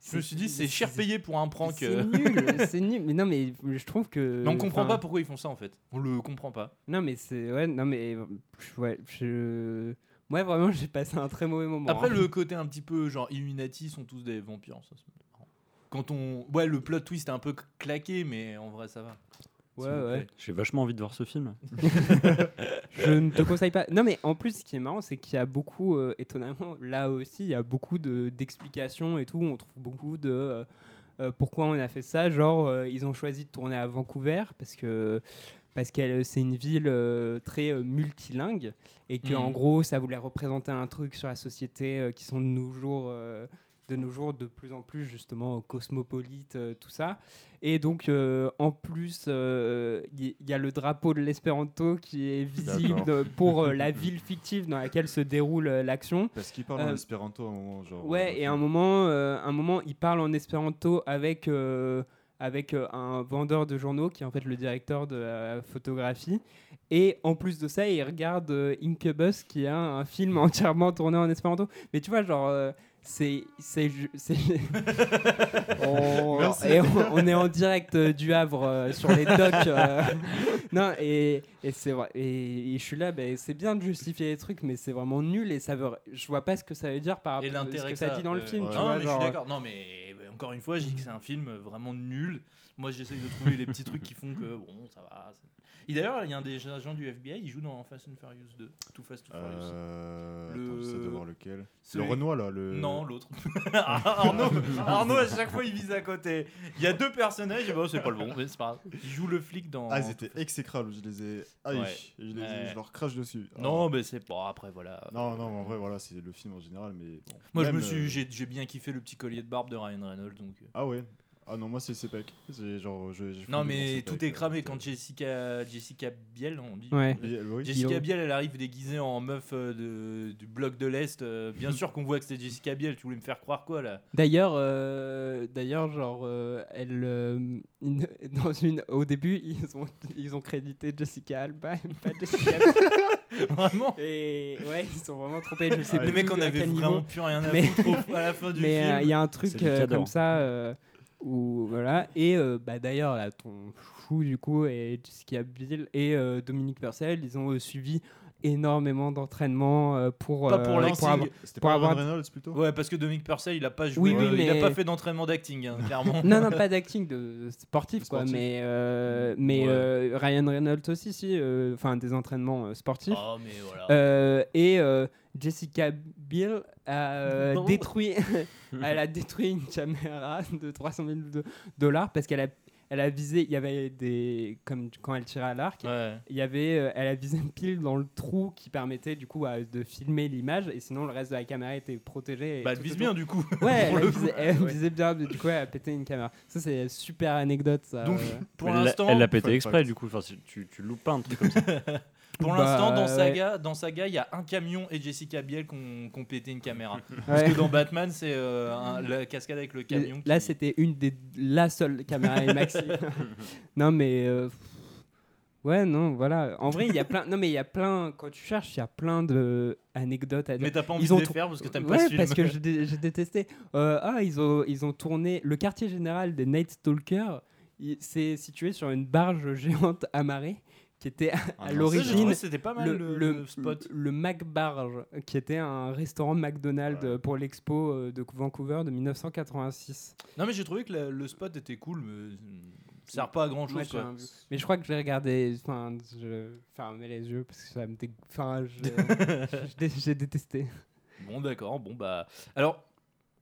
Je me suis dit, c'est cher payé pour un prank. C'est euh. nul, c'est nul. Mais non, mais je trouve que. Mais on comprend pas pourquoi ils font ça en fait. On le comprend pas. Non, mais c'est. Ouais, non, mais. Ouais, je. Moi, vraiment, j'ai passé un très mauvais moment. Après, hein. le côté un petit peu genre Illuminati sont tous des vampires. Ça, c'est marrant. Quand on. Ouais, le plot twist est un peu claqué, mais en vrai, ça va. Ouais, ouais. J'ai vachement envie de voir ce film. je ne te conseille pas. Non, mais en plus, ce qui est marrant, c'est qu'il y a beaucoup, euh, étonnamment, là aussi, il y a beaucoup de- d'explications et tout. On trouve beaucoup de euh, euh, pourquoi on a fait ça. Genre, euh, ils ont choisi de tourner à Vancouver parce que parce que c'est une ville euh, très euh, multilingue et que en gros, ça voulait représenter un truc sur la société euh, qui sont de nos jours. euh, de nos jours de plus en plus justement cosmopolite euh, tout ça et donc euh, en plus euh, il y, y a le drapeau de l'espéranto qui est visible pour euh, la ville fictive dans laquelle se déroule euh, l'action Parce qu'il parle en Euh, espéranto à un moment, genre. Ouais, et à un moment, euh, un moment, il parle en espéranto avec, euh, avec euh, un vendeur de journaux qui est en fait le directeur de la photographie. Et en plus de ça, il regarde euh, Incubus qui a un film entièrement tourné en espéranto. Mais tu vois, genre. C'est c'est on, Merci. et on, on est en direct euh, du Havre euh, sur les docks euh. non et, et c'est vrai et, et je suis là ben, c'est bien de justifier les trucs mais c'est vraiment nul et ça veut je vois pas ce que ça veut dire par rapport à ce que ça dit dans le film tu Non, vois, mais je suis d'accord. Non, mais euh, encore une fois, je dis que c'est un film vraiment nul. Moi, j'essaye de trouver les petits trucs qui font que bon, ça va. c'est- Et d'ailleurs, il y a un des agents du FBI, il joue dans Fast and Furious 2. Too Fast, Too Furious. Euh, Le- attends, j'essaie de voir lequel. Le Renoir, là, le- Non, l'autre. Ah, Arnaud, Arnaud, à chaque fois, il vise à côté. Il y a deux personnages, et bon, c'est pas le bon, mais c'est pas grave. Il joue le flic dans. Ah, ils étaient exécrables, je les ai. Aïe, Ouais. je, les ai- Ouais. je leur crache dessus. Ah. Non, mais c'est pas. Après, voilà. Non, non, mais en vrai, voilà, c'est le film en général, mais. bon. Moi, je me suis, euh, j'ai, j'ai bien kiffé le petit collier de barbe de Ryan Reynolds. Donc. euh. Ah ouais Ah non, moi c'est CPEC. C'est genre. je- j'ai Non, mais tout est cramé quand Jessica, Jessica Biel, on dit. Ouais. Biel, oui. Jessica Biel. Elle arrive déguisée en meuf euh, de, du bloc de l'Est. euh, bien sûr qu'on voit que c'était Jessica Biel. Tu voulais me faire croire quoi là? D'ailleurs, euh, d'ailleurs, genre, euh, elle, euh, une- dans une, au début, ils ont, ils ont crédité Jessica Alba, et pas Jessica. Vraiment? Et ouais, ils sont vraiment trompés. Je sais Ah, les plus mecs en à avaient quel vraiment plus rien à mais, foutre à la fin du mais euh, film. il y a un truc C'est euh, comme ça euh, où voilà. Et euh, bah d'ailleurs là, ton chou du coup et Jessica Biel et euh, Dominique Purcell, ils ont euh, suivi énormément d'entraînement euh, pour Pas pour euh, l'acting. avoir- pour avoir Ouais, parce que Dominique Purcell, il a pas joué, Oui, oui, euh, il a mais- pas fait d'entraînement d'acting, hein, clairement. non, non, pas d'acting, de sportif, quoi. Sportif. Mais, euh, mais Ouais. euh, Ryan Reynolds aussi, si. euh, Enfin, des entraînements euh, sportifs. Oh, mais voilà. Euh, et euh, Jessica Biel a euh, détruit, elle a détruit une caméra de 300 000 de- dollars parce qu'elle a elle a visé, il y avait des comme quand elle tirait à l'arc, Ouais. il y avait, euh, elle a visé pile dans le trou qui permettait du coup à- de filmer l'image et sinon le reste de la caméra était protégé. et Bah, elle vise bien, du coup, Ouais, elle, le visait, coup. elle Ouais. visait bien, du coup elle a pété une caméra. Ça c'est une super anecdote ça. Donc, euh. pour Elle l'a- l'instant- Elle l'a pété exprès, du coup. Enfin, tu, tu loupes pas un truc comme ça. Pour Bah, l'instant, dans ouais. Saga, dans Saga, il y a un camion et Jessica Biel qui ont qui ont pété une caméra. Parce Ouais. que dans Batman, c'est euh, la cascade avec le camion. Là, c'était une des la seule caméra IMAX. non, mais euh, ouais, non, voilà. En vrai, il y a plein. Non, mais il y a plein. Quand tu cherches, il y a plein de anecdotes à dire. Mais t'as pas envie Ils de les tour- faire parce que t'aimes pas ouais, ce film. parce que j'ai dé- détesté. Euh, ah, ils ont ils ont tourné le quartier général des Night Stalkers. il- C'est situé sur une barge géante amarrée qui était à, Ah à j'ai l'origine le- le spot. le Mac Barge qui était un restaurant McDonald's pour l'expo euh, de Vancouver de 1986. Non, mais j'ai trouvé que la- le spot était cool, mais euh, ça sert pas à grand chose. j'ai un vu. Mais je crois que je l'ai regardé. Enfin, je fermais les yeux parce que ça me dé... Enfin, je j'ai détesté. Bon, d'accord. Bon, bah. Alors,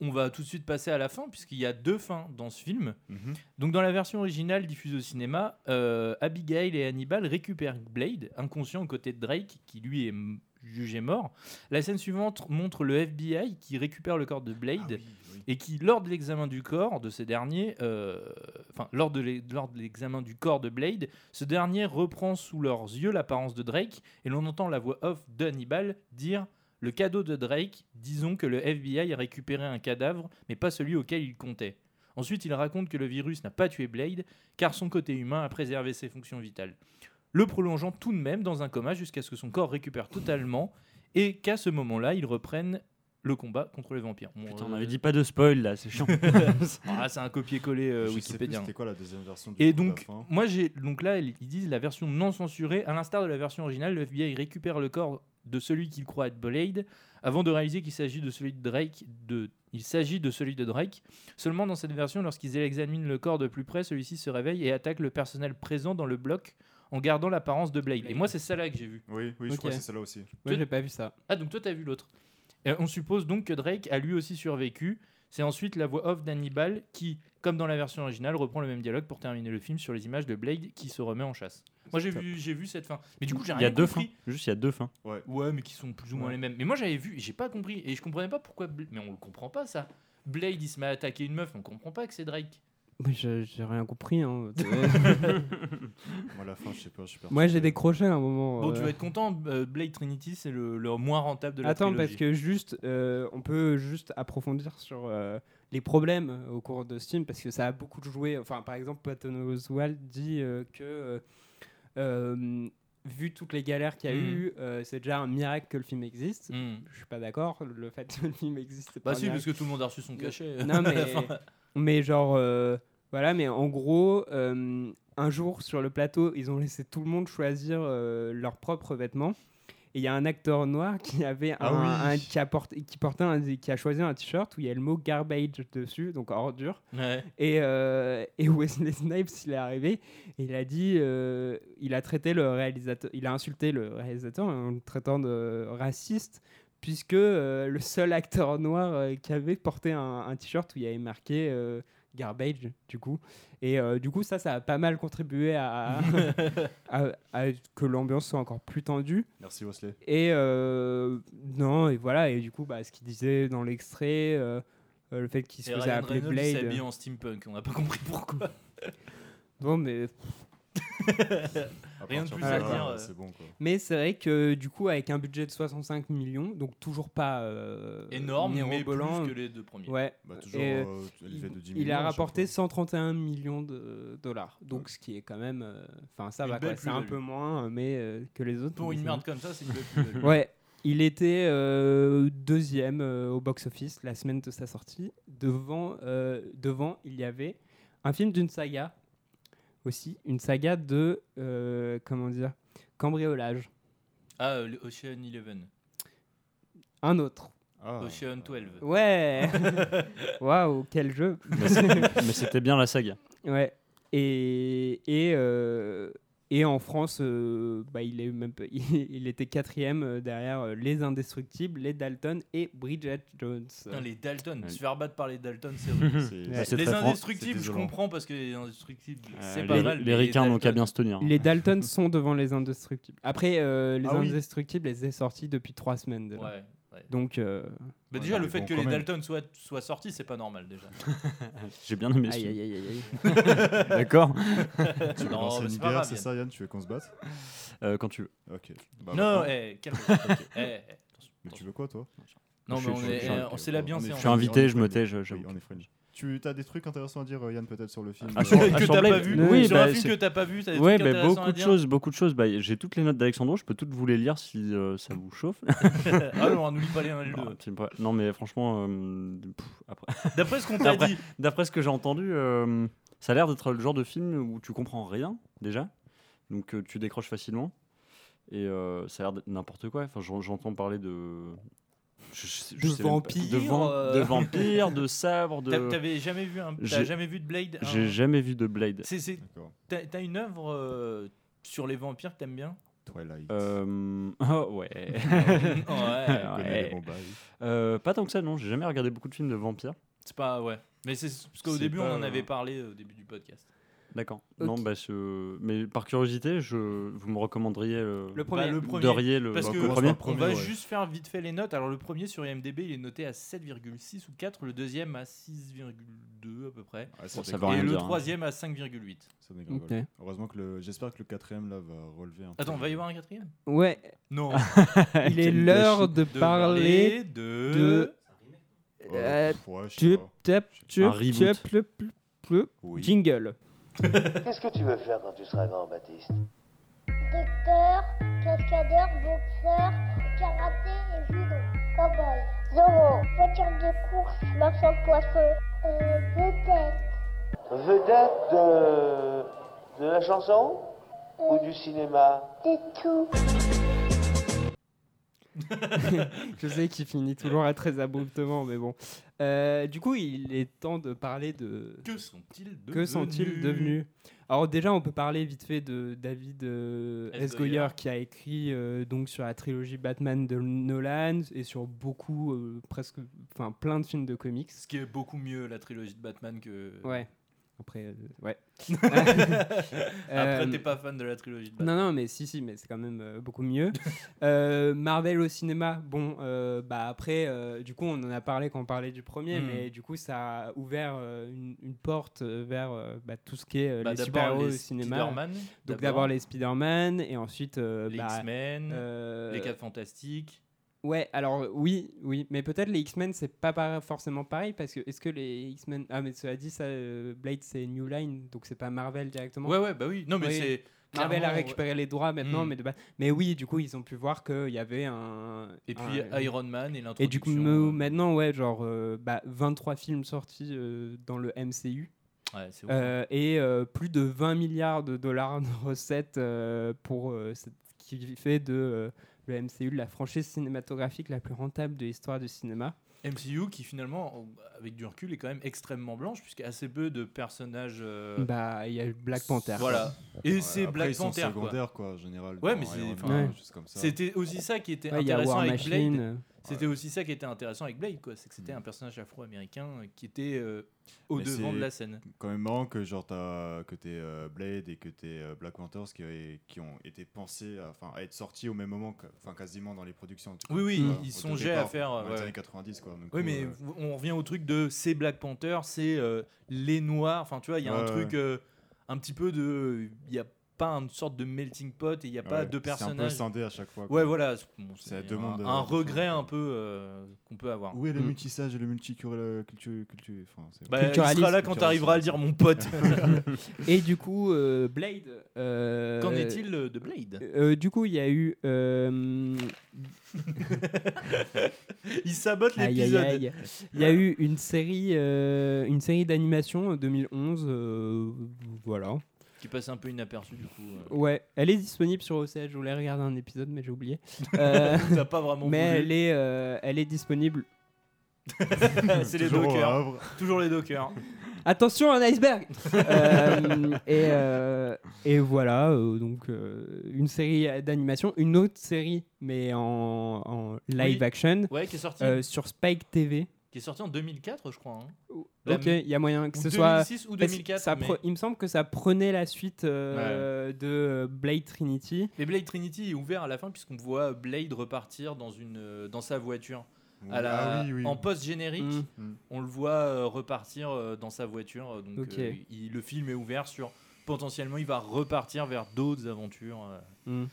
on va tout de suite passer à la fin, puisqu'il y a deux fins dans ce film. Mhm. Donc, dans la version originale diffusée au cinéma, euh, Abigail et Hannibal récupèrent Blade, inconscient aux côtés de Drake, qui lui est jugé mort. La scène suivante montre le FBI qui récupère le corps de Blade et qui, lors de l'examen du corps de ce dernier, euh, enfin, lors de l'e- lors de l'examen du corps de Blade, ce dernier reprend sous leurs yeux l'apparence de Drake et l'on entend la voix off d'Hannibal dire le cadeau de Drake, disons que le FBI a récupéré un cadavre, mais pas celui auquel il comptait. Ensuite, il raconte que le virus n'a pas tué Blade, car son côté humain a préservé ses fonctions vitales. Le prolongeant tout de même dans un coma jusqu'à ce que son corps récupère totalement, et qu'à ce moment-là, il reprenne le combat contre les vampires. Bon, Putain, on euh, avait dit pas de spoil là, c'est chiant. ah, c'est un copier-coller euh, plus Wikipédien. c'était quoi la deuxième version du Et donc, moi j'ai donc là ils disent la version non censurée, à l'instar de la version originale, le FBI récupère le corps de celui qu'il croit être Blade avant de réaliser qu'il s'agit de celui de Drake. De, il s'agit de celui de Drake. Seulement dans cette version, lorsqu'ils examinent le corps de plus près, celui-ci se réveille et attaque le personnel présent dans le bloc en gardant l'apparence de Blade. Et moi c'est ça là que j'ai vu. Oui, oui, je crois que c'est celle-là aussi. Moi, j'ai pas vu ça. Ah, donc toi, t'as vu l'autre. Et on suppose donc que Drake a lui aussi survécu. C'est ensuite la voix off d'Hannibal qui, comme dans la version originale, reprend le même dialogue pour terminer le film sur les images de Blade qui se remet en chasse. Moi, j'ai vu, j'ai vu cette fin. Mais du coup, j'ai Il y a rien deux compris. fins. Juste, il y a deux fins. Ouais. Ouais, mais qui sont plus ou moins Ouais. les mêmes. Mais moi, j'avais vu et j'ai pas compris. Et je comprenais pas pourquoi. Bla- Mais on le comprend pas, ça. Blade, il se met à attaquer une meuf, on comprend pas que c'est Drake. Moi, je- j'ai rien compris. hein. Moi, la fin, je sais pas. Moi, j'ai décroché à un moment. Bon, tu euh. vas être content. euh, Blade Trinity, c'est le, le moins rentable de la Attends, trilogie. parce que juste, euh, on peut juste approfondir sur euh, les problèmes au cours de ce film, parce que ça a beaucoup joué. Enfin, par exemple, Patton Oswalt dit euh, que, vu toutes les galères qu'il y a Mm. eu, euh, c'est déjà un miracle que le film existe. Mm. Je suis pas d'accord. Le fait que le film existe, c'est Bah pas un si, parce que tout le monde a reçu son cachet. Non, mais, fin. mais genre, euh, voilà, mais en gros, euh, un jour sur le plateau, ils ont laissé tout le monde choisir euh, leurs propres vêtements. Et il y a un acteur noir qui avait Ah un, oui. un- qui a porté, qui portait un, qui a choisi un t-shirt où il y a le mot garbage dessus, donc ordure. Ouais. Et, euh, et Wesley Snipes, il est arrivé et il a dit, euh, il a traité le réalisateur, il a insulté le réalisateur en le traitant de raciste, puisque euh, le seul acteur noir qui avait porté un, un t-shirt où il y avait marqué garbage, du coup. Et euh, du coup, ça, ça a pas mal contribué à, à- à que l'ambiance soit encore plus tendue. Merci Wesley. Et euh, non, et voilà, et du coup, bah, ce qu'il disait dans l'extrait, euh, le fait qu'il se Et faisait Ryan appeler Reynolds Blade. s'habille en steampunk, on n'a pas compris pourquoi. Bon, mais. Rien de plus à dire. ouais, euh. c'est bon, quoi. Mais c'est vrai que du coup, avec un budget de 65 millions, donc toujours pas euh, Énorme, mais plus que les deux premiers. Ouais. Bah, toujours, Et, euh, il- élevé de 10 il millions à a rapporté 131 millions de dollars, donc ce qui est quand même, euh, enfin ça Une va, c'est un peu moins, mais euh, que les autres. Pour une merde comme ça, c'est une belle plus-value. Ouais. Il était euh, deuxième euh, au box-office la semaine de sa sortie. Devant, euh, devant, il y avait un film d'une saga aussi, une saga de euh, comment dire, cambriolage. Ah, euh, le Ocean Eleven. Un autre. Ah. Ocean 12. Ouais. Waouh, quel jeu. Mais c'était bien la saga. Ouais. Et et euh, et en France, euh, bah, il est même pas- il, était quatrième euh, derrière euh, les Indestructibles, les Dalton et Bridget Jones. Putain, les Dalton, se faire battre par les Dalton, c'est Ouais. les indestructibles, je comprends parce que les indestructibles, c'est pas les- mal. les ricains n'ont qu'à bien se tenir. Les Dalton sont devant les Indestructibles. Après, euh, les Ah oui. Indestructibles les est sortis depuis trois semaines déjà. Ouais, ouais. Donc. euh, Bah déjà, le fait bon, que les même. Dalton soient, soient sortis, c'est pas normal déjà. J'ai bien aimé Aïe, film. aïe, aïe, aïe, aïe. D'accord. Tu veux Non, lancer mais une c'est pas guerre, grave, c'est Yann. ça Yann Tu veux qu'on se batte? Euh, quand tu veux. Ok. Bah, non, eh. Eh, eh, Mais tu veux quoi toi? Non, mais c'est la bien. Je suis invité, je me tais, j'avoue. On est friendly. Tu as des trucs intéressants à dire, Yann, peut-être sur le film Ah, euh, sur- que ah, sur t'as Blade pas vu Oui, Sur bah, un film c'est- que t'as pas vu, t'as des Ouais, trucs bah, intéressants à beaucoup de dire choses, beaucoup de choses. Bah, j'ai toutes les notes d'Alexandro, je peux toutes vous les lire si euh, ça vous chauffe. Ah non, n'oublie pas les 1 et le Non, 2. c'est pas- non, mais franchement, euh, pff, après. D'après ce qu'on t'a D'après- dit. D'après ce que j'ai entendu, euh, ça a l'air d'être le genre de film où tu comprends rien déjà, donc euh, tu décroches facilement, et euh, ça a l'air d'être n'importe quoi. Enfin, j'en- j'entends parler de je je De vampires, de, van- euh. de vampires, de sabres, de. T'a- T'avais jamais vu un, jamais vu de Blade J'ai jamais vu de Blade. T'as, une œuvre euh, sur les vampires que t'aimes bien? Twilight. Euh, oh, ouais. Ouais. Euh, pas tant que ça, non. J'ai jamais regardé beaucoup de films de vampires. C'est pas ouais. Mais c'est parce qu'au début pas, on en avait parlé au début du podcast. D'accord. Ok. Non, bah, ce- mais par curiosité, je... vous me recommanderiez le, Le premier. Bah, le premier. Deriez le, Parce le que premier. on va ouais. juste faire vite fait les notes. Alors le premier sur IMDb il est noté à 7,6 ou 4, le deuxième à 6,2 à peu près. Ouais, Bon, fait ça rien Et le dire, hein. troisième à 5,8. Ça dégrade, Ok. voilà. Heureusement que le. J'espère que le quatrième là va relever un peu. Attends, va y avoir un quatrième Ouais. Non. Il est l'heure gâchis. de parler de. de. Oh, Euh, ouais, je sais tu- pas. tap, tu- Un reboot. tu- plu- plu- plu- Oui. Jingle. Qu'est-ce que tu veux faire quand tu seras grand, Baptiste Docteur, cascadeur, boxeur, karaté et judo. Cowboy. Zorro. Voiture de course, marchand de poisson. Euh, vedette. Vedette de. de la chanson Ou du cinéma De tout. Je sais qu'il finit toujours à très abruptement, mais bon. Euh, du coup, il est temps de parler de. Que sont-ils devenus Que sont-ils devenus? Alors déjà, on peut parler vite fait de David euh, S. S. Goyer qui a écrit euh, donc sur la trilogie Batman de Nolan et sur beaucoup, euh, presque, enfin plein de films de comics. Ce qui est beaucoup mieux la trilogie de Batman que. Ouais. Après, euh, ouais. Après, Euh, t'es pas fan de la trilogie de Batman. Non, non, mais si, si, mais c'est quand même euh, beaucoup mieux. Euh, Marvel au cinéma, bon, bah après, du coup, on en a parlé quand on parlait du premier, Mm. mais du coup, ça a ouvert une, une porte vers bah, tout ce qui est Bah, les super-héros au les cinéma. Spider-Man, Donc d'abord. les Spider-Man, et ensuite les bah, X-Men, les 4 Fantastiques. Ouais, alors oui, oui, mais peut-être les X-Men c'est pas par- forcément pareil parce que est-ce que les X-Men ah mais cela dit ça euh, Blade c'est New Line donc c'est pas Marvel directement. Ouais, ouais, bah oui. Non, mais Oui. c'est. Marvel a récupéré les droits maintenant, Mm. mais de base- mais oui, du coup ils ont pu voir qu'il y avait un Et puis un- Iron Man et et l'introduction. du coup me- maintenant ouais genre euh, bah, 23 films sortis euh, dans le MCU. Ouais, hein. Euh, et euh, plus de 20 milliards de dollars de recettes euh, pour euh, ce qui fait de euh, le MCU la franchise cinématographique la plus rentable de l'histoire du cinéma. MCU qui finalement, avec du recul, est quand même extrêmement blanche, puisqu'il y a assez peu de personnages. euh, Bah, il y a Black Panther. Voilà. Et Ouais, c'est Black ils sont Panther. quoi. secondaires, quoi, en général, Ouais, mais c'est. Enfin, Man, juste comme ça. C'était aussi ça qui était Ouais, il y a intéressant War avec Machine. Blade. C'était aussi ça qui était intéressant avec Blade, quoi. C'est que c'était un personnage afro-américain euh, qui était euh, au Mais devant de la scène. quand même marrant que genre t'as que t'es euh, Blade et que t'es euh, Black Panthers qui, ont été pensés à, enfin, à être sortis au même moment enfin quasiment dans les productions Oui, oui, ils songeaient à faire. dans les ouais. années 90 quoi donc, Oui, mais on revient au truc de c'est Black Panther, c'est les Noirs. Enfin, tu vois, il y a un truc un petit peu de. Il n'y a pas une sorte de melting pot et il n'y a pas Ouais, deux c'est un peu personnages. scindé à chaque fois, Ouais, voilà. Bon, C'est un, euh, regret un peu euh, qu'on peut avoir. où est le Mm. multisage et le multiculturel culture, culture enfin, c'est- Bah, il sera là quand tu arriveras à le dire, mon pote. Et du coup, euh, Blade. euh, Qu'en est-il de Blade? euh, Du coup, il y a eu. euh, Il sabote l'épisode. Il y a eu une série, euh, une série d'animation en 2011. euh, voilà. Qui passe un peu inaperçu du coup. euh. Ouais, elle est disponible sur OCS. Je voulais regarder un épisode, mais j'ai oublié. Euh, T'as pas vraiment Mais elle est, euh, elle est disponible. c'est les dockers. Toujours les dockers. Attention, un iceberg Euh, et, euh, et voilà, euh, donc euh, une série d'animation, une autre série, mais en, en live Oui. action, Ouais, qui est sortie. euh, sur Spike TV. Qui est sorti en 2004, je crois. hein. Ok, il y a moyen que ce soit. 2006 ou parce que 2004, ça mais- pre- Il me semble que ça prenait la suite euh, de Blade Trinity. Mais Blade Trinity est ouvert à la fin puisqu'on voit Blade repartir dans, une, euh, dans sa voiture. À la, Ah oui, oui. En post-générique, Mm. on le voit euh, repartir dans sa voiture. Donc euh, il- le film est ouvert sur potentiellement il va repartir vers d'autres aventures. euh.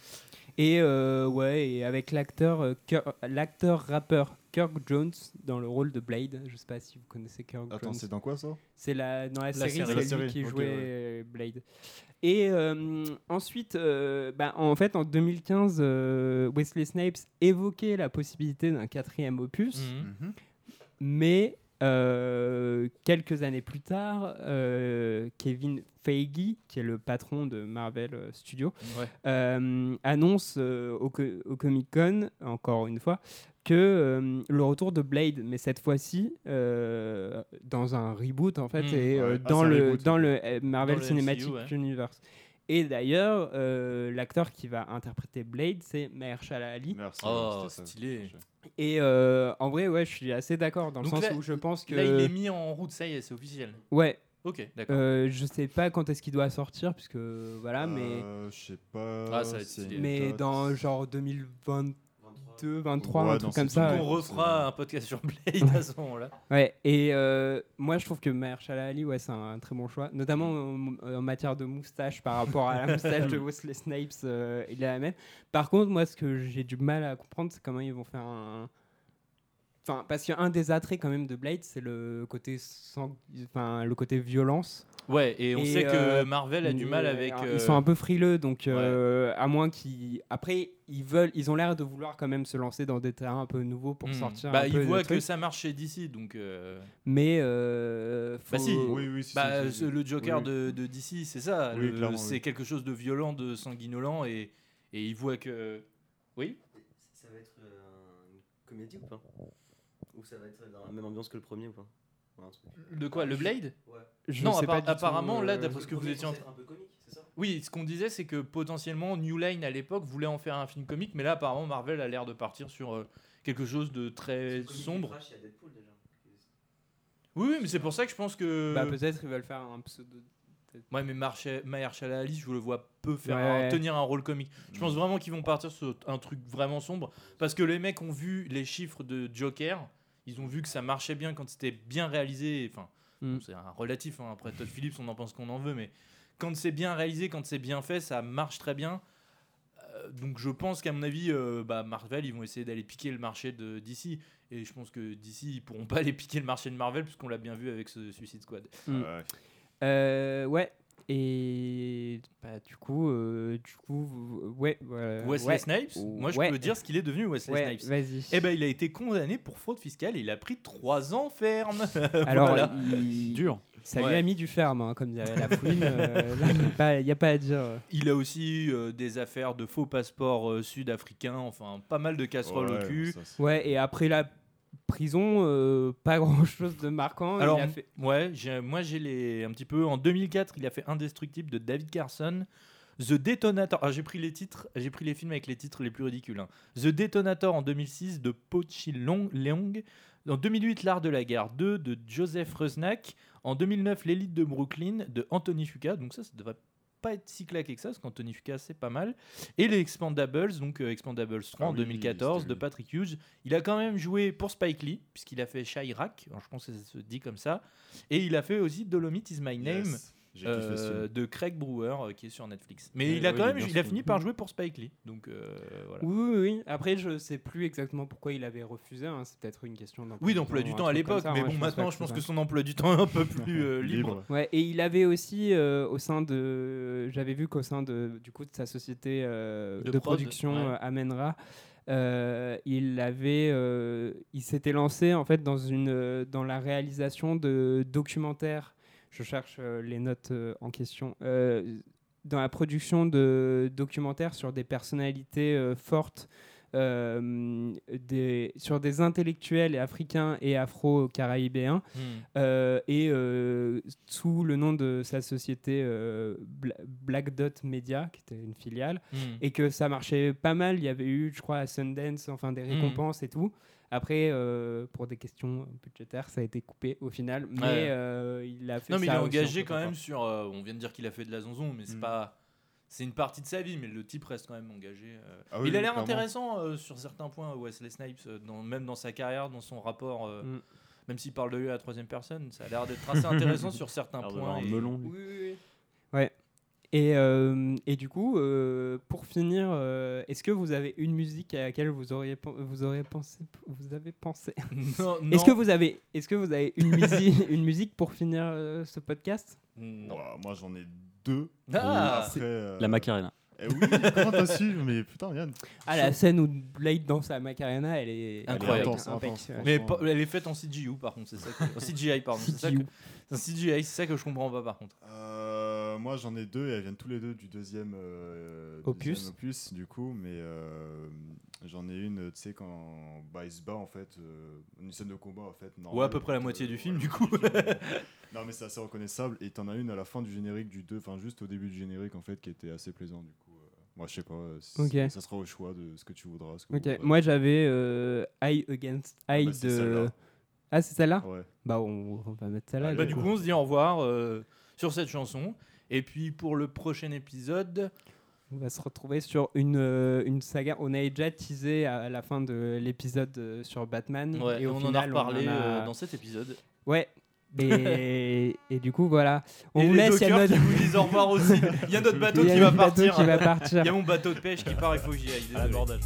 Et euh, ouais, et avec l'acteur, euh, Kirk- l'acteur rappeur Kirk Jones dans le rôle de Blade. Je sais pas si vous connaissez Kirk Attends, Jones. c'est dans quoi ça? C'est la dans la, La série, série. c'est lui qui jouait ouais. euh, Blade. Et euh, ensuite, euh, bah, en fait, en 2015, euh, Wesley Snipes évoquait la possibilité d'un quatrième opus, Mhm. mais euh, quelques années plus tard, euh, Kevin Feige, qui est le patron de Marvel euh, Studios, Ouais. euh, annonce euh, au, co- au Comic Con, encore une fois, que euh, le retour de Blade, mais cette fois-ci euh, dans un reboot en fait, Mm. et Ouais. Ah, dans, le, reboot, dans ok. le Marvel Dans le Cinematic MCU, ouais. Universe. Et d'ailleurs, euh, l'acteur qui va interpréter Blade, c'est Mahershala Ali. Merci. Oh, stylé. Et euh, en vrai, ouais, je suis assez d'accord dans le Donc sens là- où je pense que. Là, il est mis en route, ça y est, c'est officiel. Ouais. Ok, d'accord. Euh, je sais pas quand est-ce qu'il doit sortir, puisque voilà, mais. Euh, je sais pas Ah, ça va être c'est stylé. une Mais dans genre 2022, 23, Ouais, un dans truc ces comme ça. on refera un podcast sur Blade à ce moment-là. Ouais, et euh, moi je trouve que Mahershala Ali, ouais, c'est un, très bon choix, notamment en, en matière de moustache par rapport à la moustache de Wesley Snipes, euh, il est la même. Par contre, moi ce que j'ai du mal à comprendre, c'est comment ils vont faire un. Enfin, parce qu'un des attraits quand même de Blade, c'est le côté sang... enfin, le côté violence. Ouais, et on sait que euh, Marvel a du mal avec. euh, Ils sont un peu frileux, donc euh, à moins qu'ils. Après, ils veulent, ils ont l'air de vouloir quand même se lancer dans des terrains un peu nouveaux pour hmm. sortir. Bah, un ils peu de voient que trucs. ça marche chez DC, donc. euh, Mais euh, Bah si, Oui, oui, si, bah, si, le Joker Oui. de, de DC, c'est ça. Le- c'est oui. quelque chose de violent, de sanguinolent, et, et ils voient que. Oui? Ça va être une comédie ou pas? Ou ça va être dans la même ambiance que le premier ou pas? De quoi Le Blade Ouais. Je Non, sais pas apparemment, là, euh, d'après ce que vous étiez en censé être un peu comique, c'est ça? Oui, ce qu'on disait, c'est que potentiellement New Line à l'époque voulait en faire un film comique, mais là, apparemment, Marvel a l'air de partir sur euh, quelque chose de très sombre. Crash, il y a Deadpool déjà. Oui, oui, mais c'est pour ça que je pense que. Bah, peut-être ils veulent faire un pseudo. Ouais, mais Mahershala Ali, je le vois peu faire Ouais. un- tenir un rôle comique. Je pense vraiment qu'ils vont partir sur un truc vraiment sombre parce que les mecs ont vu les chiffres de Joker, ils ont vu que ça marchait bien quand c'était bien réalisé. Enfin, Mm. bon, c'est un relatif. hein. Après Todd Phillips, on en pense qu'on en veut, mais quand c'est bien réalisé, quand c'est bien fait, ça marche très bien. Euh, donc je pense qu'à mon avis, euh, bah, Marvel, ils vont essayer d'aller piquer le marché de DC. Et je pense que DC, ils pourront pas aller piquer le marché de Marvel puisqu'on l'a bien vu avec ce Suicide Squad. Mm. Ouais. Euh, ouais. Et bah, du coup, euh, du coup, ouais. voilà, Wesley ouais. Snipes, moi je Ouais. peux dire ce qu'il est devenu Wesley Ouais, Snipes. vas-y. Eh ben il a été condamné pour fraude fiscale et il a pris 3 ans ferme. Alors, Voilà. il- Dur. Ça lui a mis du ferme, hein, comme dirait la fouine. euh, là, il n'y a, pas- il y a pas à dire. Il a aussi euh, des affaires de faux passeports euh, sud-africains, enfin pas mal de casseroles au cul. Ouais, et après la prison, euh, pas grand chose de marquant. Alors, il a fait... ouais, moi j'ai les un petit peu. En 2004, il a fait Indestructible de David Carson. The Detonator. Ah, j'ai pris les titres, j'ai pris les films avec les titres les plus ridicules. hein. The Detonator en 2006 de Pochi Long- Leong. En 2008, L'Art de la guerre 2 de Joseph Rusnak. En 2009, L'élite de Brooklyn de Anthony Fuqua. Donc ça, ça devrait pas être si claqué que ça, parce qu'Anthony Fuqua, c'est pas mal. Et les Expandables, donc euh, Expandables 3 Ah en oui, 2014 c'était de. Patrick Hughes. Il a quand même joué pour Spike Lee, puisqu'il a fait Chirac, je pense que ça se dit comme ça. Et il a fait aussi Dolomite is My Name. Yes, euh, de Craig Brewer euh, qui est sur Netflix. Mais il a ouais, quand même, il a fini par jouer pour Spike Lee. Donc euh, voilà. Oui, oui, oui. Après, je sais plus exactement pourquoi il avait refusé. hein. C'est peut-être une question d'emploi Oui, d'emploi du temps à l'époque, mais hein. bon, maintenant, je pense que son emploi du temps est un peu plus euh, libre. Ouais, et il avait aussi euh, au sein de, j'avais vu qu'au sein de du coup de sa société euh, De de, prod, production ouais. euh, Amenra, euh, il avait, euh, il s'était lancé en fait dans une, euh, dans la réalisation de documentaires. Je cherche euh, les notes euh, en question. Euh, dans la production de documentaires sur des personnalités fortes, euh, des, sur des intellectuels africains et afro-caribéens, Hmm. euh, et euh, sous le nom de sa société Bla- Black Dot Media, qui était une filiale, Hmm. et que ça marchait pas mal. Il y avait eu, je crois, à Sundance, enfin des Hmm. récompenses et tout. Après, euh, pour des questions budgétaires, ça a été coupé au final, mais Ouais. euh, il a fait Non, mais il est engagé en quand même sur. euh, on vient de dire qu'il a fait de la zonzon, mais c'est Mm. pas. C'est une partie de sa vie, mais le type reste quand même engagé. euh. Ah oui, il a l'air intéressant euh, sur certains points, Wesley Snipes, euh, dans- même dans sa carrière, dans son rapport. euh, Mm. Même s'il parle de lui à la troisième personne, ça a l'air d'être assez intéressant sur certains L'air d'avoir points. un et- melon, lui. Oui, oui, oui. Ouais. Et, euh, et du coup, euh, pour finir, euh, est-ce que vous avez une musique à laquelle vous auriez vous auriez pensé vous avez pensé? Non, Est-ce que vous avez est-ce que vous avez une musique une musique pour finir euh, ce podcast? Ouah, moi j'en ai deux. Ah, Après, euh, La Macarena. Eh oui, comment t'as su? Mais putain, Yann. Ah la scène où Blade danse à Macarena, elle est elle est Incroyable. intense, impec. intense, Ouais. Mais elle est faite en CGI par contre, c'est ça. Que... en CGI pardon, c'est ça que... C'est ça que je comprends pas par contre. Euh, moi j'en ai deux et elles viennent tous les deux du deuxième euh, Opus. deuxième opus du coup, mais euh, j'en ai une, tu sais, quand bah, il se bat en fait, euh, une scène de combat en fait. Ouais, à peu près la moitié du euh, film, ouais, du coup. non, mais c'est assez reconnaissable et t'en as une à la fin du générique du 2, enfin juste au début du générique en fait, qui était assez plaisant du coup. euh, moi je sais pas, euh, c- Ok. ça sera au choix de ce que tu voudras. ce que moi j'avais euh, Eye Against Eye bah, c'est de celle-là. Ah, c'est celle-là? Ouais. Bah on, on va mettre celle-là. Bah, du coup, on se dit au revoir euh, sur cette chanson. Et puis pour le prochain épisode, On va se retrouver sur une, euh, une saga. On avait déjà teasé à la fin de l'épisode euh, sur Batman. ouais, et on en a reparlé en a- euh, dans cet épisode. Ouais. Et, et du coup, voilà. On et vous les laisse. il y a dockers notre- qui vous disent au revoir aussi. Il y a notre bateau y a qui va bateau partir. qui va partir. Il y a mon bateau de pêche qui part, il faut que j'y aille. Désolé.